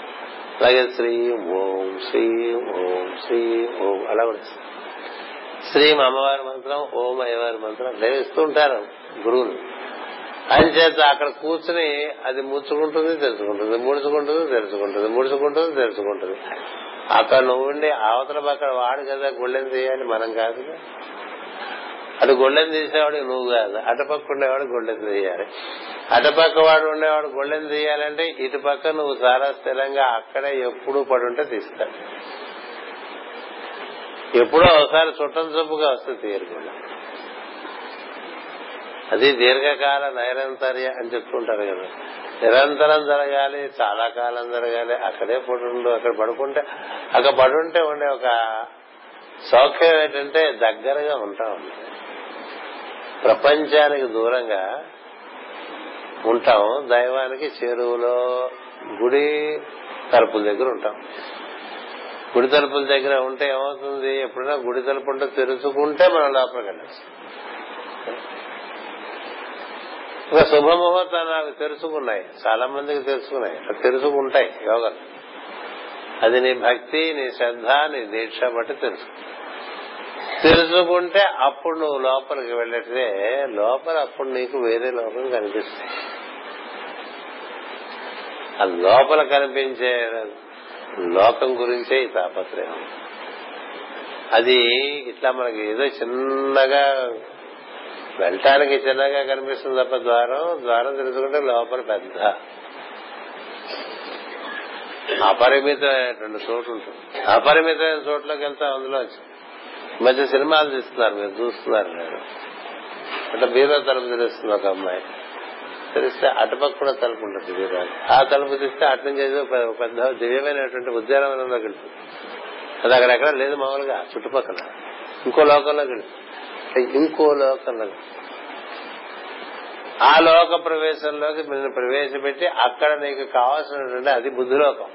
అలాగే శ్రీ ఓం శ్రీ ఓం శ్రీ ఓం అలా కూడా శ్రీ అమ్మవారి మంత్రం ఓం అయ్యవారి మంత్రం లేవిస్తూ ఉంటారు గురువులు. అని చేత అక్కడ కూర్చుని అది ముచ్చుకుంటుంది తెలుసుకుంటుంది. ముడుచుకుంటుంది తెలుసుకుంటుంది. ముడుచుకుంటుంది తెలుసుకుంటుంది. అక్కడ నువ్వు ఉండి అవతల పక్కన వాడు కదా గుళ్ళెం తీయాలి మనం కాదు. అటు గొళ్ళెం తీసేవాడు నువ్వు కాదు. అటుపక్క ఉండేవాడు గొళ్ళెం తీయాలి. అటుపక్క వాడు ఉండేవాడు గొళ్ళెం తీయాలంటే ఇటు పక్క నువ్వు చాలా స్థిరంగా అక్కడే ఎప్పుడు పడుంటే తీస్తాడు ఎప్పుడో ఒకసారి చుట్టం చూపుగా వస్తే తీయకుండా అది దీర్ఘకాల నైరంతర్య అని చెప్తుంటారు కదా. నిరంతరం జరగాలి చాలా కాలం జరగాలి అక్కడే పడుండు అక్కడ పడుకుంటే అక్కడ పడుంటే ఉండే ఒక సౌఖ్యం ఏంటంటే దగ్గరగా ఉంటాం. ప్రపంచానికి దూరంగా ఉంటాం దైవానికి చెరువులో గుడి తలుపుల దగ్గర ఉంటాం. గుడి తలుపుల దగ్గర ఉంటే ఏమవుతుంది? ఎప్పుడైనా గుడి తలుపు ఉంటే తెరుచుకుంటే మనం లోపలికి వెళ్ళచ్చు. ఇంకా శుభముహూర్తాలు నాకు తెలుసుకున్నాయి. చాలా మందికి తెలుసుకున్నాయి. తెలుసుకుంటాయి యోగాలు. అది నీ భక్తి నీ శ్రద్ధ నీ దీక్ష బట్టి తెలుసు. తెలుసుకుంటే అప్పుడు నువ్వు లోపలికి వెళ్ళట్లే లోపల అప్పుడు నీకు వేరే లోకం కనిపిస్తాయి ఆ లోపల కనిపించే లోకం గురించే ఈ తాపత్రయం. అది ఇట్లా మనకి ఏదో చిన్నగా వెళ్ళటానికి చిన్నగా కనిపిస్తుంది తప్ప ద్వారం ద్వారం తెలుసుకుంటే లోపల పెద్ద. అపరిమితమైనటువంటి చోటు ఉంటుంది అపరిమితమైన చోట్లోకి వెళ్తా అందులో మధ్య సినిమాలు తీస్తున్నారు మీరు చూస్తున్నారు నేను అంటే బీరో తలుపు తెలుస్తుంది ఒక అమ్మాయి. తెలిస్తే అటుపక్క కూడా తలుపు ఉంటుంది బీరో ఆ తలుపు తీస్తే అటు నుంచి పెద్ద దివ్యమైనటువంటి ఉద్యానవనంలోకి వెళ్తుంది. అది అక్కడెక్కడ లేదు మామూలుగా చుట్టుపక్కల. ఇంకో లోకంలోకి వెళ్తుంది. ఇంకో లోకంలో ఆ లోక ప్రవేశంలోకి నిన్ను ప్రవేశపెట్టి అక్కడ నీకు కావాల్సినటువంటి అది బుద్ధిలోకం.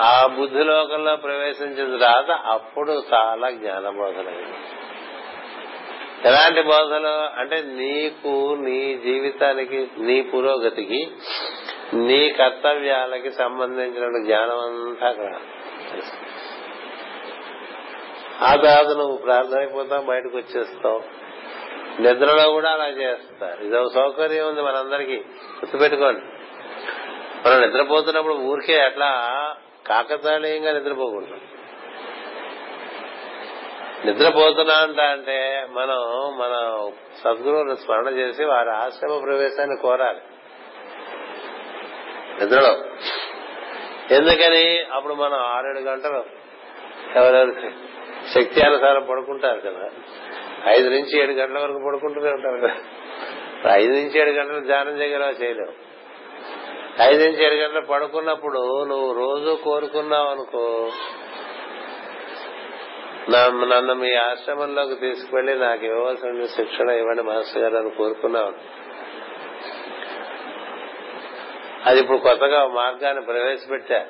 ఆ బుద్ధిలోకంలో ప్రవేశించిన తర్వాత అప్పుడు చాలా జ్ఞాన బోధనైంది ఎలాంటి బోధలు? అంటే నీకు నీ జీవితానికి నీ పురోగతికి నీ కర్తవ్యాలకి సంబంధించిన జ్ఞానం అంతా అక్కడ. ఆ తర్వాత నువ్వు ప్రార్థన అయిపోతావు బయటకు వచ్చేస్తావు నిద్రలో కూడా అలా చేస్తారు. ఇది ఒక సౌకర్యం ఉంది మనందరికీ. గుర్తుపెట్టుకోండి. మనం నిద్రపోతున్నప్పుడు ఊరికే అట్లా కాకతాళీయంగా నిద్రపోకూడదు. నిద్రపోతున్నా అంట అంటే మనం మన సద్గురువుని స్మరణ చేసి వారి ఆశ్రమ ప్రవేశాన్ని కోరాలి. నిద్రలో. ఎందుకని? అప్పుడు మనం ఆరేడు గంటలు ఎవరెవరు శక్తి అనుసారం పడుకుంటారు కదా. ఐదు నుంచి ఏడు గంటల వరకు పడుకుంటూనే ఉంటారు కదా. ఐదు నుంచి ఏడు గంటలు ధ్యానం చేయగలవా? చేయలేవు. ఐదు నుంచి ఏడు గంటలు పడుకున్నప్పుడు నువ్వు రోజు కోరుకున్నావు అనుకో నన్ను మీ ఆశ్రమంలోకి తీసుకువెళ్ళి నాకు ఇవ్వవలసిన శిక్షణ ఇవ్వండి మాస్టర్ గారు అని కోరుకున్నావు. అది ఇప్పుడు కొత్తగా మార్గాన్ని ప్రవేశపెట్టా.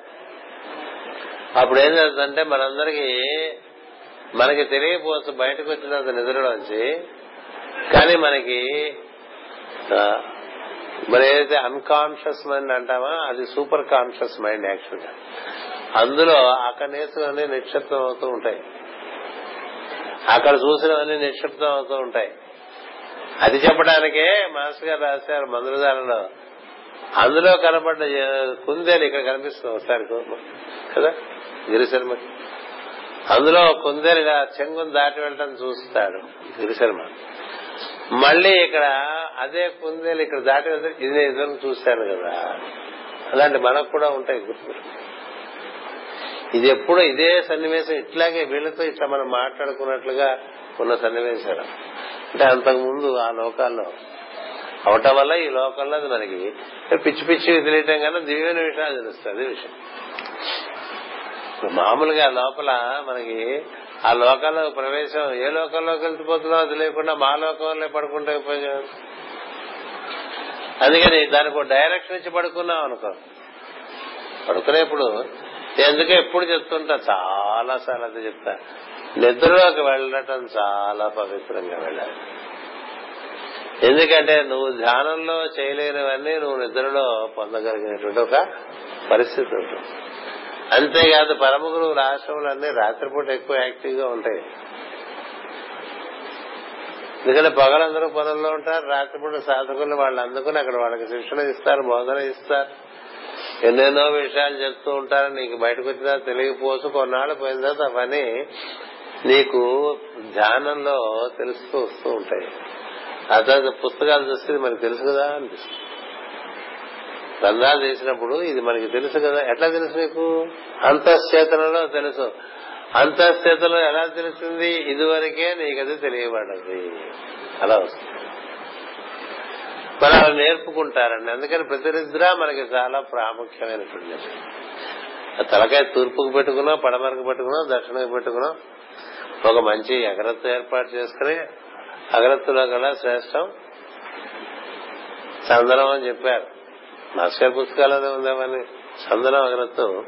అప్పుడు ఏం జరుగుతుందంటే మనందరికీ మనకి తెలియపోవచ్చు బయటకు వచ్చినంత నిద్రలోంచి కానీ మనకి మరి ఏదైతే అన్కాన్షియస్ మైండ్ అంటామా అది సూపర్ కాన్షియస్ మైండ్ యాక్చువల్గా అందులో అక్కడ నేర్చుకునే నిక్షిప్తం అవుతూ ఉంటాయి. అక్కడ చూసినవన్నీ నిక్షిప్తం అవుతూ ఉంటాయి. అది చెప్పడానికే మాస్టర్ గారు రాశారు మందులదారులో అందులో కనపడ్డ కుందేలు ఇక్కడ కనిపిస్తుంది ఒకసారి కదా? గిరిశర్మకి అందులో కుందేలు ఇలా చెంగుని దాటి వెళ్ళటం చూస్తాడు గిరిశర్మ. మళ్ళీ ఇక్కడ అదే కుందేలు ఇక్కడ దాటి వెళ్తే ఇది ఇద్దరు చూశాను కదా. అలాంటి మనకు కూడా ఉంటాయి గుర్తు ఇది ఎప్పుడు ఇదే సన్నివేశం ఇట్లాగే వీళ్ళతో ఇట్లా మనం మాట్లాడుకున్నట్లుగా ఉన్న సన్నివేశాలు. అంటే అంతకు ముందు ఆ లోకాల్లో. అవటం వల్ల ఈ లోకంలో అది మనకి పిచ్చి పిచ్చి తెలియటం కన్నా దివ్యమైన విషయాలు తెలుస్తుంది అదే విషయం. మామూలుగా లోపల మనకి ఆ లోకంలో ప్రవేశం ఏ లోకంలోకి వెళ్తుపోతుందో అది లేకుండా మా లోకంలో పడుకుంటే ఉపయోగం అందుకని దానికి ఒక డైరెక్షన్ ఇచ్చి పడుకున్నాం అనుకో. పడుకునేప్పుడు ఎందుకు ఎప్పుడు చెప్తుంటా చాలా సార్లు అది చెప్తా. నిద్రలోకి వెళ్ళటం చాలా పవిత్రంగా వెళ్ళాలి. ఎందుకంటే నువ్వు ధ్యానంలో చేయలేనివన్నీ నువ్వు నిద్రలో పొందగలిగినటువంటి ఒక పరిస్థితి ఉంటుంది. అంతేకాదు పరమ గురువుల ఆశ్రమాలన్నీ రాత్రిపూట ఎక్కువ యాక్టివ్గా ఉంటాయి. ఎందుకంటే పగలందరూ పొలంలో ఉంటారు రాత్రిపూట సాధకులు వాళ్ళు అందుకుని అక్కడ వాళ్ళకి శిక్షణ ఇస్తారు బోధన ఇస్తారు. ఎన్నెన్నో విషయాలు చెప్తూ ఉంటారు నీకు బయటకు వచ్చినా తెలియపోసు కొన్నాళ్ళు పోయిన తర్వాత అవన్నీ నీకు ధ్యానంలో తెలుస్తూ వస్తూ ఉంటాయి. ఆ తర్వాత పుస్తకాలు చూస్తే మనకు తెలుసు కదా అనిపిస్తుంది. గ్రంథాలు చేసినప్పుడు ఇది మనకి తెలుసు కదా. ఎట్లా తెలుసు నీకు అంతఃచేతనలో తెలుసు. అంతఃచేతనలో ఎలా తెలిసింది? ఇదివరకే నీకు అది తెలియబడదు. అలా వస్తుంది. మరి అలా నేర్పుకుంటారండి. అందుకని ప్రతి నిద్ర మనకి చాలా ప్రాముఖ్యమైనటువంటి తలకాయ తూర్పుకు పెట్టుకున్నాం పడమరకు పెట్టుకున్నాం దక్షిణకు పెట్టుకున్నాం ఒక మంచి అగరత్తు ఏర్పాటు చేసుకుని అగరత్తులో గల శ్రేష్టం చందనం అని చెప్పారు. మాస్టర్ పుస్తకాలనే ఉందామని చందనం అగ్రత్వం.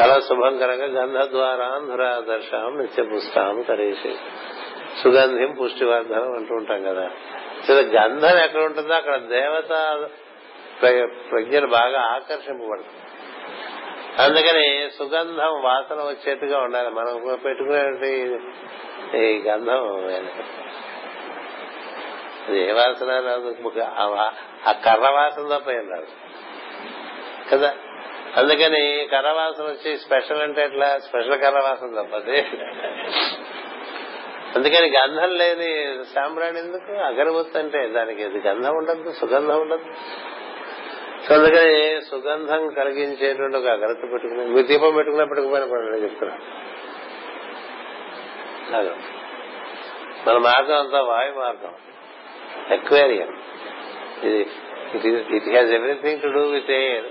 చాలా శుభంకరంగా గంధ ద్వారాంధురాదర్శం నిత్య పుష్టాం కరేసి. సుగంధిం పుష్టివర్ధనం అంటూ ఉంటాం కదా. సో గంధం ఎక్కడ ఉంటుందో అక్కడ దేవత ప్రజ్ఞలు బాగా ఆకర్షింపబడుతుంది అందుకని సుగంధం వాసన వచ్చేట్టుగా ఉండాలి. మనం పెట్టుకునే ఈ గంధం అది ఏ వాసన రాదు? ఆ కర్ర వాసన తప్ప ఏం రాదు. కదా? అందుకని కర్ర వాసన వచ్చి స్పెషల్ అంటే ఎట్లా? స్పెషల్ కర్ర వాసన తప్పది. అందుకని గంధం లేని సాంబ్రాణి ఎందుకు? అగరబత్తి అంటే దానికి అది గంధం ఉండదు సుగంధం ఉండదు. సో అందుకని సుగంధం కలిగించేటువంటి ఒక అగరత్తి పెట్టుకుని మీరు దీపం పెట్టుకున్నా పెట్టుకుపోయిన పడలేదు చెప్తున్నా. మన మార్గం అంతా వాయు మార్గం. అక్వేరియం ఇది it has everything to do with air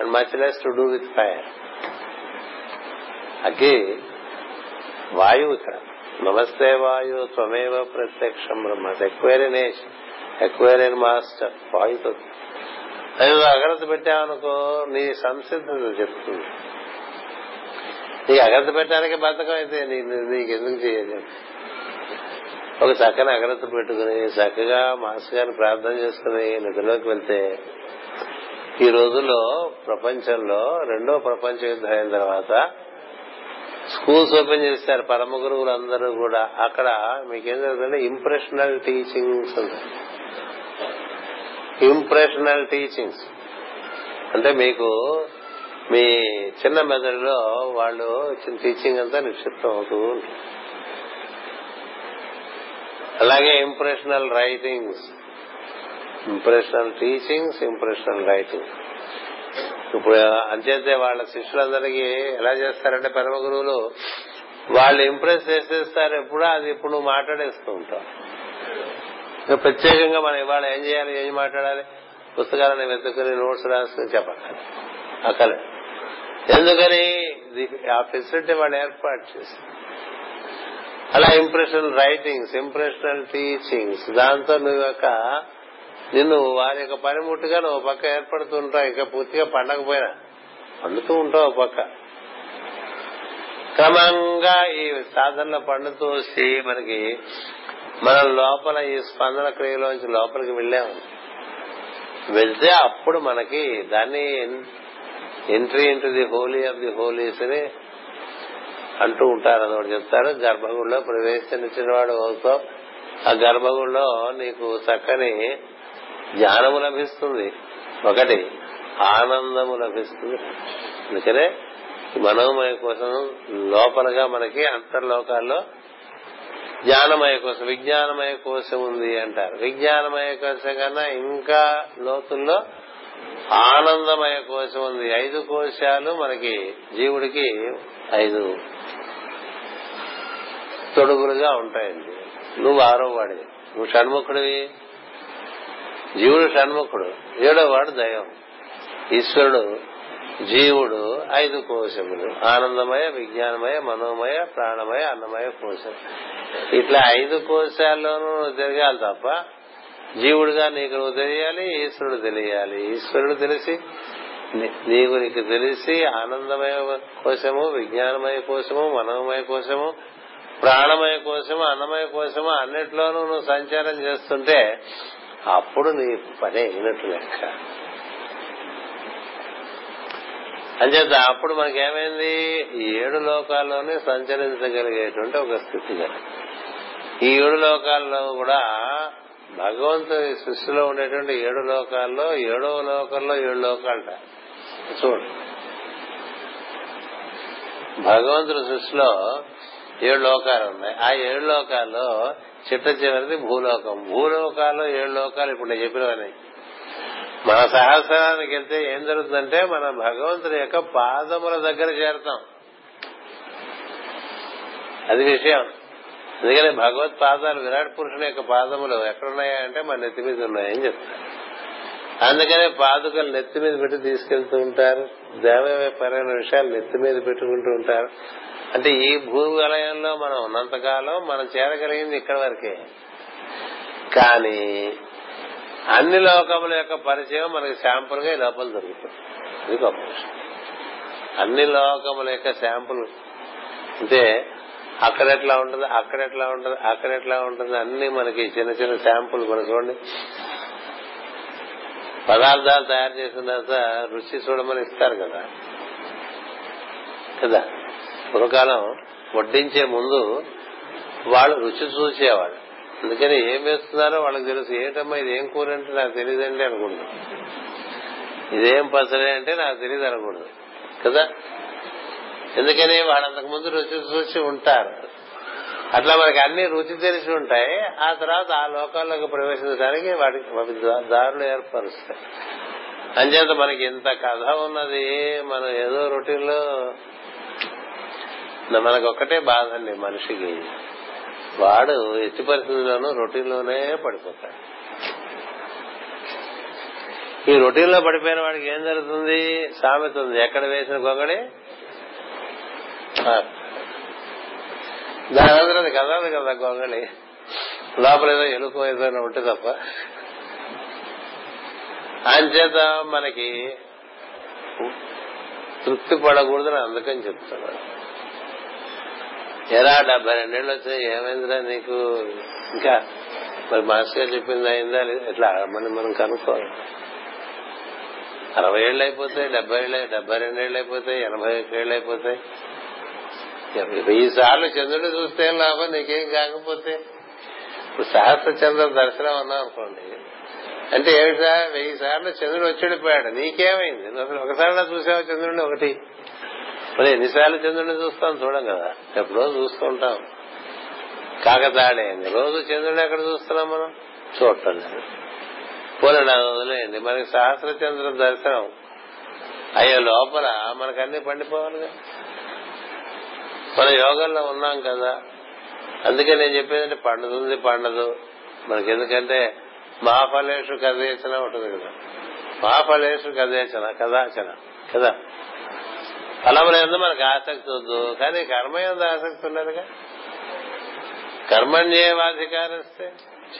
and much less to do with fire అగ్గి వాయువు ఇక్కడ నమస్తే వాయు త్వమేవ ప్రత్యక్షం బ్రహ్మ ఎక్వైరియన్ ఎక్వేరియన్ మాస్టర్ వాయుతో అది నువ్వు అగ్రత పెట్టావనుకో నీ సంసిద్ధత చెప్తుంది. నీకు అగ్రత పెట్టడానికి బద్ధకం అయితే నీకు ఎందుకు చేయాలి ఒక చక్కని అగ్రత పెట్టుకుని చక్కగా మాస్ గారిని ప్రార్థన చేసుకుని నిధులోకి వెళ్తే ఈ రోజుల్లో ప్రపంచంలో రెండో ప్రపంచ యుద్ధం అయిన తర్వాత స్కూల్స్ ఓపెన్ చేస్తారు పరమ గురువులు అందరూ కూడా. అక్కడ మీకేం జరుగుతుందంటే ఇంప్రెషనల్ టీచింగ్స్ ఇంప్రెషనల్ టీచింగ్స్ అంటే మీకు మీ చిన్న మెదడులో వాళ్ళు ఇచ్చిన టీచింగ్ అంతా నిక్షిప్తం అవుతూ ఉంటుంది. అలాగే impressional writings impressional teachings impressional writing ఇప్పుడు అంచేతే వాళ్ళ శిష్యులందరికీ ఎలా చేస్తారంటే పరమ గురువులు వాళ్ళు ఇంప్రెస్ చేసేస్తారు ఎప్పుడో అది ఇప్పుడు నువ్వు మాట్లాడేస్తూ ఉంటావు. ప్రత్యేకంగా మనం ఇవాళ ఏం చేయాలి ఏం మాట్లాడాలి? పుస్తకాలను వెతుకుని నోట్స్ రాసుకుని చెప్పాలి. అక్కడ ఎందుకని? ఆ ఫెసిలిటీ వాళ్ళు ఏర్పాటు చేశారు అలా ఇంప్రెషనల్ రైటింగ్స్ ఇంప్రెషనల్ టీచింగ్స్ దాంతో నువ్వు యొక్క నిన్ను వారి యొక్క పనిముట్టుగా నువ్వు పక్క ఏర్పడుతుంటావు ఇంకా పూర్తిగా పండకపోయినా పండుతూ ఉంటావు పక్క. క్రమంగా ఈ సాధనలో పండుతూ వచ్చి మనకి మన లోపల ఈ స్పందన క్రియలోంచి లోపలికి వెళ్ళాము. వెళ్తే అప్పుడు మనకి దాన్ని entry into the holy of the holies అని అంటూ ఉంటారు అదొకటి చెప్తారు. గర్భగుడిలో ప్రవేశించిన వాడు ఆ గర్భగుడిలో నీకు చక్కని జ్ఞానము లభిస్తుంది. ఒకటి ఆనందము లభిస్తుంది. అందుకనే మనోమయ కోసం లోపలగా మనకి అంతర్లోకాల్లో జ్ఞానమయ కోసం విజ్ఞానమయ కోసం ఉంది అంటారు. విజ్ఞానమయ కోసం కన్నా ఇంకా లోతుల్లో ఆనందమయ కోశం ఉంది. ఐదు కోశాలు మనకి జీవుడికి ఐదు తొడుగులుగా ఉంటాయండి. నువ్వు ఆరో వాడివి. నువ్వు షణ్ముఖుడివి. జీవుడు షణ్ముఖుడు. ఏడో వాడు దైవం. ఈశ్వరుడు జీవుడు ఐదు కోశములు. ఆనందమయ విజ్ఞానమయ మనోమయ ప్రాణమయ అన్నమయ కోశం. ఇట్లా ఐదు కోశాల్లోనూ తిరగాలి తప్ప జీవుడుగా నీకు నువ్వు తెలియాలి ఈశ్వరుడు తెలియాలి. ఈశ్వరుడు తెలిసి నీకు నీకు తెలిసి ఆనందమయ కోశము విజ్ఞానమయ కోశము మనోమయ కోశము ప్రాణమయ కోశము అన్నమయ కోశము అన్నిట్లోనూ నువ్వు సంచారం చేస్తుంటే అప్పుడు నీ పని అయినట్టు లెక్క. అంచేత అప్పుడు మనకేమైంది ఏడు లోకాల్లోనే సంచరించగలిగేటువంటి ఒక స్థితి ఈ ఏడు లోకాల్లో కూడా భగవంతుని సృష్టిలో ఉండేటువంటి ఏడు లోకాల్లో ఏడో లోకంలో ఏడు లోకాలట. చూడు. భగవంతుని సృష్టిలో ఏడు లోకాలు ఉన్నాయి. ఆ ఏడు లోకాల్లో చిట్ట చివరిది భూలోకం. భూలోకాల్లో ఏడు లోకాలు ఇప్పుడు నేను చెప్పినవని మన సహస్రానికి వెళ్తే ఏం జరుగుతుందంటే మనం భగవంతుని యొక్క పాదముల దగ్గర చేరతాం. అది విషయం. అందుకని భగవత్ పాదాలు విరాట్ పురుషుని యొక్క పాదములు ఎక్కడున్నాయా అంటే మన నెత్తి మీద ఉన్నాయని చెప్తారు. అందుకనే పాదుకలు నెత్తి మీద పెట్టి తీసుకెళ్తూ ఉంటారు. దేవపరమైన విషయాలు నెత్తి మీద పెట్టుకుంటూ ఉంటారు. అంటే ఈ భూవలయంలో మనం ఉన్నంతకాలం మనం చేరగలిగింది ఇక్కడ వరకే. కానీ అన్ని లోకముల యొక్క పరిచయం మనకి శాంపుల్గా ఈ లోపల దొరుకుతుంది. ఇది గొప్ప అన్ని లోకముల యొక్క శాంపుల్. అంటే అక్కడ ఎట్లా ఉంటుంది అక్కడ ఎట్లా ఉంటుంది అక్కడ ఎట్లా ఉంటుంది అన్ని మనకి చిన్న చిన్న శాంపుల్ మన చూడండి పదార్థాలు తయారు చేసిన తర్వాత రుచి చూడమని ఇస్తారు కదా. కదా? పూర్వకాలం వడ్డించే ముందు వాళ్ళు రుచి చూసేవాళ్ళు. అందుకని ఏం వేస్తున్నారో వాళ్ళకి తెలుసు. ఏంటమ్మా ఇది ఏం కూర అంటే నాకు తెలియదండి అనకూడదు. ఇదేం పచ్చడి అంటే నాకు తెలియదు అనకూడదు. కదా? ఎందుకని వాళ్ళు అంతకు ముందు రుచి చూసి ఉంటారు. అట్లా మనకి అన్ని రుచి తెలిసి ఉంటాయి. ఆ తర్వాత ఆ లోకాల్లోకి ప్రవేశించడానికి వాటికి దారులు ఏర్పరుస్తాయి. అంచేత మనకి ఇంత కథ ఉన్నది మనం ఏదో రొటీన్లో మనకు ఒక్కటే బాధ అండి మనిషికి. వాడు ఎట్టి పరిస్థితుల్లోనూ రొటీన్లోనే పడిపోతాడు. ఈ రొటీన్లో పడిపోయిన వాడికి ఏం జరుగుతుంది? సామెత ఉంది. ఎక్కడ వేసిన గొంగడి? దాని అందరూ అది కదలదు కదా గొంగళి. లోపల ఏదో ఎలుకో ఏదైనా ఉంటే తప్ప. అంచేత మనకి తృప్తి పడకూడదని అందుకని చెప్తున్నాడు ఎలా డెబ్బై రెండేళ్ళు వచ్చాయి ఏమైందిరా నీకు? ఇంకా మరి మాస్టర్ గారు చెప్పింది అయిందా ఇట్లా మనం మనం కనుక్కోవాలి. అరవై ఏళ్ళు అయిపోతాయి డెబ్బై ఏళ్ళు డెబ్బై రెండేళ్ళు అయిపోతాయి ఎనభై ఏళ్ళు అయిపోతాయి. వెయ్యి సార్లు చంద్రుడు చూస్తే ఏం లాభం? నీకేం కాకపోతే. ఇప్పుడు సహస్ర చంద్ర దర్శనం అన్నాం అనుకోండి. అంటే ఏమిటా వెయ్యి సార్లు చంద్రుడు వచ్చేడిపోయాడు. నీకేమైంది? అసలు ఒకసారి చూసావు చంద్రుడిని ఒకటి? మరి ఎన్నిసార్లు చంద్రుడిని చూస్తాం చూడం కదా. ఎప్పుడో చూస్తూ ఉంటాం కాకతాడేయండి రోజు చంద్రుడిని ఎక్కడ చూస్తున్నాం మనం? చూడటం లేదు పోలే నా వదిలేయండి. మనకి సహస్ర చంద్ర దర్శనం అయ్యే లోపల మనకు అన్ని పండిపోవాలిగా. మన యోగంలో ఉన్నాం కదా. అందుకే నేను చెప్పేదంటే పండుతుంది పండదు. మనకి ఎందుకంటే మహాఫలేషు కదేచన ఉంటుంది కదా. మహాఫలేషు కదేచన కదాచన కదా. ఫలముల ఎందు మనకు ఆసక్తి వద్దు. కానీ కర్మ ఎందు ఆసక్తి ఉన్నదిగా?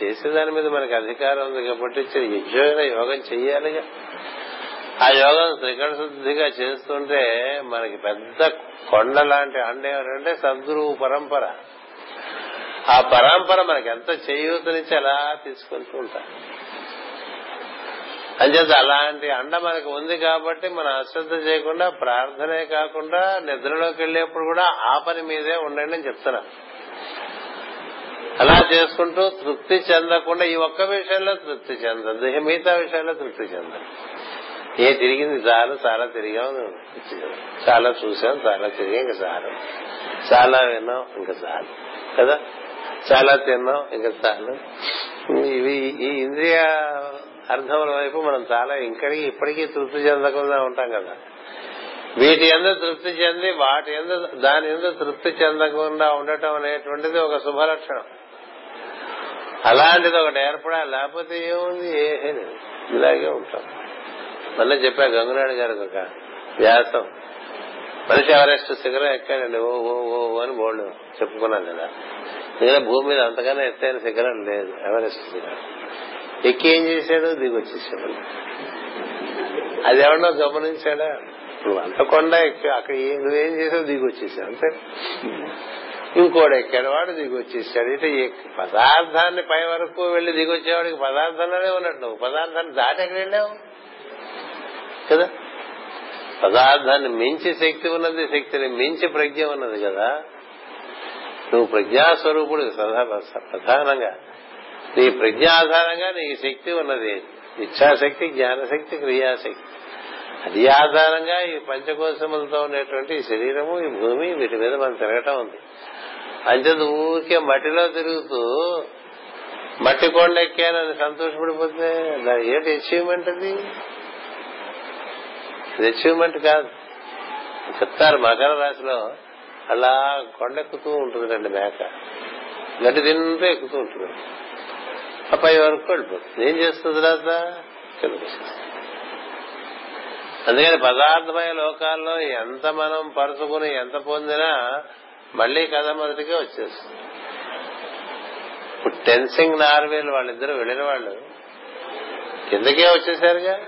చేసే దాని మీద మనకి అధికారం ఉంది కాబట్టి యజ్ఞమైన యోగం చెయ్యాలిగా. ఆ యోగం త్రికరణ శుద్ధిగా చేస్తుంటే మనకి పెద్ద కొండ లాంటి అండ ఏమిటంటే సద్గురువు పరంపర. ఆ పరంపర మనకి ఎంత చేయూతనిచ్చి అలా తీసుకెళ్తూ ఉంటాం అంచేత అలాంటి అండ మనకు ఉంది కాబట్టి మనం అశ్రద్ధ చేయకుండా ప్రార్థనే కాకుండా నిద్రలోకి వెళ్ళేప్పుడు కూడా ఆ పని మీదే ఉండండి అని చెప్తున్నా. అలా చేసుకుంటూ తృప్తి చెందకుండా ఈ ఒక్క విషయంలో తృప్తి చెందదు. మిగతా విషయాల్లో తృప్తి చెందదు. ఏ తిరిగింది చాలు చాలా తిరిగాం. చాలా చూసాం చాలా తిరిగాం ఇంకా చాలు. చాలా విన్నాం ఇంకా చాలు. కదా? చాలా తిన్నాం ఇంకా చాలు. ఇవి ఈ ఇంద్రియ అర్థముల వైపు మనం చాలా ఇంకడికి ఇప్పటికీ తృప్తి చెందకుండా ఉంటాం కదా. వీటి ఎందు తృప్తి చెంది వాటి ఎందు దాని ఎందు తృప్తి చెందకుండా ఉండటం అనేటువంటిది ఒక శుభలక్షణం అలాంటిది ఒకటి ఏర్పడాలి లేకపోతే ఏముంది? ఏ ఇలాగే ఉంటాం. మళ్ళీ చెప్పా గంగునాయుడు గారికి ఒక వ్యాసం. మనిషి ఎవరెస్ట్ శిఖరం ఎక్కాడండి ఓ ఓ ఓ అని బోర్డు చెప్పుకున్నాం కదా. ఎందుకంటే భూమి మీద అంతగానే ఎత్తైన శిఖరం లేదు ఎవరెస్ట్ శిఖరం. ఎక్కి ఏం చేశాడు? దిగొచ్చేసాడు. అది ఎవడో గమనించాడా? నువ్వు అంత కొండ ఎక్కి అక్కడ నువ్వేం చేసావు దిగొచ్చేసావు అంతే. ఇంకోడు ఎక్కాడు వాడు దిగొచ్చేసాడు. ఇటు ఎక్కి పదార్థాన్ని పై వరకు వెళ్ళి దిగొచ్చేవాడికి పదార్థంలోనే ఉన్నట్టు నువ్వు. పదార్థాన్ని దాటి ఎక్కడ వెళ్ళావు? కదా? పదార్థాన్ని మించి శక్తి ఉన్నది శక్తిని మించి ప్రజ్ఞ ఉన్నది కదా? నువ్వు ప్రజ్ఞాస్వరూపుడు ప్రధానంగా నీ ప్రజ్ఞ ఆధారంగా నీ శక్తి ఉన్నది. ఇచ్ఛాశక్తి జ్ఞానశక్తి క్రియాశక్తి. అది ఆధారంగా ఈ పంచకోశములతో ఉండేటువంటి ఈ శరీరము ఈ భూమి వీటి మీద మనం తిరగటం ఉంది. అంచేది ఊరికే మట్టిలో తిరుగుతూ మట్టి కొండ ఎక్కానని సంతోషపడిపోతే దాని ఏంటి అచీవ్మెంట్ అది? ఇది అచీవ్మెంట్ కాదు. చెప్తారు మకర రాశిలో అలా కొండెక్కుతూ ఉంటుంది మేక. గడ్డి తింటూ ఎక్కుతూ ఉంటుంది. ఆ పై వరకు వెళ్ళిపోతుంది. ఏం చేస్తుంది తర్వాత అందుకని పదార్థమైన లోకాల్లో ఎంత మనం పరుచుకుని ఎంత పొందినా మళ్ళీ కథ మొదటికే వచ్చేస్తుంది. ఇప్పుడు టెన్సింగ్ నార్వేలు వాళ్ళిద్దరు వెళ్ళిన వాళ్ళు కిందకే వచ్చేసారుగా.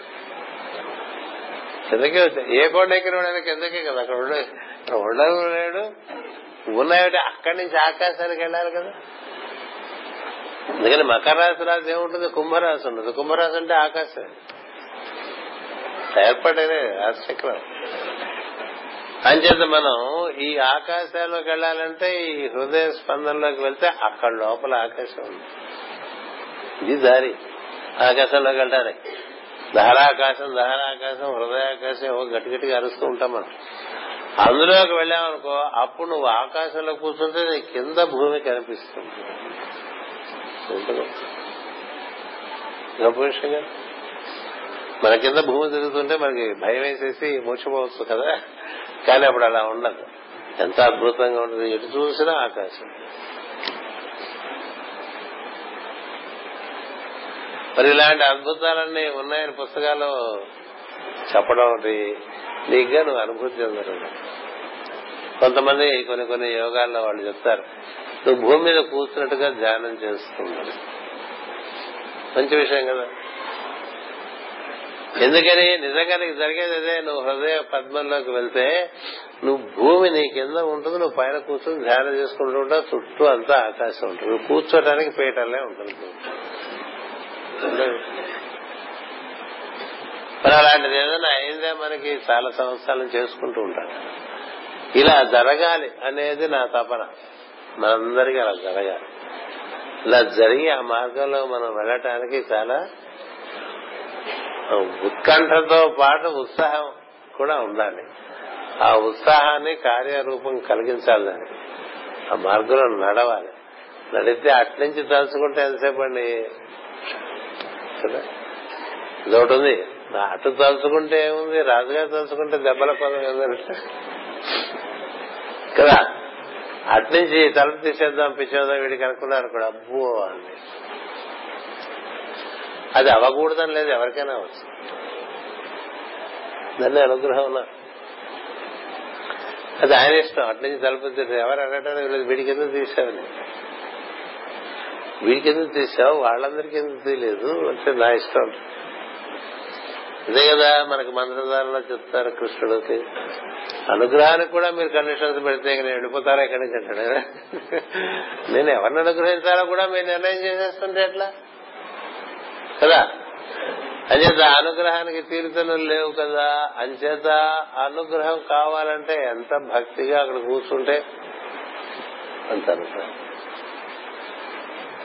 కిందకే వచ్చారు ఏ కొండ ఎక్కినోడైనా కిందకే కదా అక్కడ ఉండే అక్కడ లేడు. ఉన్నాయంటే అక్కడి నుంచి ఆకాశానికి వెళ్ళాలి కదా. అందుకని మకర రాశి రాశి ఏముంటుంది? కుంభరాశి ఉండదు. కుంభరాశి అంటే ఆకాశం. ఏర్పడేదే రాశిచక్రం. అంచేత మనం ఈ ఆకాశాల్లోకి వెళ్ళాలంటే ఈ హృదయ స్పందనలోకి వెళ్తే అక్కడ లోపల ఆకాశం ఉంది. ఇది దారి. ఆకాశంలోకి వెళ్ళడానికి దహరాకాశం దహరాకాశం హృదయాకాశం ఏవో గట్టి గట్టిగా అరుస్తూ ఉంటాం మనం. అందులోకి వెళ్ళామనుకో అప్పుడు నువ్వు ఆకాశంలో కూర్చుంటే నీ కింద భూమి కనిపిస్తుంది. గొప్ప మన కింద భూమి తిరుగుతుంటే మనకి భయం వేసేసి మూర్చిపోవచ్చు కదా. కానీ అప్పుడు అలా ఉండదు. ఎంత అద్భుతంగా ఉంటుంది ఎటు చూసినా ఆకాశం. మరి ఇలాంటి అద్భుతాలన్నీ ఉన్నాయని పుస్తకాల్లో చెప్పడం ఒకటి నీకుగా నువ్వు అనుభూతి చెందడం కొంతమంది కొన్ని కొన్ని యోగాల్లో వాళ్ళు చెప్తారు నువ్వు భూమి మీద కూర్చున్నట్టుగా ధ్యానం చేస్తున్నావు మంచి విషయం కదా. ఎందుకని? నిజంగా నీకు జరిగేది అదే. నువ్వు హృదయ పద్మంలోకి వెళ్తే నువ్వు భూమి నీ కింద ఉంటుంది నువ్వు పైన కూర్చొని ధ్యానం చేసుకుంటూ ఉంటావు చుట్టూ అంతా ఆకాశం ఉంటుంది. నువ్వు కూర్చోటానికి పీటలే ఉంటుంది. మరి అలాంటిది ఏదైనా అయిందే మనకి? చాలా సంవత్సరాలు చేసుకుంటూ ఉంటాడు ఇలా జరగాలి అనేది నా తపన. మనందరికీ అలా జరగాలి. ఇలా జరిగి ఆ మార్గంలో మనం వెళ్ళటానికి చాలా ఉత్కంఠతో పాటు ఉత్సాహం కూడా ఉండాలి. ఆ ఉత్సాహాన్ని కార్యరూపం కలిగించాలి దానికి ఆ మార్గంలో నడవాలి. నడితే అట్నుంచి తలుచుకుంటే ఎంతసేపు అండి? కదా ఇదొకటి ఉంది అటు తలుచుకుంటే ఏముంది రాజుగారు తలుచుకుంటే దెబ్బల పదం ఏంటంటే కదా? అట్నుంచి తలుపు తీసేద్దాం పిచ్చేద్దాం వీడికి అనుకున్నారు కూడా. అబ్బో అని అది అవ్వకూడదని లేదు ఎవరికైనా అవచ్చు దాన్ని అనుగ్రహం అది ఆయన ఇష్టం. అట్నుంచి తలుపు తీసి ఎవరు అనటానికి లేదు వీడికి ఎందుకు తీసావని. వీడికి ఎందుకు తీసావు? వాళ్ళందరికీ ఎందుకు తీయలేదు? అంటే నా ఇష్టం. అదే కదా మనకి మంత్రధారలో చెప్తారు కృష్ణుడికి. అనుగ్రహానికి కూడా మీరు కండిషన్స్ పెడితే నేను వెళ్ళిపోతారా ఎక్కడి నుంచి అంటాడు? నేను ఎవరిని అనుగ్రహించాలో కూడా మీరు నిర్ణయం చేసేస్తుంటే ఎట్లా? కదా? అంచేత అనుగ్రహానికి తీరుతలు లేవు కదా. అంచేత అనుగ్రహం కావాలంటే ఎంత భక్తిగా అక్కడ కూర్చుంటే అంత అనుగ్రహం.